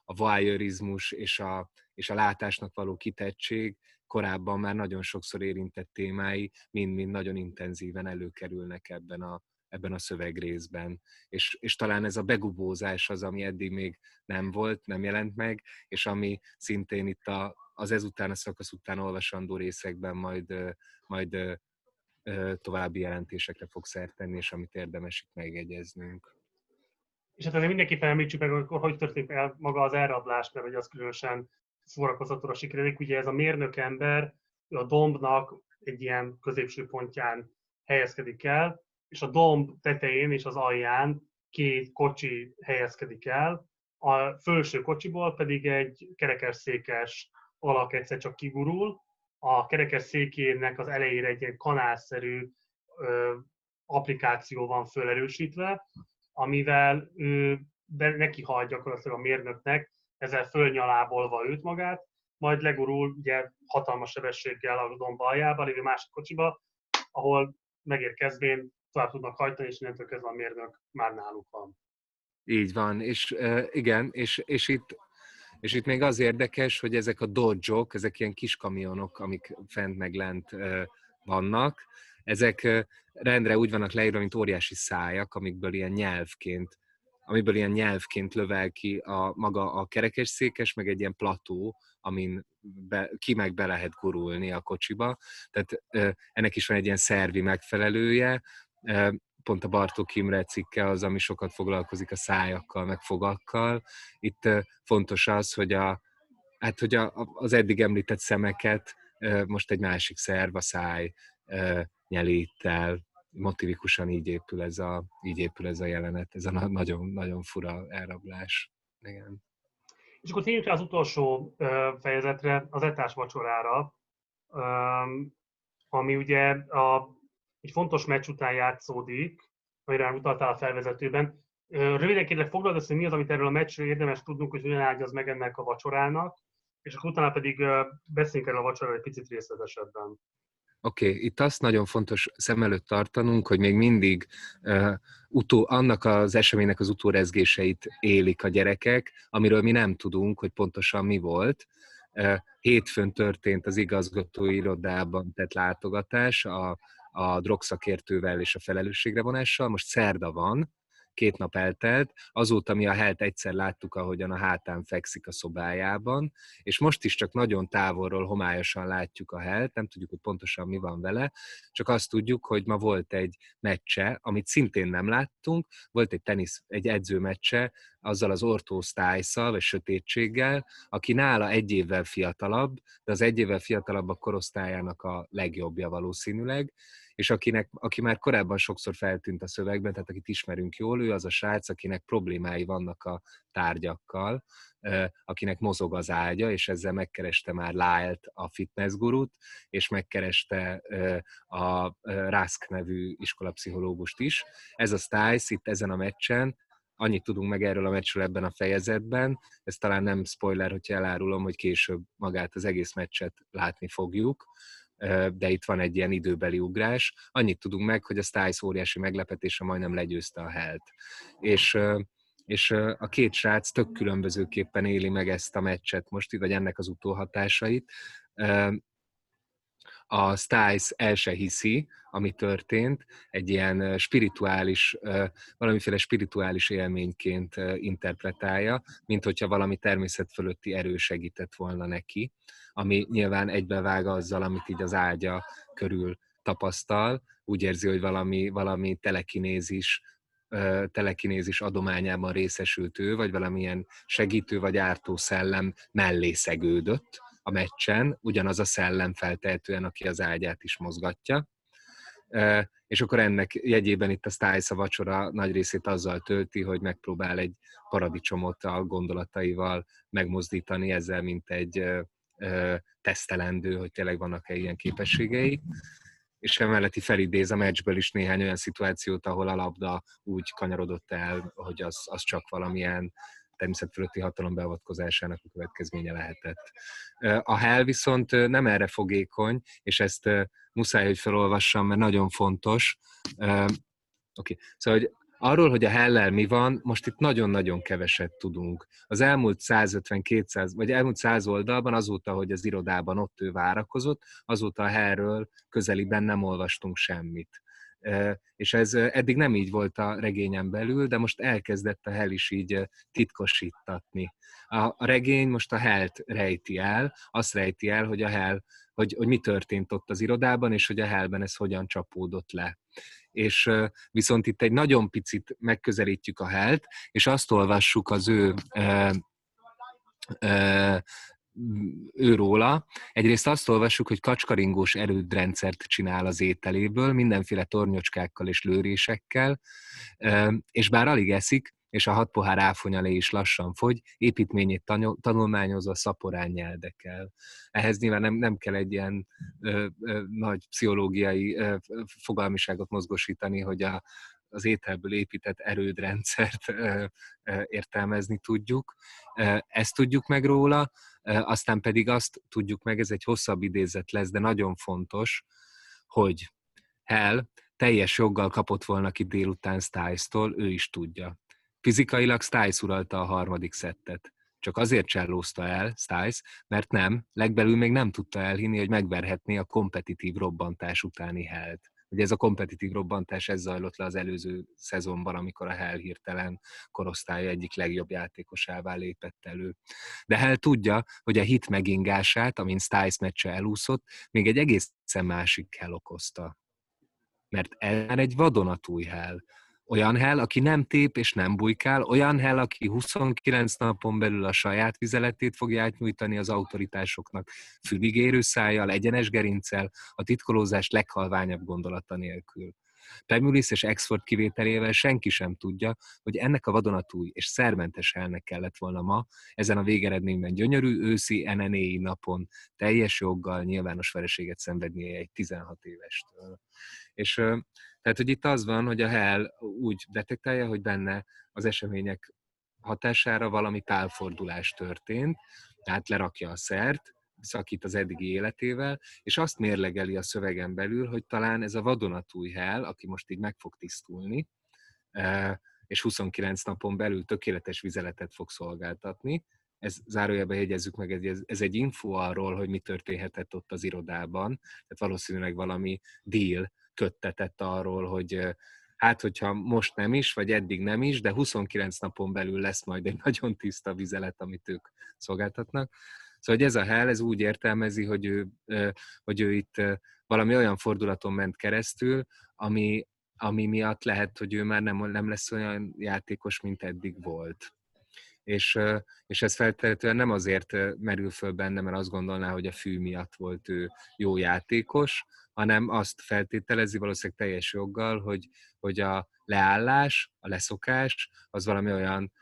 B: a voyeurizmus és a, és a látásnak való kitettség korábban már nagyon sokszor érintett témái mind-mind nagyon intenzíven előkerülnek ebben a, ebben a szövegrészben. És, és talán ez a begubózás az, ami eddig még nem volt, nem jelent meg, és ami szintén itt a, az ezután, a szakasz után olvasandó részekben majd, majd további jelentésekre fog szert tenni, és amit érdemes itt megjegyeznünk.
A: És hát azért mindenképpen említsük meg, hogy hogy történik el maga az elrablás, mert hogy az különösen szórakozatóra sikeredik. Ugye ez a mérnök ember, a dombnak egy ilyen középső pontján helyezkedik el, és a domb tetején és az alján két kocsi helyezkedik el, a felső kocsiból pedig egy kerekesszékes alak egyszer csak kigurul, a kerekes székének az elejére egy ilyen kanálszerű ö, applikáció van fölerősítve, amivel ő be, neki hal gyakorlatilag a mérnöknek, ezzel fölnyalábolva őt magát, majd legurul ugye hatalmas sebességgel a domba aljába, lévő másik kocsiba, ahol megérkezvén tovább tudnak hajtani, és innentől kezdve a mérnök már náluk van.
B: Így van, és igen, és, és itt és itt még az érdekes, hogy ezek a dodge ezek ilyen kis kamionok, amik fent meg lent vannak, ezek rendre úgy vannak leírva, mint óriási szájak, amikből ilyen nyelvként amiből ilyen nyelvként lövel ki a maga a kerekesszékes, meg egy ilyen plató, amin be, ki meg be lehet gurulni a kocsiba. Tehát ennek is van egy ilyen szervi megfelelője, pont a Bartók Imre cikke az, ami sokat foglalkozik a szájakkal, meg fogakkal. Itt fontos az, hogy, a, hát, hogy a, az eddig említett szemeket most egy másik szerv, a száj nyelít el, motivikusan így épül ez a, így épül ez a jelenet, ez a nagyon, nagyon fura elrablás. Igen.
A: És akkor térjünk az utolsó fejezetre, az etás vacsorára, ami ugye a egy fontos meccs után játszódik, amire utaltál a felvezetőben. Röviden kérlek foglald össze, hogy mi az, amit erről a meccsről érdemes tudnunk, hogy hogyan ágyaz meg ennek a vacsorának, és akkor utána pedig beszéljünk erről a vacsoráról egy picit részletesebben.
B: Oké, okay, itt azt nagyon fontos szem előtt tartanunk, hogy még mindig uh, utó, annak az eseménynek az utórezgéseit élik a gyerekek, amiről mi nem tudunk, hogy pontosan mi volt. Uh, hétfőn történt az igazgatói irodában tett látogatás, a a drogszakértővel és a felelősségre vonással. Most szerda van, két nap eltelt, azóta mi a helt egyszer láttuk, ahogyan a hátán fekszik a szobájában, és most is csak nagyon távolról homályosan látjuk a helt, nem tudjuk, hogy pontosan mi van vele, csak azt tudjuk, hogy ma volt egy meccse, amit szintén nem láttunk, volt egy tenisz, egy edzőmeccse, azzal az ortósztályszal, vagy sötétséggel, aki nála egy évvel fiatalabb, de az egy évvel fiatalabb a korosztályának a legjobbja valószínűleg, és akinek, aki már korábban sokszor feltűnt a szövegben, tehát akit ismerünk jól, ő az a srác, akinek problémái vannak a tárgyakkal, akinek mozog az ágya, és ezzel megkereste már Lyle-t, a fitnessgurut, és megkereste a Rask nevű iskolapszichológust is. Ez a Stiles itt ezen a meccsen annyit tudunk meg erről a meccsről ebben a fejezetben, ez talán nem spoiler, hogyha elárulom, hogy később magát az egész meccset látni fogjuk, de itt van egy ilyen időbeli ugrás. Annyit tudunk meg, hogy a Styles óriási meglepetése majdnem legyőzte a helt. És és a két srác tök különbözőképpen éli meg ezt a meccset most, vagy ennek az utóhatásait a Styles el se hiszi, ami történt, egy ilyen spirituális, valamiféle spirituális élményként interpretálja, mint hogyha valami természet fölötti erő segített volna neki, ami nyilván egybevág azzal, amit így az ágya körül tapasztal, úgy érzi, hogy valami, valami telekinézis, telekinézis adományában részesült ő, vagy valamilyen segítő vagy ártó szellem mellé szegődött, a meccsen, ugyanaz a szellem feltehetően, aki az ágyát is mozgatja. És akkor ennek jegyében itt a Stiles a vacsora nagy részét azzal tölti, hogy megpróbál egy paradicsomot a gondolataival megmozdítani ezzel, mint egy tesztelendő, hogy tényleg vannak-e ilyen képességei és emellett felidéz a meccsből is néhány olyan szituációt, ahol a labda úgy kanyarodott el, hogy az, az csak valamilyen természet fölötti hatalom beavatkozásának a következménye lehetett. A hell viszont nem erre fogékony, és ezt muszáj, hogy felolvassam, mert nagyon fontos. Oké, okay. szóval, hogy Arról, hogy a hellel mi van, most itt nagyon-nagyon keveset tudunk. Az elmúlt 150-200, vagy elmúlt 100 oldalban, azóta, hogy az irodában ott ő várakozott, azóta a hellről közeliben nem olvastunk semmit és ez eddig nem így volt a regényen belül, de most elkezdett a Hell is így titkosítatni. A, regény most a Helt rejti el, azt rejti el, hogy a Hell, hogy, hogy mi történt ott az irodában, és hogy a Hellben ez hogyan csapódott le. És viszont itt egy nagyon picit megközelítjük a Helt, és azt olvassuk az ő őróla. Egyrészt azt olvassuk, hogy kacskaringós erődrendszert csinál az ételéből, mindenféle tornyocskákkal és lőrésekkel, és bár alig eszik, és a hat pohár áfonyalé is lassan fogy, építményét tanulmányozva szaporán nyeldekel. Ehhez nyilván nem, nem kell egy ilyen ö, ö, nagy pszichológiai ö, fogalmiságot mozgosítani, hogy a, az ételből épített erődrendszert értelmezni tudjuk. Ezt tudjuk meg róla, aztán pedig azt tudjuk meg, ez egy hosszabb idézet lesz, de nagyon fontos, hogy Hell teljes joggal kapott volna ki délután Stiles-tól, ő is tudja. Fizikailag Stiles uralta a harmadik szettet. Csak azért csellózta el Stiles, mert nem, legbelül még nem tudta elhinni, hogy megverhetné a kompetitív robbantás utáni Helt. Ugye ez a kompetitív robbantás ez zajlott le az előző szezonban, amikor a Hell hirtelen korosztálya egyik legjobb játékosává lépett elő. De Hell tudja, hogy a hit megingását, amin Stiles meccse elúszott, még egy egészen másik Hell okozta. Mert el egy vadonatúj Hell, olyan hell, aki nem tép és nem bujkál, olyan hell, aki 29 napon belül a saját vizeletét fogja átnyújtani az autoritásoknak füligérő szájjal, egyenes gerincel, a titkolózás leghalványabb gondolata nélkül. Pemulis és Exford kivételével senki sem tudja, hogy ennek a vadonatúj és szermentes elnek kellett volna ma, ezen a végeredményben gyönyörű őszi NNA napon teljes joggal nyilvános vereséget szenvednie egy 16 évestől. És tehát, hogy itt az van, hogy a Hell úgy detektálja, hogy benne az események hatására valami tálfordulás történt, tehát lerakja a szert, szakít az eddigi életével, és azt mérlegeli a szövegen belül, hogy talán ez a vadonatúj hell, aki most így meg fog tisztulni, és 29 napon belül tökéletes vizeletet fog szolgáltatni. Ez zárójelben jegyezzük meg, ez, ez egy info arról, hogy mi történhetett ott az irodában, tehát valószínűleg valami deal köttetett arról, hogy hát hogyha most nem is, vagy eddig nem is, de 29 napon belül lesz majd egy nagyon tiszta vizelet, amit ők szolgáltatnak. Szóval hogy ez a hell, ez úgy értelmezi, hogy ő, hogy ő itt valami olyan fordulaton ment keresztül, ami, ami miatt lehet, hogy ő már nem, nem lesz olyan játékos, mint eddig volt. És, és ez feltétlenül nem azért merül föl benne, mert azt gondolná, hogy a fű miatt volt ő jó játékos, hanem azt feltételezi valószínűleg teljes joggal, hogy, hogy a leállás, a leszokás az valami olyan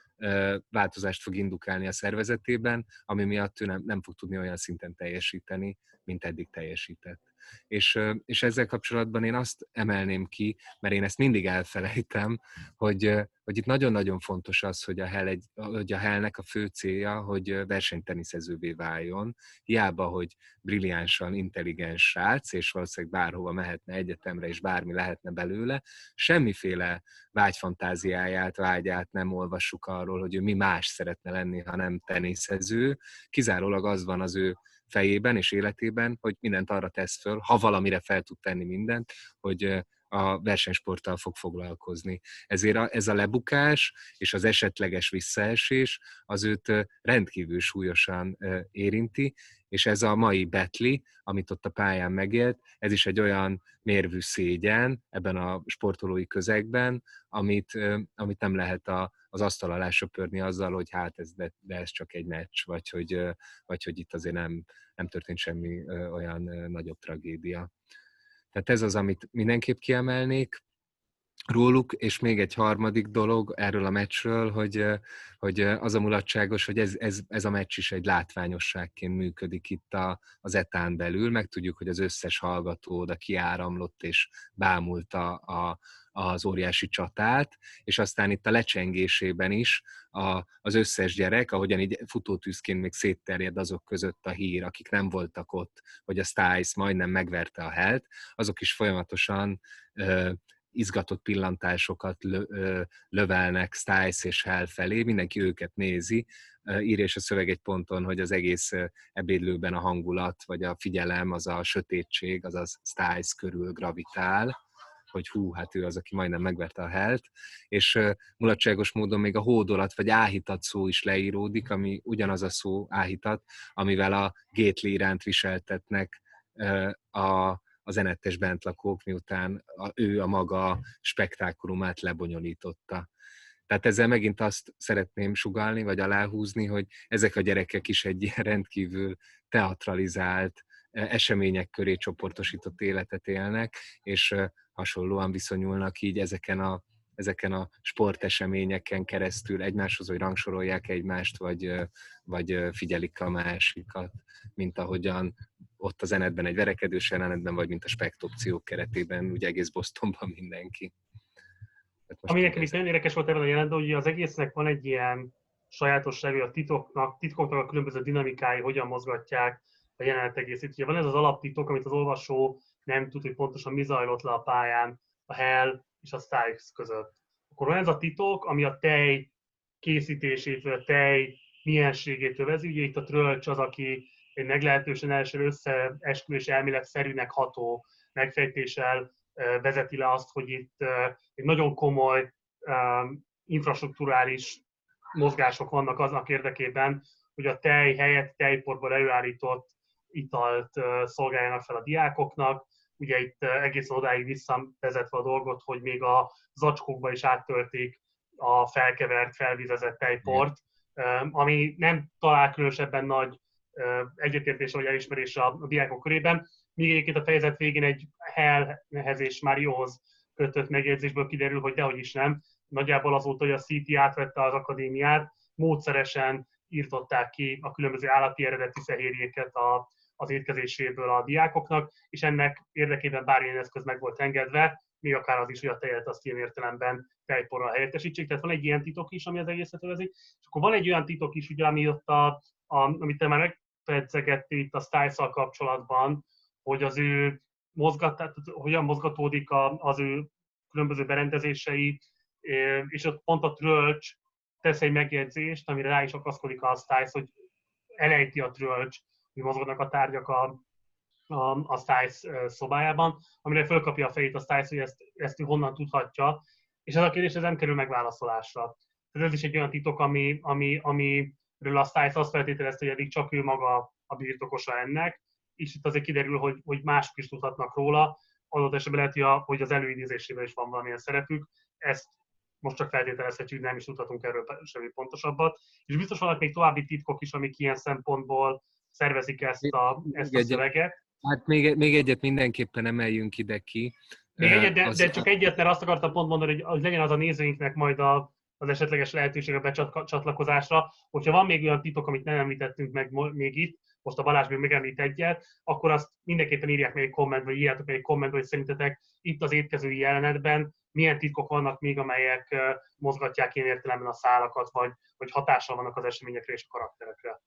B: változást fog indukálni a szervezetében, ami miatt ő nem, nem fog tudni olyan szinten teljesíteni, mint eddig teljesített. És, és ezzel kapcsolatban én azt emelném ki, mert én ezt mindig elfelejtem, hogy, hogy itt nagyon-nagyon fontos az, hogy a, Hell egy, hogy a Hellnek a fő célja, hogy versenyteniszezővé váljon. Hiába, hogy brilliánsan intelligens srác, és valószínűleg bárhova mehetne egyetemre, és bármi lehetne belőle, semmiféle vágyfantáziáját, vágyát nem olvassuk arról, hogy ő mi más szeretne lenni, ha nem teniszező. Kizárólag az van az ő fejében és életében, hogy mindent arra tesz föl, ha valamire fel tud tenni mindent, hogy a versenysporttal fog foglalkozni. Ezért a, ez a lebukás és az esetleges visszaesés az őt rendkívül súlyosan érinti, és ez a mai betli, amit ott a pályán megélt, ez is egy olyan mérvű szégyen ebben a sportolói közegben, amit, amit nem lehet a, az asztal alá söpörni azzal, hogy hát ez, de, de ez csak egy meccs, vagy hogy, vagy hogy itt azért nem, nem történt semmi olyan nagyobb tragédia. Tehát ez az, amit mindenképp kiemelnék róluk, és még egy harmadik dolog erről a meccsről, hogy, hogy az a mulatságos, hogy ez, ez, ez a meccs is egy látványosságként működik itt a, az etán belül, meg tudjuk, hogy az összes hallgató oda kiáramlott és bámulta a, az óriási csatát, és aztán itt a lecsengésében is a, az összes gyerek, ahogyan így futótűzként még szétterjed azok között a hír, akik nem voltak ott, hogy a Stiles majdnem megverte a helt, azok is folyamatosan ö, izgatott pillantásokat lö, lövelnek Stiles és Hell felé, mindenki őket nézi, írja és a szöveg egy ponton, hogy az egész ebédlőben a hangulat, vagy a figyelem, az a sötétség, az a Stiles körül gravitál, hogy hú, hát ő az, aki majdnem megverte a helt, és mulatságos módon még a hódolat vagy áhítat szó is leíródik, ami ugyanaz a szó áhítat, amivel a gétli iránt viseltetnek a, az enettes bentlakók, miután a, ő a maga spektákulumát lebonyolította. Tehát ezzel megint azt szeretném sugalni, vagy aláhúzni, hogy ezek a gyerekek is egy ilyen rendkívül teatralizált, események köré csoportosított életet élnek, és hasonlóan viszonyulnak így ezeken a, ezeken a sporteseményeken keresztül egymáshoz, hogy rangsorolják egymást, vagy, vagy figyelik a másikat, mint ahogyan ott a zenetben egy verekedős jelenetben, vagy mint a spektopciók keretében, ugye egész Bostonban mindenki.
A: Ami nekem is nagyon érdekes volt ebben a jelentben, hogy az egésznek van egy ilyen sajátossága, a titoknak, titkoknak a különböző dinamikái, hogyan mozgatják a jelenet egészét. Ugye van ez az alaptitok, amit az olvasó nem tud, hogy pontosan mi zajlott le a pályán a Hell és a Styles között. Akkor van ez a titok, ami a tej készítésétől, a tej mienségétől vezet. Ugye itt a Trölcs az, aki egy meglehetősen első összeesküvés elmélet szerűnek ható megfejtéssel vezeti le azt, hogy itt egy nagyon komoly infrastruktúrális mozgások vannak aznak érdekében, hogy a tej helyett tejporból előállított italt szolgáljanak fel a diákoknak. Ugye itt egész odáig visszavezetve a dolgot, hogy még a zacskókba is áttölték a felkevert, felvizezett tejport, ami nem talál különösebben nagy egyetértés vagy elismerés a, a diákok körében. Míg egyébként a fejezet végén egy Hellhez és Márióhoz kötött megjegyzésből kiderül, hogy dehogy is nem. Nagyjából azóta, hogy a CT átvette az akadémiát, módszeresen írtották ki a különböző állati eredeti fehérjéket a, az étkezéséből a diákoknak, és ennek érdekében bármilyen eszköz meg volt engedve, még akár az is, hogy a tejet azt ilyen értelemben tejporral helyettesítsék. Tehát van egy ilyen titok is, ami az egészet övezi. És akkor van egy olyan titok is, ugye, ami ott a, a amit te már megfedzegettél itt a styles kapcsolatban, hogy az ő mozgat, tehát hogyan mozgatódik az ő különböző berendezései, és ott pont a Trölcs tesz egy megjegyzést, amire rá is akaszkodik a Styles, hogy elejti a Trölcs, mozognak a tárgyak a, a, a Stiles szobájában, amire fölkapja a fejét a Stiles, hogy ezt, ezt ő honnan tudhatja, és ez a kérdés ez nem kerül megválaszolásra. Tehát ez is egy olyan titok, ami, ami, amiről a Stiles azt feltételezte, hogy eddig csak ő maga a birtokosa ennek, és itt azért kiderül, hogy, hogy mások is tudhatnak róla, adott esetben lehet, hogy, hogy az előidézésében is van valamilyen szerepük, ezt most csak feltételezhetjük, nem is tudhatunk erről semmi pontosabbat. És biztos vannak még további titkok is, amik ilyen szempontból szervezik ezt a, ezt a szöveget.
B: Hát még, még egyet mindenképpen emeljünk ide ki.
A: Még egyet, de, de csak egyet, mert azt akartam pont mondani, hogy, hogy legyen az a nézőinknek majd a, az esetleges lehetőség a becsatlakozásra. Hogyha van még olyan titok, amit nem említettünk meg még itt, most a Balázs még megemlít egyet, akkor azt mindenképpen írják meg egy kommentbe, vagy írjátok meg egy kommentbe, hogy szerintetek itt az étkezői jelenetben milyen titkok vannak még, amelyek mozgatják ilyen értelemben a szálakat, vagy, vagy hatással vannak az eseményekre és a karakterekre.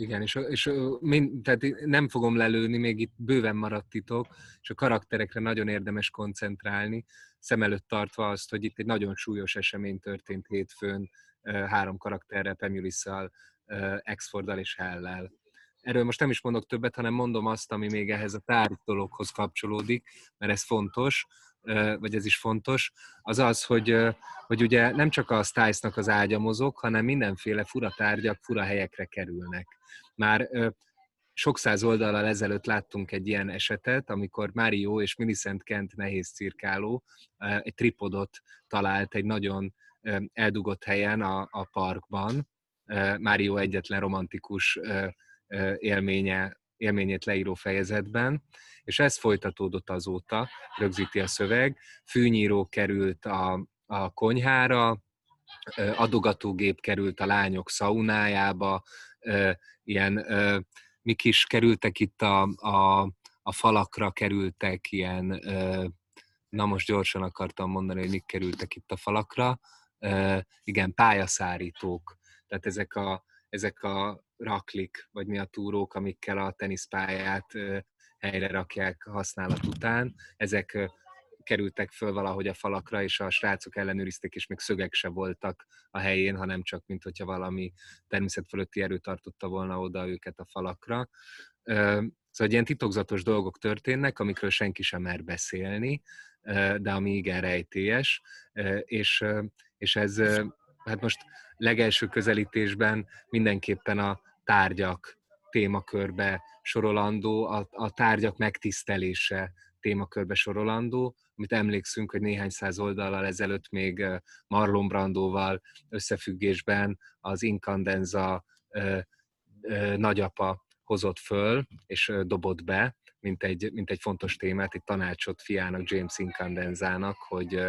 B: Igen, és, és mind, tehát nem fogom lelőni, még itt bőven maradt titok, és a karakterekre nagyon érdemes koncentrálni, szem előtt tartva azt, hogy itt egy nagyon súlyos esemény történt hétfőn három karakterrel, Pemulissal, Exforddal és Hellel. Erről most nem is mondok többet, hanem mondom azt, ami még ehhez a tárgy kapcsolódik, mert ez fontos, vagy ez is fontos, az az, hogy, hogy ugye nem csak a Stiles-nak az ágya mozog, hanem mindenféle fura tárgyak fura helyekre kerülnek. Már sok száz oldalal ezelőtt láttunk egy ilyen esetet, amikor Mario és Millicent Kent nehéz cirkáló egy tripodot talált egy nagyon eldugott helyen a, a parkban. Mario egyetlen romantikus élménye, élményét leíró fejezetben, és ez folytatódott azóta, rögzíti a szöveg. Fűnyíró került a, a konyhára, adogatógép került a lányok szaunájába, ilyen mik is kerültek itt a, a, a falakra, kerültek ilyen, na most gyorsan akartam mondani, hogy mik kerültek itt a falakra, igen, pályaszárítók, tehát ezek a, ezek a raklik, vagy mi a túrók, amikkel a teniszpályát helyre rakják használat után. Ezek kerültek föl valahogy a falakra, és a srácok ellenőrizték, és még szögek se voltak a helyén, hanem csak, mint hogyha valami természet fölötti erő tartotta volna oda őket a falakra. Szóval ilyen titokzatos dolgok történnek, amikről senki sem mer beszélni, de ami igen rejtélyes, és, és ez hát most legelső közelítésben mindenképpen a tárgyak témakörbe sorolandó, a, a tárgyak megtisztelése témakörbe sorolandó, amit emlékszünk, hogy néhány száz oldallal ezelőtt még Marlon Brandóval összefüggésben az Incandenza nagyapa hozott föl, és dobott be, mint egy, mint egy fontos témát, egy tanácsot fiának, James Incandenzának, hogy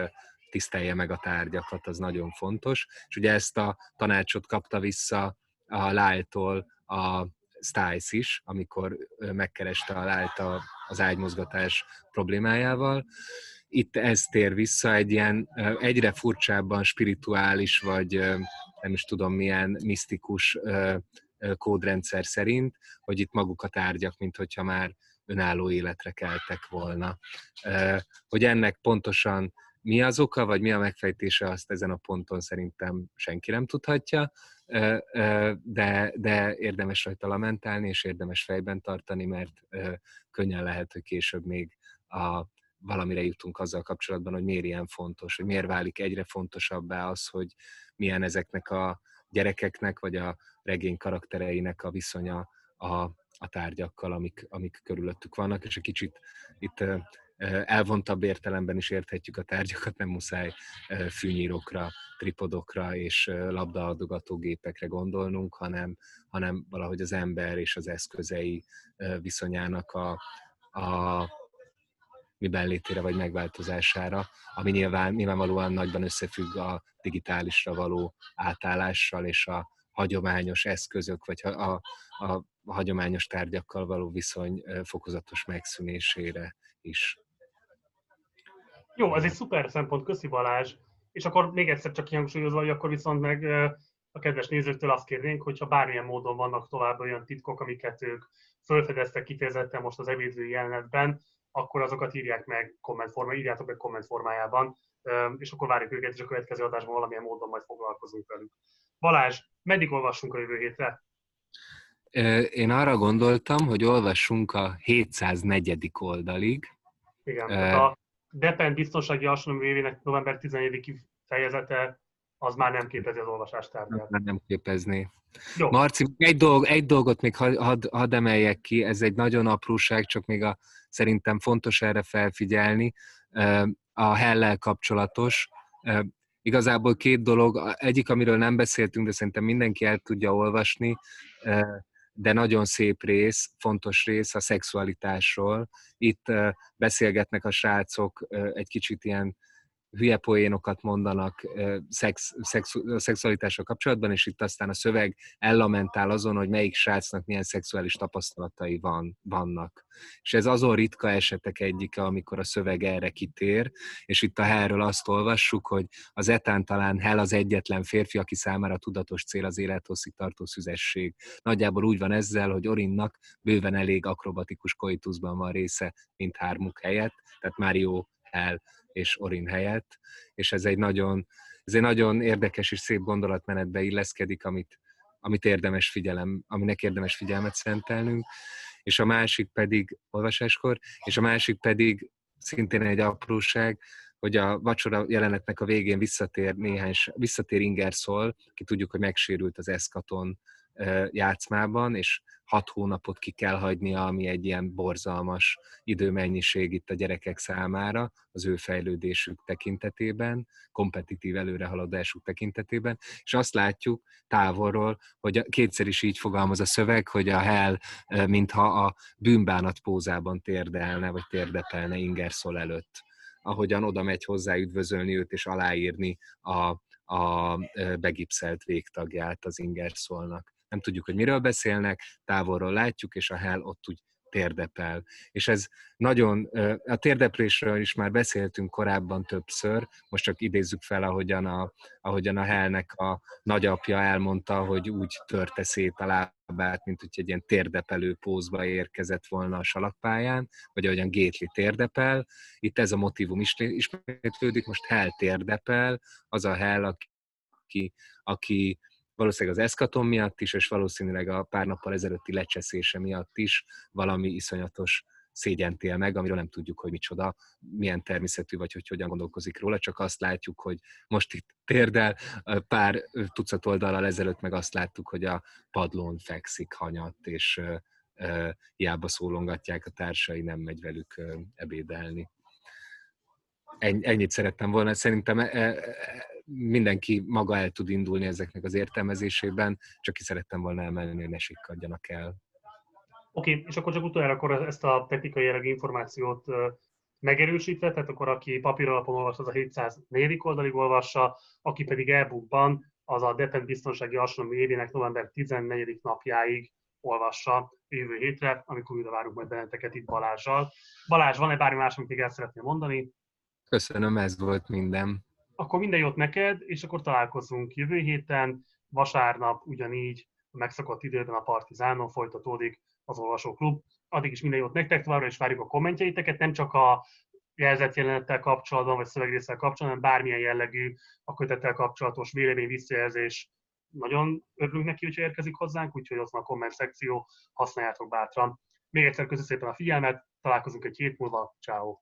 B: tisztelje meg a tárgyakat, az nagyon fontos. És ugye ezt a tanácsot kapta vissza a Lyle-tól a Stiles is, amikor megkereste a Lyle-t az ágymozgatás problémájával. Itt ez tér vissza egy ilyen egyre furcsábban spirituális, vagy nem is tudom milyen misztikus kódrendszer szerint, hogy itt maguk a tárgyak, mint hogyha már önálló életre keltek volna. Hogy ennek pontosan mi az oka, vagy mi a megfejtése, azt ezen a ponton szerintem senki nem tudhatja, de, de érdemes rajta lamentálni, és érdemes fejben tartani, mert könnyen lehet, hogy később még a, valamire jutunk azzal kapcsolatban, hogy miért ilyen fontos, hogy miért válik egyre fontosabbá az, hogy milyen ezeknek a gyerekeknek, vagy a regény karaktereinek a viszonya a, a tárgyakkal, amik, amik körülöttük vannak, és egy kicsit itt elvontabb értelemben is érthetjük a tárgyakat, nem muszáj fűnyírókra, tripodokra és labdaadogatógépekre gondolnunk, hanem, hanem valahogy az ember és az eszközei viszonyának a, a miben létére vagy megváltozására, ami nyilván, nyilvánvalóan nagyban összefügg a digitálisra való átállással és a hagyományos eszközök, vagy a, a, a hagyományos tárgyakkal való viszony fokozatos megszűnésére is.
A: Jó, ez egy szuper szempont, köszi Balázs. És akkor még egyszer csak kihangsúlyozva, hogy akkor viszont meg a kedves nézőktől azt kérnénk, hogyha bármilyen módon vannak tovább olyan titkok, amiket ők felfedeztek kifejezetten most az evédő jelenetben, akkor azokat írják meg kommentformában, írjátok meg komment formájában, és akkor várjuk őket, és a következő adásban valamilyen módon majd foglalkozunk velük. Balázs, meddig olvassunk a jövő hétre?
B: Én arra gondoltam, hogy olvassunk a 704. oldalig.
A: Igen, uh, a Depend biztonsági hasonló november 14 fejezete az már nem képezi az olvasás tárgyát.
B: Már nem képezni. Jó. Marci, egy, dolg, egy dolgot még hadd had, had emeljek ki, ez egy nagyon apróság, csak még a, szerintem fontos erre felfigyelni, a hellel kapcsolatos. Igazából két dolog, egyik, amiről nem beszéltünk, de szerintem mindenki el tudja olvasni, de nagyon szép rész, fontos rész a szexualitásról. Itt beszélgetnek a srácok egy kicsit ilyen hülye poénokat mondanak szex, szex, szexualitással kapcsolatban, és itt aztán a szöveg ellamentál azon, hogy melyik srácnak milyen szexuális tapasztalatai van, vannak. És ez azon ritka esetek egyike, amikor a szöveg erre kitér, és itt a Hellről azt olvassuk, hogy az etán talán Hell az egyetlen férfi, aki számára tudatos cél az élethosszig tartó szüzesség. Nagyjából úgy van ezzel, hogy Orinnak bőven elég akrobatikus koituszban van része, mint hármuk helyett, tehát Mário Hell és Orin helyett, és ez egy nagyon, ez egy nagyon érdekes és szép gondolatmenetbe illeszkedik, amit, amit érdemes figyelem, aminek érdemes figyelmet szentelnünk, és a másik pedig olvasáskor, és a másik pedig szintén egy apróság, hogy a vacsora jelenetnek a végén visszatér néhány, visszatér Ingerszol, ki tudjuk, hogy megsérült az Eszkaton játszmában, és hat hónapot ki kell hagynia, ami egy ilyen borzalmas időmennyiség itt a gyerekek számára, az ő fejlődésük tekintetében, kompetitív előrehaladásuk tekintetében, és azt látjuk távolról, hogy kétszer is így fogalmaz a szöveg, hogy a Hell mintha a bűnbánat pózában térdelne, vagy térdepelne Ingerszol előtt. Ahogyan oda megy hozzá üdvözölni őt és aláírni a, a begipszelt végtagját az Ingerszolnak nem tudjuk, hogy miről beszélnek, távolról látjuk, és a hell ott úgy térdepel. És ez nagyon, a térdeplésről is már beszéltünk korábban többször, most csak idézzük fel, ahogyan a, ahogyan a Hellnek a nagyapja elmondta, hogy úgy törte szét a lábát, mint hogy egy ilyen térdepelő pózba érkezett volna a salakpályán, vagy ahogyan Gétli térdepel. Itt ez a motivum ismétlődik, most Hell térdepel, az a Hell, aki, aki valószínűleg az eszkaton miatt is, és valószínűleg a pár nappal ezelőtti lecseszése miatt is valami iszonyatos szégyent él meg, amiről nem tudjuk, hogy micsoda, milyen természetű, vagy hogy hogyan gondolkozik róla, csak azt látjuk, hogy most itt térdel, pár tucat oldalal ezelőtt meg azt láttuk, hogy a padlón fekszik hanyat, és hiába szólongatják a társai, nem megy velük ebédelni. Ennyit szerettem volna. Szerintem e, e, mindenki maga el tud indulni ezeknek az értelmezésében, csak ki szerettem volna emelni, hogy ne sikkadjanak el.
A: Oké, okay, és akkor csak utoljára akkor ezt a technikai jellegű információt megerősítve, tehát akkor aki papíralapon olvas, az a 704. oldalig olvassa, aki pedig e-bookban, az a Depend biztonsági hasonló évének november 14. napjáig olvassa jövő hétre, amikor újra várunk majd benneteket itt Balázsjal. Balázs, van-e bármi más, amit még el szeretnél mondani?
B: Köszönöm, ez volt minden
A: akkor minden jót neked, és akkor találkozunk jövő héten, vasárnap ugyanígy a megszokott időben a Partizánon folytatódik az olvasóklub. Addig is minden jót nektek, továbbra is várjuk a kommentjeiteket, nem csak a jelzett jelenettel kapcsolatban, vagy szövegrészsel kapcsolatban, hanem bármilyen jellegű a kötettel kapcsolatos vélemény, visszajelzés. Nagyon örülünk neki, hogy érkezik hozzánk, úgyhogy az a komment szekció, használjátok bátran. Még egyszer köszönöm szépen a figyelmet, találkozunk egy hét múlva, ciao.